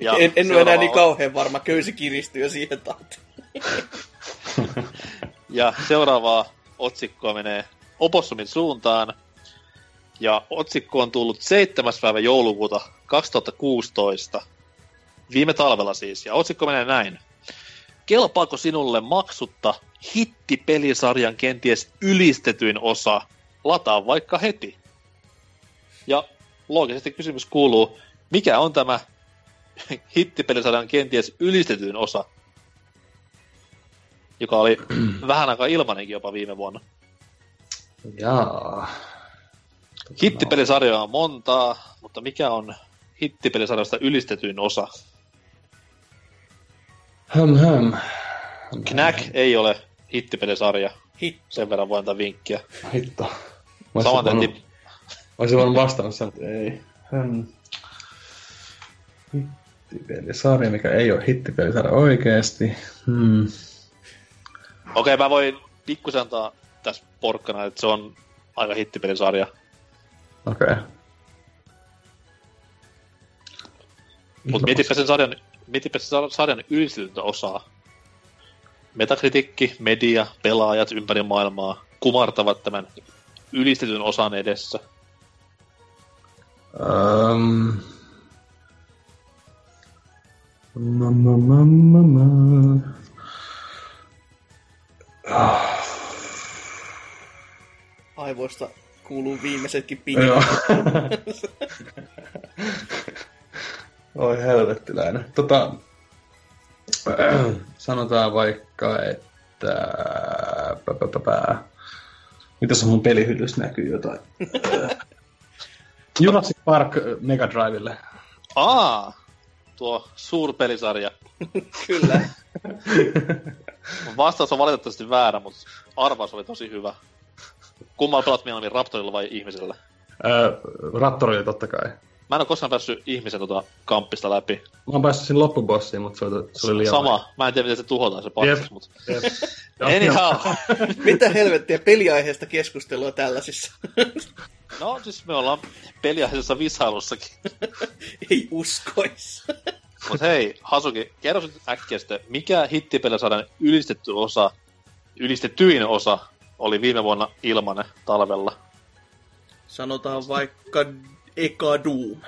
Ja en, en ole enää niin kauhean varma, köysi kiristyy jo siihen tahtiin. Ja seuraavaa otsikkoa menee Opossumin suuntaan. Ja otsikko on tullut 7. päivä joulukuuta 2016. Viime talvella siis. Ja otsikko menee näin. Kelpaako sinulle maksutta hittipelisarjan kenties ylistetyin osa? Lataa vaikka heti. Ja loogisesti kysymys kuuluu, mikä on tämä hittipelisarjan kenties ylistetyin osa? Joka oli vähän aikaa ilmanenkin jopa viime vuonna. Jaa. Hittipelisarjoja on montaa, mutta mikä on hittipelisarjasta ylistetyin osa? Höm, höm. Knack ei ole hittipelisarja. Hitto. Sen verran voin antaa vinkkiä. Hitto. Saman voinut- Mä olisin voinut vastata sen, että ei. Hmm. Hittipelisarja, mikä ei ole hittipelisarja oikeesti. Hmm. Okei, mä voin pikkusen antaa tässä porkkana, että se on aika hittipelisarja. Okei. Okay. Mutta mietipä sen sarjan, mietipä sen sar- sarjan ylistetyntä osaa. Metakritikki, media, pelaajat ympäri maailmaa kumartavat tämän ylistetyn osan edessä. Um, ma, ma, ma, ma, ma. Aivoista kuuluu viimeisetkin pingit. Joo. Oi helvettiläinen. Tota, sanotaan vaikka, että... Pä, pä, pä, pä. Mitäs mun pelihyllyssä näkyy jotain? Jurassic Park Mega Drivelle. Aa! Tuo suurpelisarja. Kyllä. Vastaus on valitettavasti väärä, mutta arvaus oli tosi hyvä. Kummalla pelat mieluummin Raptorilla vai ihmisellä? Öö, Raptorille totta kai. Mä en ole koskaan päässyt ihmisen tota kamppista läpi. Mä oon päässyt sinne loppubossiin, mutta se oli, se oli liian Sama. Mä en tiedä, miten se tuhotaan se mutta... Jep. Anyhow. Mitä helvettiä peliaiheesta keskustelua tällaisissa? No siis me ollaan peliaiheisessa vishailussakin. Ei uskois. Mut hei, Hasuki, kerro nyt äkkiä sitten, mikä hittipelisarjan ylistetty osa, ylistetyin osa oli viime vuonna ilmanen talvella? Sanotaan vaikka Eka Doom.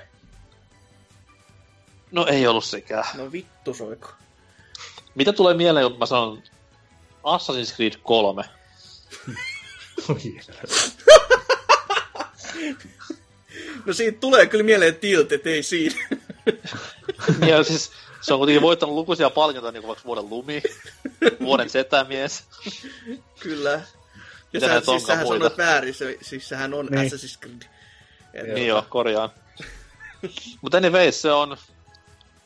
No ei ollut sekään. No vittu soiko. Mitä tulee mieleen, kun mä sanon Assassin's Creed 3? No siitä tulee kyllä mieleen tilt, et ei siinä. Ja siis se on kuitenkin voittanut lukuisia palkintoja, niin kuin vaikka vuoden lumi, vuoden setämies. kyllä. Ja Mitä sä, siis sähän muita? sanoit väärin, se, siis sehän on Niin. Assassin's Creed. Niin joo, korjaan. Mutta anyways, se on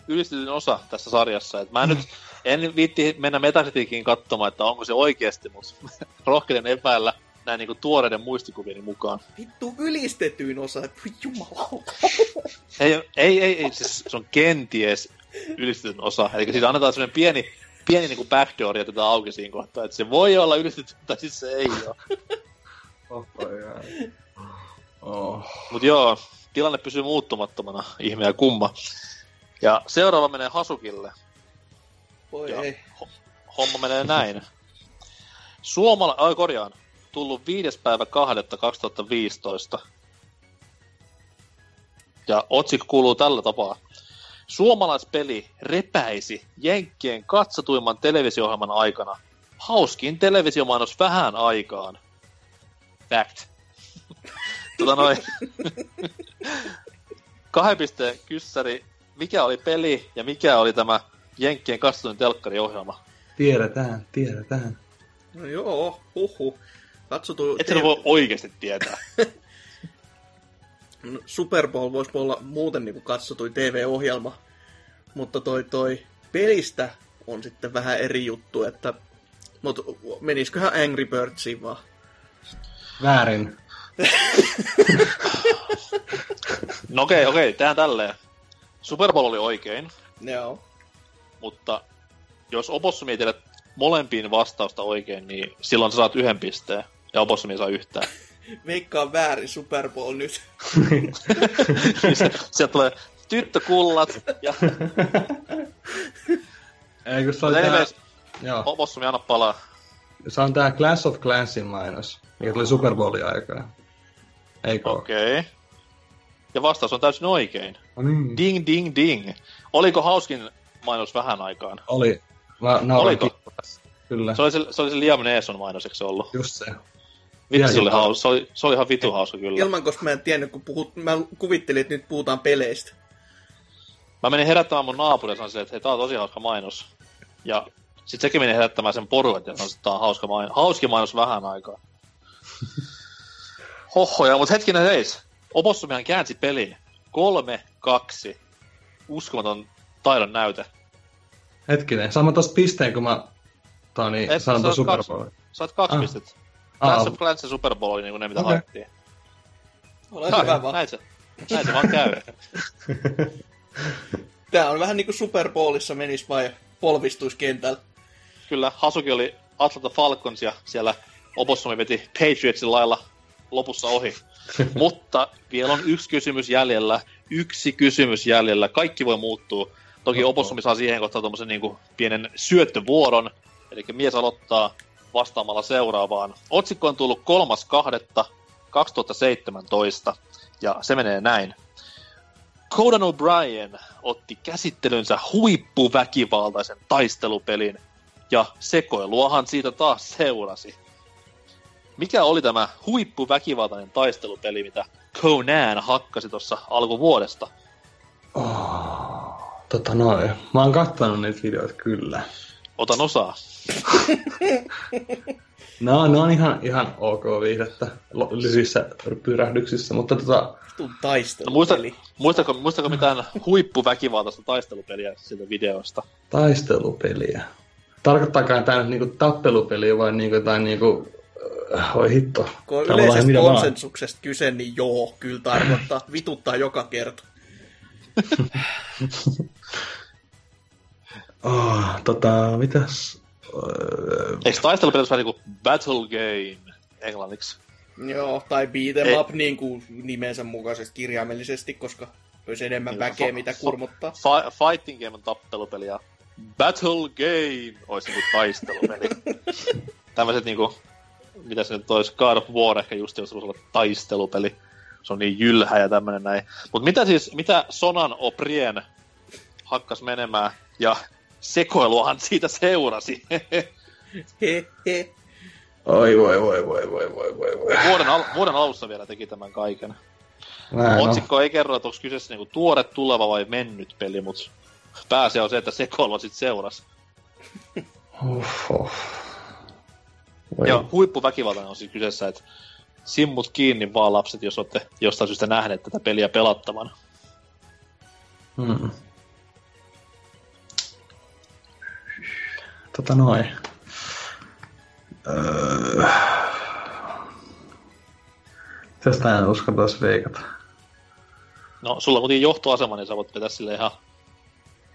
ylistetyn osa tässä sarjassa. Et mä en nyt en viitti mennä Metacriticin katsomaan, että onko se oikeasti, mutta rohkenen epäillä näin niinku tuoreiden muistikuvieni mukaan. Vittu ylistetyin osa, jumalauta. Ei, ei, ei, ei siis se on kenties ylistetyn osa. Eli siis annetaan semmoinen pieni, pieni niinku backdoor jätetään auki siinä kohtaa, että se voi olla ylistetty, tai siis se ei ole. Oh, oh. Mut joo, tilanne pysyy muuttumattomana, ihme ja kumma. Ja seuraava menee Hasukille. Voi Joo. ei. Homma menee näin. Suomala... Ai korjaan. Tullut 5. päivä 2. 2015. Ja otsikko kuuluu tällä tapaa. Suomalaispeli repäisi Jenkkien katsotuimman televisio-ohjelman aikana. Hauskin televisiomainos vähän aikaan. Fact. tota noin. Kahden pisteen kyssäri. Mikä oli peli ja mikä oli tämä Jenkkien katsotuin telkkariohjelma? Tiedetään, tiedetään. No joo, huhu. Katsotu... Et sä voi oikeasti tietää. No, Super Bowl voisi olla muuten niin katsotuin TV-ohjelma, mutta toi, toi pelistä on sitten vähän eri juttu, että mutta menisiköhän Angry Birdsiin vaan? Väärin. No okei, okei, tehdään tälleen. Super Bowl oli oikein, Joo. mutta jos Opossumi ei tiedä molempiin vastausta oikein, niin silloin sä saat yhden pisteen. Ja Opossumi ei saa yhtään. Veikkaa väärin Super Bowl nyt. Niin se- Sieltä tulee tyttökullat ja Ei, kun se oli tää... Joo. Opossumi anna palaa. Se on tää Clash of Clansin mainos, mikä tuli Super Bowlin aikaa. Eikö oo? Okei. Okay. Ja vastaus on täysin oikein. No niin. Ding, ding, ding. Oliko hauskin mainos vähän aikaan? Oli. Mä nauroin Oliko? Kyllä. Se oli se, se, oli se Liam Neeson mainos, eikö se ollut? Just se. Vitsi, se oli, Ihan haus, se, oli, se oli ihan vitu hauska kyllä. Ilman, koska mä en tiennyt, kun puhut, mä kuvittelin, että nyt puhutaan peleistä. Mä menin herättämään mun naapuria ja sanoin että hei, tää on tosi hauska mainos. Ja sit sekin meni herättämään sen porun, että sanoi, että tää on hauska mainos. Hauski mainos vähän aikaa. Hohoja, mut hetkinen heis. Opossumihan käänsi pelin. 3-2. Uskomaton taidon näyte. Hetkinen, saan mä tosta pisteen, kun mä Tani, Et, sanon sä tuon oot Super kaksi. Bowl. Saat kaksi Ah. pistettä. Ah, Clash of Clans ja Super Bowl oli niinku ne, mitä Okei. haettiin. Ole Näin, hyvä vaan. näin, se, näin se vaan käy. Tää on vähän niinku Super Bowlissa menis vai polvistuis kentällä. Kyllä, Hasuki oli Atlanta Falcons ja siellä Opossumi veti Patriotsin lailla lopussa ohi. Mutta vielä on yksi kysymys jäljellä. Yksi kysymys jäljellä. Kaikki voi muuttua. Toki Oho. Opossumi saa siihen kohtaan tommosen niinku pienen syöttövuoron. Eli mies aloittaa vastaamalla seuraavaan. Otsikko on tullut 3.2.2017 ja se menee näin. Conan O'Brien otti käsittelynsä huippuväkivaltaisen taistelupelin ja sekoiluahan siitä taas seurasi. Mikä oli tämä huippuväkivaltainen taistelupeli, mitä Conan hakkasi tuossa alkuvuodesta? Oh, tota noin. Mä oon kattonut niitä videoita kyllä. Otan osaa. No, ne on ihan, ihan ok viihdettä lyhyissä pyrähdyksissä, mutta tota, Vitun No, muista, taistelupeli. muistako, muistako mitään huippuväkivaltaista taistelupeliä siitä videosta? taistelupeliä. Tarkoittaakaan tämä nyt niinku tappelupeliä vai niinku jotain niinku... Äh, oi hitto. Kun on yleisestä konsensuksesta kyse, niin joo, kyllä tarkoittaa. Vituttaa joka kerta. Oh, tota, mitäs? Öö, Eikö taistelupelissä vähän niinku Battle Game englanniksi? Joo, tai beat em up niin kuin nimensä mukaisesti kirjaimellisesti, koska olisi enemmän Niin, väkeä, fa- mitä fa- kurmuttaa. Fi- fighting Game on tappelupeli ja Battle Game olisi niinku taistelupeli. Tämmöiset niinku, mitä se nyt olisi, God of War ehkä just, jos olla taistelupeli. Se on niin jylhä ja tämmönen näin. Mut mitä siis, mitä Sonan Oprien hakkas menemään ja sekoiluahan siitä seurasi. Oi voi voi voi voi voi voi voi. vuoden, al- vuoden alussa vielä teki tämän kaiken. Oo. Otsikko ei kerro, että onko kyseessä niinku tuore, tuleva vai mennyt peli, mutta pääasia on se, että sekoilua sit seurasi. Uff, uff. Voi. Ja huippuväkivaltainen on siis kyseessä, että simmut kiinni vaan lapset, jos olette jostain syystä nähneet tätä peliä pelattavan. Hmm. Tota noin. Öö... Tästä en uskaltaisi veikata. No, sulla on kuitenkin johtoasema, niin sä voit vetää sille ihan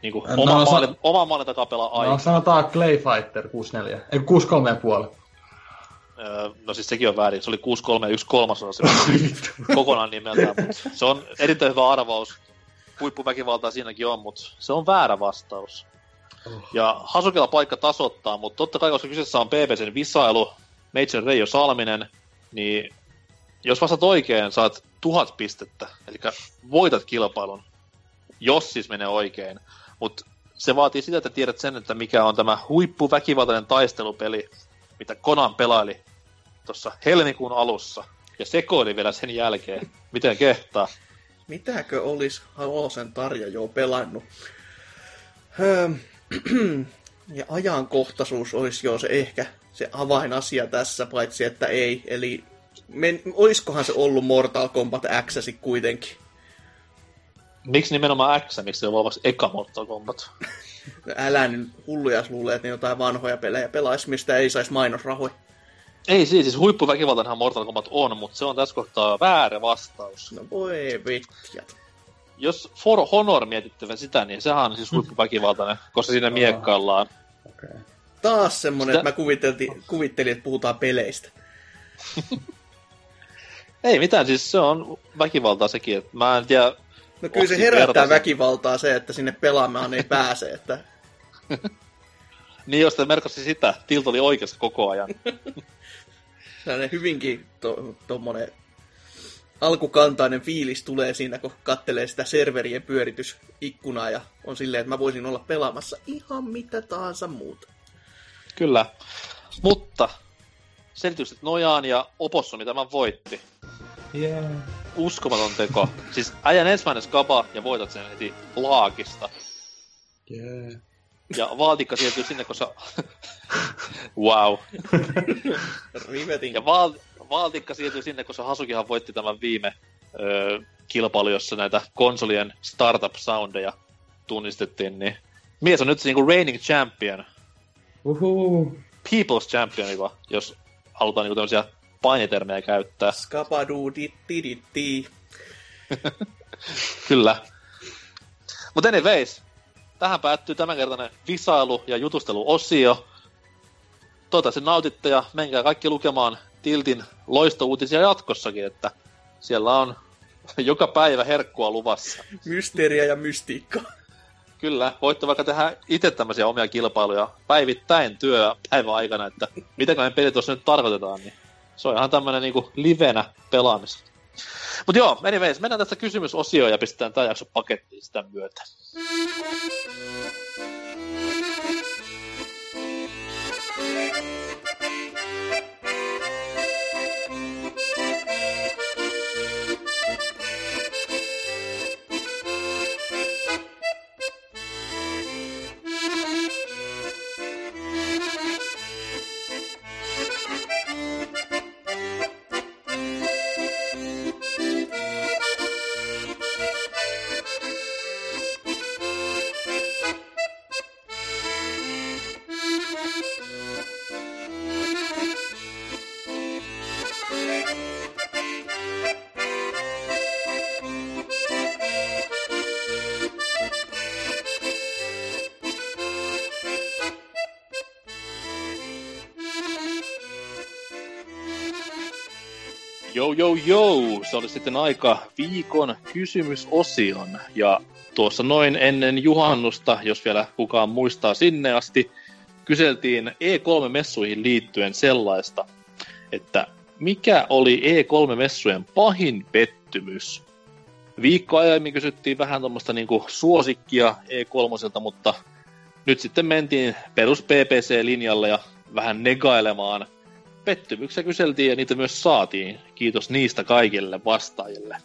niinku No, oma, sa- maalin, oma maalin takaa pelaa No aikaa. sanotaan Clay Fighter 64. Ei 63 ja puoli. Öö, no siis sekin on väärin, se oli 6-3 ja 1 kolmasosa se kokonaan nimeltään, mutta se on erittäin hyvä arvaus. Huippuväkivaltaa siinäkin on, mutta se on väärä vastaus. Oh. Ja Hasukilla paikka tasoittaa, mutta totta kai, koska kyseessä on PPCn visailu, Major Reijo Salminen, niin jos vastaat oikein, saat tuhat pistettä, eli voitat kilpailun, jos siis menee oikein. Mutta se vaatii sitä, että tiedät sen, että mikä on tämä huippuväkivaltainen taistelupeli, mitä Konan pelaili tuossa helmikuun alussa, ja sekoili vielä sen jälkeen. Miten kehtaa? Mitäkö olisi Halosen Tarja jo pelannut? Öö, ja ajankohtaisuus olisi jo se ehkä se avainasia tässä, paitsi että ei. Eli men, oiskohan se ollut Mortal Kombat X kuitenkin? Miksi nimenomaan X, miksi se on vasta eka Mortal Kombat? Älä nyt hulluja luulee, että ne jotain vanhoja pelejä pelaisi, mistä ei saisi mainosrahoja. Ei siis, siis huippuväkivaltainenhan Mortal Kombat on, mutta se on tässä kohtaa väärä vastaus. No voi vitjat. Jos For Honor mietittävä sitä, niin sehän on siis huippuväkivaltainen, koska siinä miekkaillaan. Okay. Taas semmonen, Sitä- että mä kuvittelin, että puhutaan peleistä. Ei mitään, siis se on väkivaltaa sekin, että mä en tiedä, No kyllä se herättää vertaisi. väkivaltaa se, että sinne pelaamaan ei pääse, että niin jos te merkasi sitä, Tilt oli oikeassa koko ajan. sellainen hyvinkin to, tommonen alkukantainen fiilis tulee siinä, kun kattelee sitä serverien pyöritysikkunaa ja on silleen, että mä voisin olla pelaamassa ihan mitä tahansa muuta. Kyllä. Mutta selitykset nojaan ja Opossumi tämän voitti. Yeah. Uskomaton teko. Siis äijän ensimmäinen skaba ja voitat sen heti laakista. Yeah. Ja vaatikka siirtyy sinne, koska... wow. Rivetin. Ja vaal, Valtikka siirtyi sinne, koska Hasukihan voitti tämän viime ö, kilpailu, jossa näitä konsolien startup-soundeja tunnistettiin, niin Mies on nyt se niinku reigning champion. Uhu. People's champion, jopa, jos halutaan niinku tämmöisiä painitermejä käyttää. Skabadu ditti Kyllä. Mutta anyways, tähän päättyy tämänkertainen visailu- ja jutusteluosio. Toivottavasti nautitte ja menkää kaikki lukemaan Tiltin loistouutisia jatkossakin, että siellä on joka päivä herkkua luvassa. Mysteeriä ja mystiikkaa. Kyllä, voitte vaikka tehdä itse tämmöisiä omia kilpailuja päivittäin työpäivän aikana, että mitä ne pelit tuossa nyt tarkoitetaan, niin se on ihan tämmönen niinku livenä pelaamista. Mutta joo, anyways, mennään tästä kysymysosioon ja pistetään tämä jakso pakettiin sitä myötä. Joo. Se oli sitten aika viikon kysymysosion. Ja tuossa noin ennen juhannusta, jos vielä kukaan muistaa sinne asti, kyseltiin E3-messuihin liittyen sellaista, että mikä oli E3-messujen pahin pettymys? Viikko aiemmin kysyttiin vähän tuommoista niinku suosikkia E3, mutta nyt sitten mentiin perus PPC-linjalle ja vähän negailemaan – pettymyksiä kyseltiin ja niitä myös saatiin. Kiitos niistä kaikille vastaajille.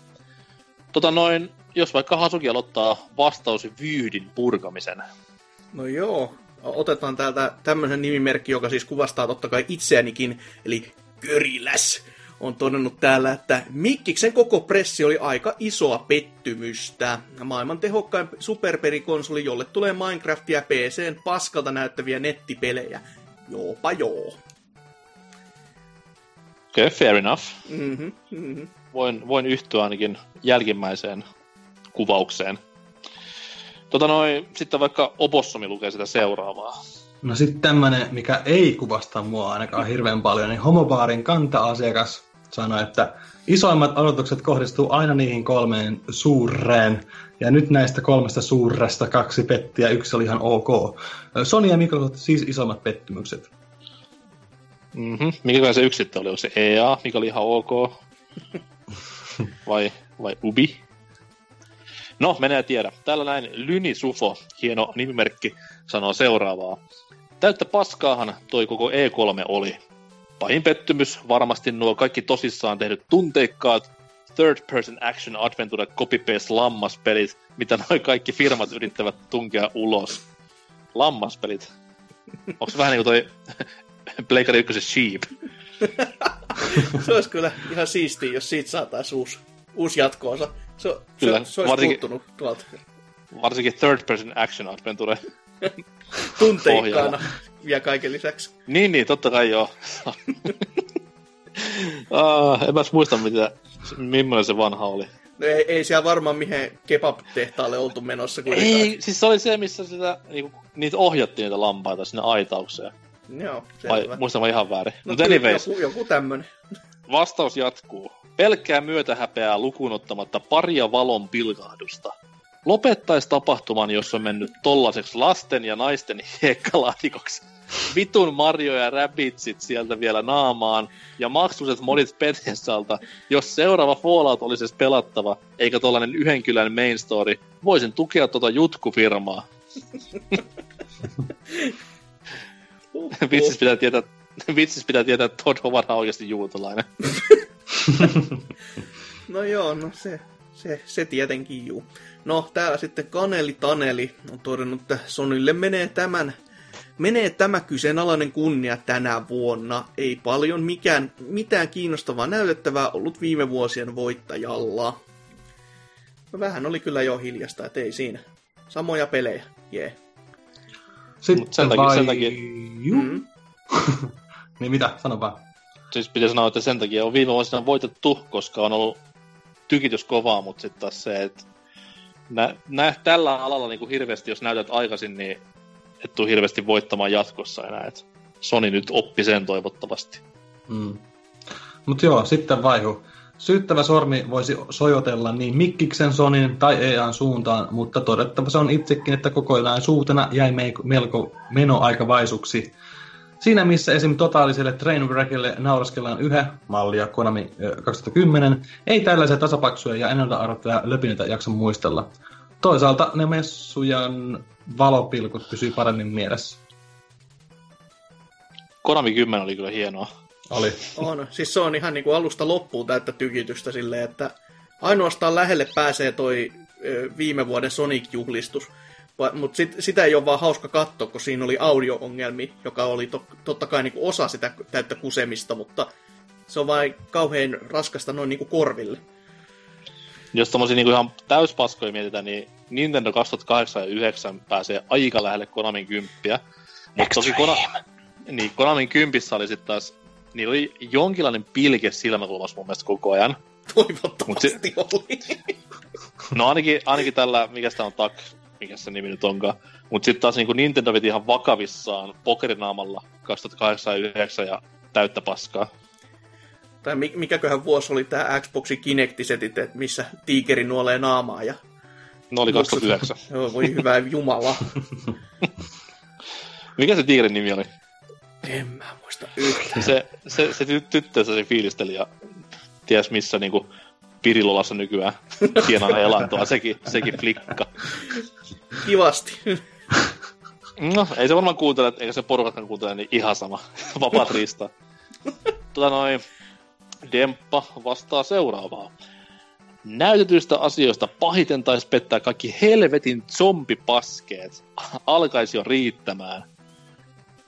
Tota noin, jos vaikka Hasuki aloittaa vastaus vyyhdin purkamisen. No joo, otetaan täältä tämmöisen nimimerkki, joka siis kuvastaa totta kai itseänikin, eli Köriläs on todennut täällä, että Mikkiksen koko pressi oli aika isoa pettymystä. Maailman tehokkain superperikonsoli, jolle tulee Minecraftia PCn paskalta näyttäviä nettipelejä. Joopa joo. Okei, okay, fair enough. Mm-hmm, mm-hmm. Voin, voin yhtyä ainakin jälkimmäiseen kuvaukseen. Tota noin, sitten vaikka Opossomi lukee sitä seuraavaa. No sitten tämmönen, mikä ei kuvasta mua ainakaan hirveän paljon, niin homobaarin kanta-asiakas sanoi, että isoimmat odotukset kohdistuu aina niihin kolmeen suureen, ja nyt näistä kolmesta suuresta kaksi pettiä, yksi oli ihan ok. Sony ja Microsoft siis isoimmat pettymykset. Mm-hmm. Mikä se yksi sitten oli? Onko se EA, mikä oli ihan ok? vai, vai Ubi? No, menee tiedä. Täällä näin Lyni Sufo, hieno nimimerkki, sanoo seuraavaa. Täyttä paskaahan toi koko E3 oli. Pahin pettymys varmasti nuo kaikki tosissaan tehdyt tunteikkaat third person action adventure copy-paste lammaspelit, mitä noin kaikki firmat yrittävät tunkea ulos. Lammaspelit. Onko se vähän niin kuin toi Pleikari 1 Sheep. se olisi kyllä ihan siistiä, jos siitä saataisiin uusi, uusi jatkoosa. Se, kyllä, se, se olisi varsinkin, puuttunut tuolta. Varsinkin third person action adventure. Tunteikkaana vielä kaiken lisäksi. Niin, niin, totta kai joo. ah, en mä muista, mitä, millainen se vanha oli. No ei, ei siellä varmaan mihin kebab-tehtaalle oltu menossa kuitenkaan. Ei, siis se oli se, missä sitä, niinku, niitä ohjattiin niitä lampaita sinne aitaukseen. Joo, selvä. Vai muistan ihan väärin. No, Mutta anyways. Joku, joku tämmönen. Vastaus jatkuu. Pelkkää myötähäpeää lukunottamatta paria valon pilkahdusta. Lopettaisi tapahtuman, jos on mennyt tollaseksi lasten ja naisten hiekkalaatikoksi. Vitun Mario ja Rabbitsit sieltä vielä naamaan ja maksuset modit Bethesdalta. Jos seuraava Fallout olisi edes pelattava, eikä tollanen yhden kylän main story, voisin tukea tota jutkufirmaa. Vitsis pitää tietää, vitsis pitää tietää, että Todd Howard on oikeasti juutalainen. no joo, no se, se, se tietenkin juu. No täällä sitten Kaneli Taneli on todennut, että Sonille menee tämän menee tämä kyseenalainen kunnia tänä vuonna. Ei paljon mikään, mitään kiinnostavaa näytettävää ollut viime vuosien voittajalla. No, vähän oli kyllä jo hiljasta, että ei siinä. Samoja pelejä, jee. Yeah. Sitten sen takia- vai... sen takia- Mm. niin mitä, sano vaan. Siis pitää sanoa, että sen takia on viime vuosina voitettu, koska on ollut tykitys kovaa, mutta sitten taas se, että nä, nä, tällä alalla niin kuin hirveästi, jos näytät aikaisin, niin et tuu hirveästi voittamaan jatkossa enää. Et Sony nyt oppi sen toivottavasti. Mm. Mutta joo, sitten vaihu. Syyttävä sormi voisi sojotella niin Mikkiksen Sonin tai EAN suuntaan, mutta todettava se on itsekin, että kokonaisuutena jäi me- melko menoaikavaisuksi. Siinä missä esim. totaaliselle Trainwreckille nauraskellaan yhä, mallia Konami ö, 2010, ei tällaisia tasapaksuja ja ennalta arvattuja löpineitä jaksa muistella. Toisaalta ne messujan valopilkut pysyy paremmin mielessä. Konami 10 oli kyllä hienoa. Oli. On. Siis se on ihan niinku alusta loppuun täyttä tykitystä silleen, että ainoastaan lähelle pääsee toi viime vuoden Sonic-juhlistus. Mutta sit, sitä ei ole vaan hauska katsoa, kun siinä oli audio-ongelmi, joka oli to, totta kai niinku osa sitä täyttä kusemista, mutta se on vain kauhean raskasta noin niinku korville. Jos tommosia niinku ihan täyspaskoja mietitään, niin Nintendo 2008 ja 2009 pääsee aika lähelle Konamin kymppiä. Mutta toki Kona... niin, Konamin kympissä oli sitten taas, niin oli jonkinlainen pilke silmäkulmassa mun mielestä koko ajan. Toivottavasti Mut oli. No ainakin, ainakin tällä, mikä sitä on Tak, mikä se nimi nyt onkaan. Mut sitten taas niinku Nintendo veti ihan vakavissaan pokerinaamalla 2008 ja 2009 ja täyttä paskaa. tai mi- mikäköhän vuosi oli tämä Xboxin Kinectisetit, että missä tiikeri nuolee naamaa ja No oli 2009. Joo, voi hyvä jumala. Mikä se tiikerin nimi oli? En mä muista yhtään. Se, se, se ty- tyttö se fiilisteli ja ties missä niinku Pirilolassa nykyään tienaa elantoa, sekin, sekin flikka. Kivasti. No, ei se varmaan kuuntele, eikä se porukatkaan kuuntele, niin ihan sama. Vapaat riistaa. Tota noin, Demppa vastaa seuraavaa. Näytetyistä asioista pahiten taisi pettää kaikki helvetin zombipaskeet. Alkaisi jo riittämään.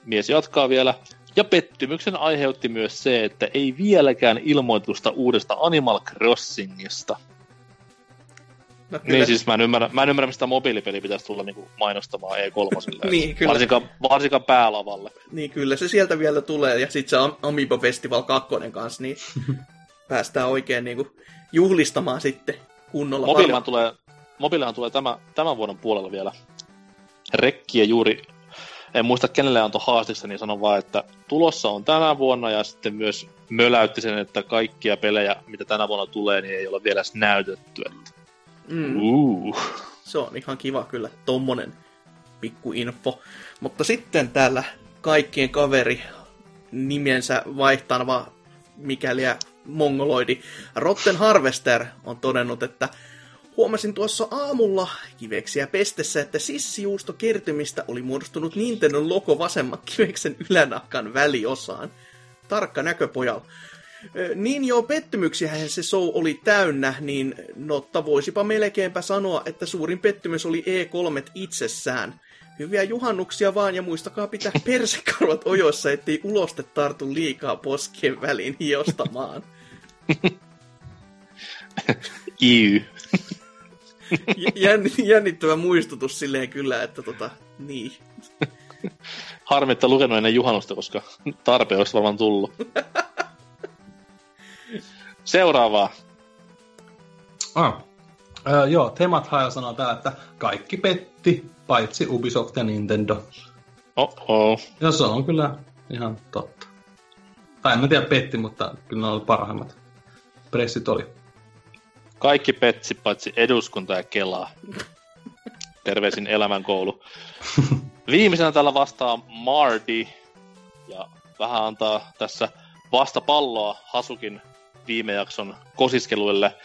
Mies jatkaa vielä. Ja pettymyksen aiheutti myös se, että ei vieläkään ilmoitusta uudesta Animal Crossingista. No, kyllä. Niin siis mä en ymmärrä, mä en ymmärrä mistä mobiilipeli pitäisi tulla niinku mainostamaan E3. Niin, kyllä. Varsinkaan, varsinkaan päälavalle. Niin kyllä se sieltä vielä tulee. Ja sitten se Am- Amiibo Festival 2 kanssa, niin päästään oikein niinku juhlistamaan sitten kunnolla. Mobiilihan tulee, mobiilihan tulee tämä, tämän vuoden puolella vielä. Rekkiä juuri, en muista kenelle antoi haastista, niin sanon vaan, että tulossa on tänä vuonna ja sitten myös möläytti sen, että kaikkia pelejä, mitä tänä vuonna tulee, niin ei ole vielä näytetty. Että, Mm. uh. Se on ihan kiva kyllä, tommonen pikku info. Mutta sitten täällä kaikkien kaveri nimensä vaihtava mikäli mongoloidi Rotten Harvester on todennut, että Huomasin tuossa aamulla kiveksiä pestessä, että sissijuusto kertymistä oli muodostunut Nintendon logo vasemman kiveksen ylänahkan väliosaan. Tarkka näköpojalla. Ö, Niin joo, pettymyksiähän se show oli täynnä, niin notta voisipa melkeinpä sanoa, että suurin pettymys oli E3 itsessään. Hyviä juhannuksia vaan ja muistakaa pitää persekarvat ojossa, ettei uloste tartu liikaa poskien väliin hiostamaan. Iy. Jänn- jännittävä muistutus silleen kyllä, että tota, niin. Harmi, että lukenut ennen juhannusta, koska tarpe olisi varmaan tullut. Seuraavaa. Ah. Öö, joo, Temat Haja sanoo täällä, että kaikki petti, paitsi Ubisoft ja Nintendo. Oh-oh. Ja se on kyllä ihan totta. Tai en mä tiedä petti, mutta kyllä ne oli parhaimmat. Pressit oli. Kaikki petsi paitsi eduskunta ja Kelaa. Terveisin elämänkoulu. Viimeisenä täällä vastaa Mardi. Ja vähän antaa tässä vastapalloa Hasukin viime jakson kosiskeluille.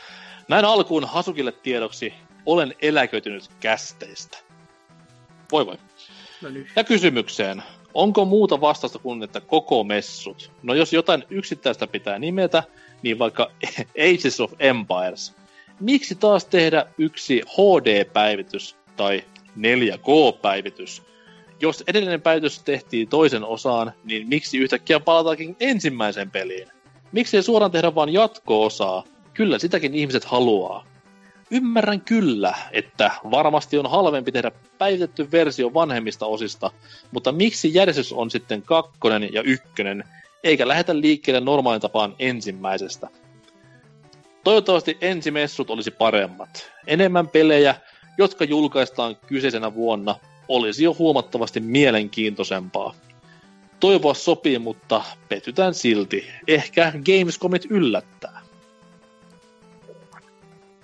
Näin alkuun Hasukille tiedoksi, olen eläköitynyt kästeistä. Voi voi. No nyt. Ja kysymykseen, onko muuta vastausta kuin että koko messut? No jos jotain yksittäistä pitää nimetä, niin vaikka Ages of Empires. Miksi taas tehdä yksi HD-päivitys tai 4K-päivitys? Jos edellinen päivitys tehtiin toisen osaan, niin miksi yhtäkkiä palataankin ensimmäiseen peliin? Miksi ei suoraan tehdä vain jatko-osaa? Kyllä sitäkin ihmiset haluaa. Ymmärrän kyllä, että varmasti on halvempi tehdä päivitetty versio vanhemmista osista, mutta miksi järjestys on sitten kakkonen ja ykkönen, eikä lähetä liikkeelle normaalin tapaan ensimmäisestä? Toivottavasti ensimessut olisi paremmat. Enemmän pelejä, jotka julkaistaan kyseisenä vuonna, olisi jo huomattavasti mielenkiintoisempaa. Toivoa sopii, mutta petytään silti. Ehkä Gamescomit yllättää.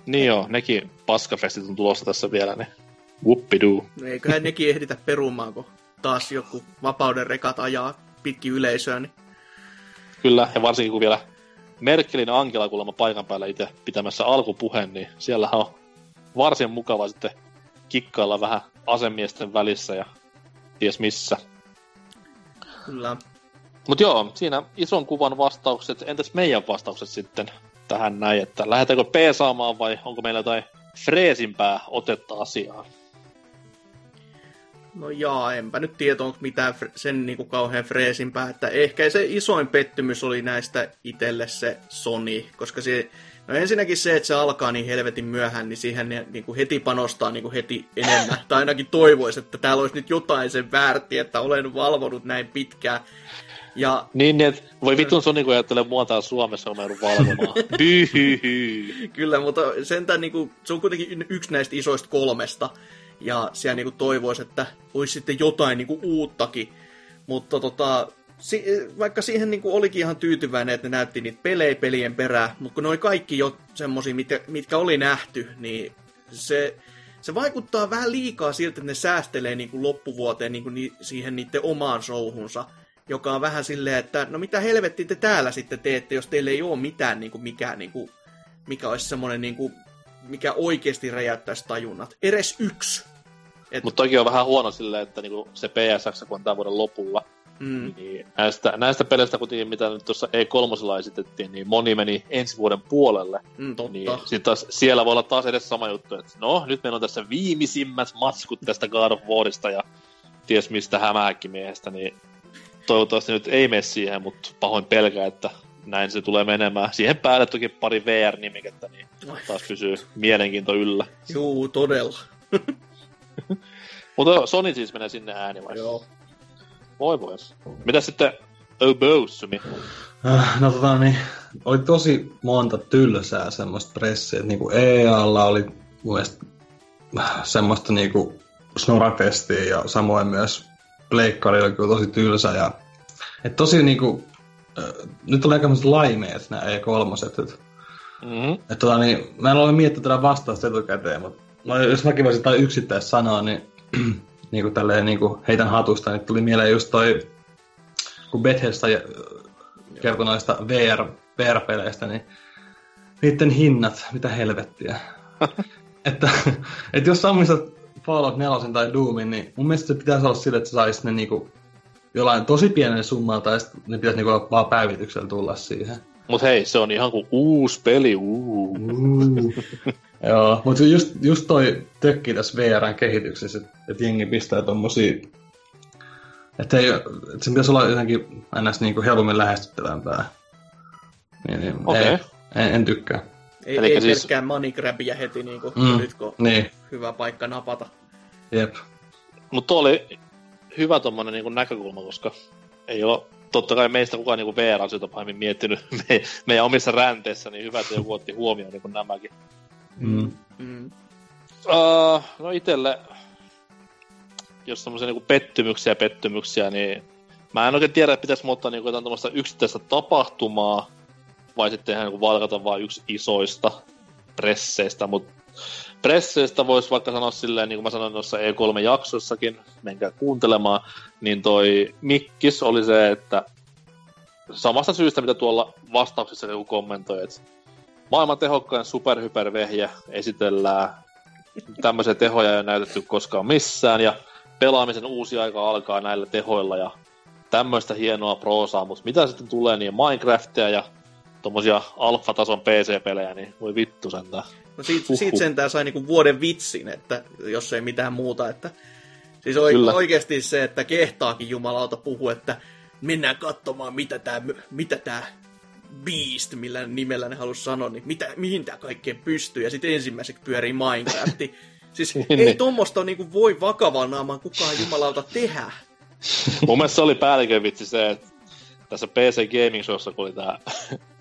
Niin joo, nekin paskafestit on tulossa tässä vielä, niin whoopidoo. No eiköhän nekin ehditä perumaan, kun taas joku vapauden rekat ajaa pitki yleisöä, niin Kyllä, ja varsinkin kun vielä Merkelin Angela kuulemma paikan päällä itse pitämässä alkupuheen, niin siellä on varsin mukava sitten kikkailla vähän asemiesten välissä ja ties missä. kyllä. Mut joo, siinä ison kuvan vastaukset. Entäs meidän vastaukset sitten tähän näin, että lähdetäänkö peesaamaan vai onko meillä jotain freesimpää otetta asiaan? No jaa, enpä nyt tiedä, onko mitään sen niinku kauhean freesimpää, että ehkä se isoin pettymys oli näistä itelle se Sony, koska se, no ensinnäkin se, että se alkaa niin helvetin myöhään, niin siihen ne niinku heti panostaa niinku heti enemmän, tai ainakin toivoisi, että täällä olisi nyt jotain sen väärti, että olen valvonut näin pitkään, ja Niin, niin että voi vitun Sony, kun ajattelee mua täällä Suomessa, on joudun valvomaan. Kyllä, mutta sentään niinku, se on kuitenkin yksi näistä isoista kolmesta. Ja siellä niinku toivoisi, että olisi sitten jotain niinku uuttakin. Mutta tota, si- vaikka siihen niinku olikin ihan tyytyväinen, että ne näytti niitä pelejä pelien perään, mutta kun ne oli kaikki jo semmosia, mitkä, mitkä oli nähty, niin se, se vaikuttaa vähän liikaa siltä, että ne säästelee niinku loppuvuoteen niinku ni- siihen niiden omaan showhunsa, joka on vähän silleen, että no mitä helvettiä te täällä sitten teette, jos teillä ei ole mitään niinku, mikään niinku, mikä olisi semmoinen, niinku, mikä oikeasti räjäyttäisi tajunnat. Edes yksi. Et, Mutta toki on vähän huono silleen, että niinku se PSX, kun on tämän vuoden lopulla, mm, niin näistä, näistä peleistä kuitenkin, mitä nyt tuossa E3 esitettiin, niin moni meni ensi vuoden puolelle. mm, totta. Niin sit taas, siellä voi olla taas edes sama juttu, että no, nyt meillä on tässä viimeisimmät matskut tästä God of Warista ja ties mistä hämähäkkimiehestä, niin toivottavasti nyt ei mene siihen, mutta pahoin pelkää, että näin se tulee menemään. Siihen päälle toki pari VR-nimikettä, niin taas pysyy mielenkiinto yllä. Juu, todella. Mutta joo, Sony siis menee sinne ääni vai? Joo. Voi voi. Mitä sitten Obossumi? Äh, No tota niin, oli tosi monta tylsää semmoista pressiä, että niinku EAlla oli mun mielestä äh, semmoista niinku snorafestiä ja samoin myös Pleikkari oli kyllä tosi tylsä ja et tosi niinku, äh, nyt tulee aika laimeet nämä E3, että Mm-hmm. et tota niin, mä en ole miettinyt tätä vastausta etukäteen, mutta no, jos mäkin voisin jotain yksittäistä sanoa, niin niin kuin tälleen niin kuin heitän hatusta, niin tuli mieleen just toi, kun Bethesda äh, kertoi noista VR, VR-peleistä, niin niiden hinnat, mitä helvettiä. että, että jos sä Fallout 4 tai Doomin, niin mun mielestä se pitäisi olla sille, että sä saisit ne niinku jollain tosi pienen summalla, tai sitten ne pitäisi niinku vaan päivityksellä tulla siihen. Mut hei, se on ihan kuin uusi peli, uu. Joo, mutta just, just toi tökki tässä VRn kehityksessä, että et jengi pistää tommosia... Että ei, et se pitäisi olla jotenkin ns. Niinku helpommin lähestyttävämpää. Niin, niin Okei. ei, en, en tykkää. Ei, Elikkä ei siis- pelkkää money grabia heti niinku, Mm. mm. nyt kun Niin, hyvä paikka napata. jep. Mutta oli hyvä tommonen niinku näkökulma, koska ei ole totta kai meistä kukaan niinku VR-asioita pahemmin miettinyt me, meidän omissa ränteissä, niin hyvä, että joku otti huomioon niinku nämäkin. Mm. Mm. Uh, no itelle, jos semmoisia niinku pettymyksiä pettymyksiä, niin mä en oikein tiedä, että pitäisi muuttaa niinku jotain tämmöistä yksittäistä tapahtumaa, vai sitten ihan niinku valkata vain yksi isoista presseistä, mutta presseistä voisi vaikka sanoa silleen, niin kuin mä sanoin noissa E3-jaksossakin, menkää kuuntelemaan, niin toi Mikkis oli se, että samasta syystä, mitä tuolla vastauksessa joku kommentoi, että maailman tehokkain superhypervehjä esitellään, tämmöisiä tehoja ei ole näytetty koskaan missään, ja pelaamisen uusi aika alkaa näillä tehoilla, ja tämmöistä hienoa proosaa, mutta mitä sitten tulee, niin Minecraftia ja tommosia alfa-tason PC-pelejä, niin voi vittu sentään. No siitä, Huhhuh. siitä sentään sai niinku vuoden vitsin, että jos ei mitään muuta. Että, siis Kyllä. oikeasti se, että kehtaakin jumalauta puhua, että mennään katsomaan, mitä tämä mitä tää Beast, millä nimellä ne halusi sanoa, niin mitä, mihin tämä kaikkeen pystyy, ja sitten ensimmäiseksi pyörii Minecrafti. Siis ei Niin. tuommoista niinku voi vakavaan naamaan kukaan jumalauta tehdä. Mun mielestä se oli päällikön vitsi se, että tässä PC Gaming Showssa, kun oli tää,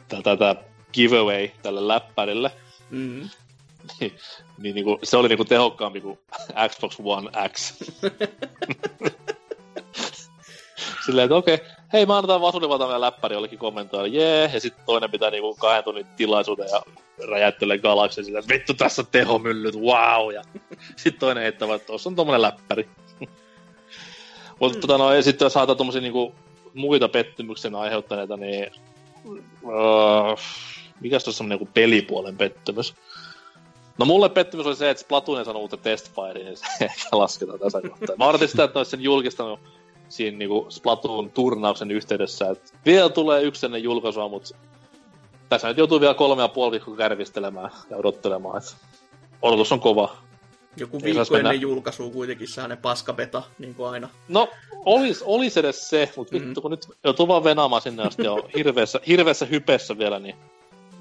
tää, tää, tää giveaway tälle läppärille, Mm. niin, niin niinku, se oli niinku tehokkaampi kuin Xbox One X. Silleen, että okei, hei mä annetaan Vasuli vaan tämmönen läppäri jollekin kommentoida, jee, ja sitten toinen pitää niinku kahden tunnin tilaisuuden ja räjäyttelee galaksia silleen, että vittu tässä tehomyllyt, wow, ja sitten toinen heittää vaan, että tuossa on tommonen läppäri. Mutta Mm. tota no, sitten jos haetaan tommosia niinku muita pettymyksen aiheuttaneita, niin uh, mikäs tuossa on niinku pelipuolen pettymys? No mulle pettymys oli se, että Splatoon ei saanut uutta testfirea, niin se ehkä lasketaan tässä kohtaa. Mä odotin sitä, että ne sen julkistanut siinä niinku Splatoon turnauksen yhteydessä, että vielä tulee yksi ennen julkaisua, mutta tässä nyt joutuu vielä kolme ja puoli viikkoa kärvistelemään ja odottelemaan, että odotus on kova. Joku Ei viikko saisi mennä- ennen julkaisua kuitenkin saa ne paskapeta, niin kuin aina. No, olis, olis edes se, mutta Mhm. vittu kun nyt joutuu vaan venaamaan sinne asti ja on hirveässä, hirveässä hypessä vielä, niin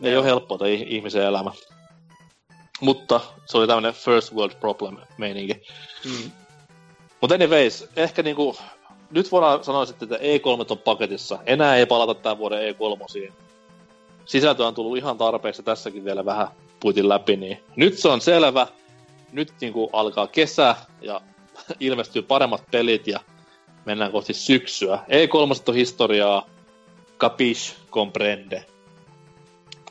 ei ole helppoa toi ih- ihmisen elämä. Mutta se oli tämmönen first world problem meininki. Mm. Mutta anyways, ehkä niinku, nyt voidaan sanoa sitten, että E3 on paketissa. Enää ei palata tämän vuoden E3. Sisältö on tullut ihan tarpeeksi, tässäkin vielä vähän puitin läpi, niin nyt se on selvä. Nyt niinku alkaa kesä ja ilmestyy paremmat pelit ja mennään kohti syksyä. E3 on historiaa, capiche, comprende.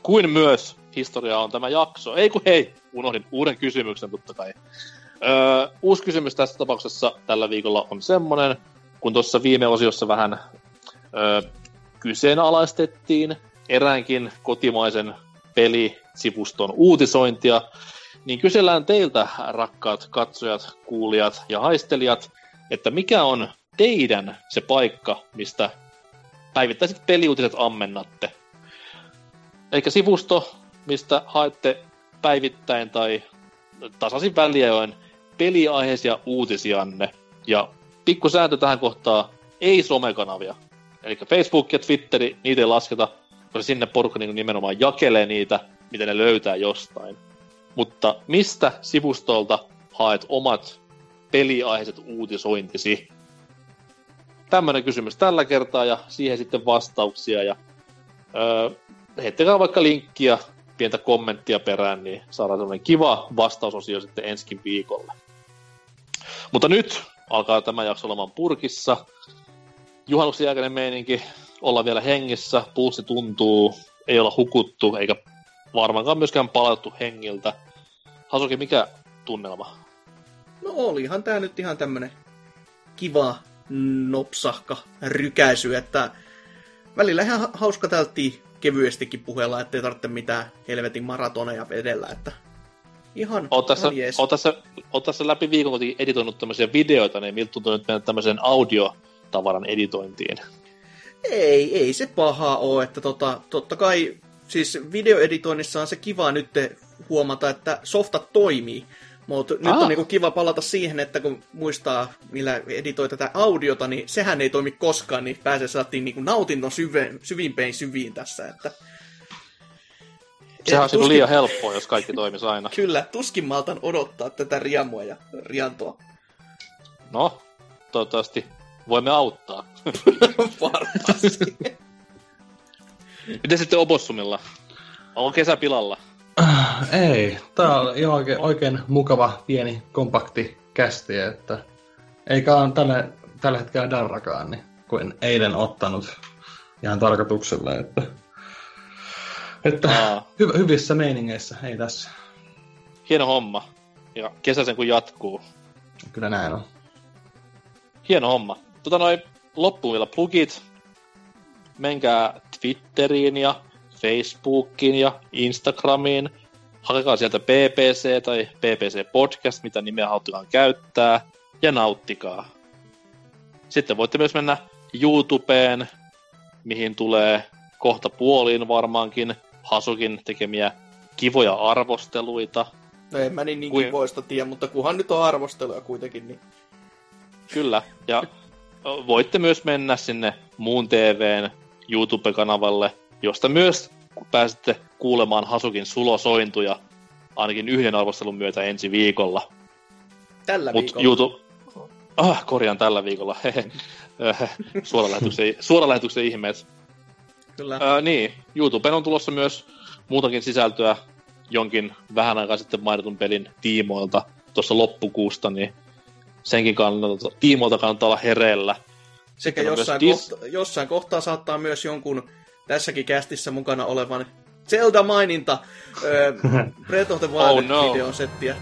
Kuin myös historiaa on tämä jakso. Ei kun hei, unohdin uuden kysymyksen totta kai. Öö, uusi kysymys tässä tapauksessa tällä viikolla on semmonen, kun tuossa viime osiossa vähän öö, kyseenalaistettiin eräänkin kotimaisen pelisivuston uutisointia, niin kysellään teiltä, rakkaat katsojat, kuulijat ja haistelijat, että mikä on teidän se paikka, mistä päivittäiset peliuutiset ammennatte. Eikä sivusto, mistä haette päivittäin tai tasaisin väliajoin peliaiheisia uutisianne. Ja pikku sääntö tähän kohtaan, ei somekanavia. Eli Facebook ja Twitteri, niitä ei lasketa, koska sinne porukka niin nimenomaan jakelee niitä, miten ne löytää jostain. Mutta mistä sivustolta haet omat peliaiheiset uutisointisi? Tämmöinen kysymys tällä kertaa ja siihen sitten vastauksia. Ja, öö, heittäkää vaikka linkkiä, pientä kommenttia perään, niin saadaan sellainen kiva vastausosio sitten ensi viikolla. Mutta nyt alkaa tämä jakso olemaan purkissa. Juhannuksen jälkeinen meininki, olla vielä hengissä, pulssi tuntuu, ei olla hukuttu, eikä varmaankaan myöskään palautettu hengiltä. Hasuki, mikä tunnelma? No olihan tää nyt ihan tämmönen kiva nopsahka rykäisy, että välillä ihan ha- hauska tälti kevyestikin puheella, ettei tarvitse mitään helvetin maratoneja vedellä, että ihan, jees. oot tässä, oot tässä läpi viikon kuitenkin editoinut tämmöisiä videoita, niin miltä tuntuu nyt mennä tämmöiseen audiotavaran editointiin? Ei, ei se paha ole, että tota, totta kai siis videoeditoinnissa on se kiva nyt huomata, että softat toimii. Mutta nyt Ah. on niinku kiva palata siihen, että kun muistaa, millä editoi tätä audiota, niin sehän ei toimi koskaan, niin pääsee saatiin niinku nautinnon syve, syvimpein syviin tässä. Että... Sehän on Tuskin- liian helppoa, jos kaikki toimisi aina. Kyllä, tuskin maltan odottaa tätä riemua ja riantoa. No, toivottavasti voimme auttaa. Varmasti. Miten sitten Opossumilla? Onko kesä pilalla? Ei, tää on ihan oikein, oikein mukava, pieni, kompakti kästi, että eikä ole tällä, tällä hetkellä darrakaan, niin kuin eilen ottanut ihan tarkoituksella, että, että hy, hyvissä meiningeissä, ei tässä. hieno homma. Ja kesä sen kun jatkuu. Kyllä näin on. Hieno homma. Tota noin, loppuun vielä plugit. Menkää Twitteriin ja Facebookiin ja Instagramiin. Hakekaa sieltä PPC tai PPC Podcast, mitä nimeä haluttukaan käyttää, ja nauttikaa. Sitten voitte myös mennä YouTubeen, mihin tulee kohta puoliin varmaankin Hasukin tekemiä kivoja arvosteluita. No en mä niin, niin kivoista tiedä, mutta kunhan nyt on arvosteluja kuitenkin, niin Kyllä, ja voitte myös mennä sinne muun TVn YouTube-kanavalle josta myös pääsette kuulemaan Hasukin sulosointuja ainakin yhden arvostelun myötä ensi viikolla. Tällä Mut viikolla. YouTube... Ah, korjaan tällä viikolla. Suoralähetyksen, suoralähetyksen ihmeet. Kyllä. Ää, niin, YouTubeen on tulossa myös muutakin sisältöä jonkin vähän aikaa sitten mainitun pelin tiimoilta tuossa loppukuusta, niin senkin kannalta, tiimoilta kannattaa olla hereillä. Sekä jossain, dis- kohta, jossain kohtaa saattaa myös jonkun tässäkin kästissä mukana olevan Zelda-maininta öö, Breath of the Wild Oh no.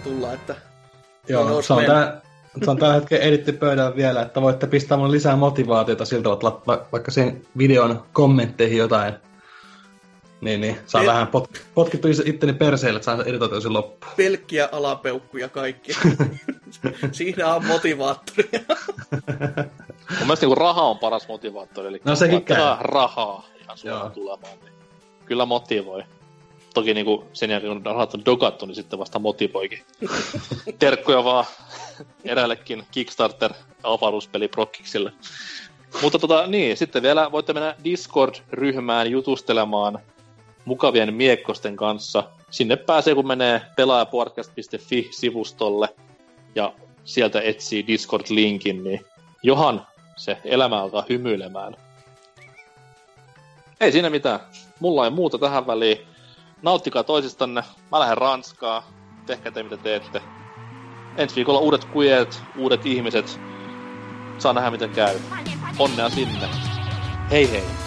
tulla, että Joo, se on, tää, se on tällä hetkellä editty pöydällä vielä, että voitte pistää mulle lisää motivaatiota siltä, että va- vaikka sen videon kommentteihin jotain, niin, niin saa Ei- vähän pot, potkittu itteni perseelle, että saan editoitua sen loppuun. pelkkiä alapeukkuja kaikki. Siinä on motivaattoria. Mun mielestä niin raha on paras motivaattori, eli No sekin käy. saa rahaa ihan suoraan Joo. tulemaan, niin kyllä motivoi. Toki niin kuin sen jälkeen, kun rahat on dogattu, niin sitten vasta motivoikin. Terkkuja vaan eräällekin Kickstarter-avaruuspeli Prokkiksille. Mutta tota, niin, sitten vielä voitte mennä Discord-ryhmään jutustelemaan mukavien miekkosten kanssa. Sinne pääsee, kun menee pelaajapodcast.fi-sivustolle ja sieltä etsii Discord-linkin, niin johan se elämä alkaa hymyilemään. Ei siinä mitään. Mulla ei muuta tähän väliin. Nauttikaa toisistanne. Mä lähden Ranskaa. Tehkää te mitä teette. Ensi viikolla uudet kujet, uudet ihmiset. Saa nähdä miten käy. Onnea sinne. Hei hei.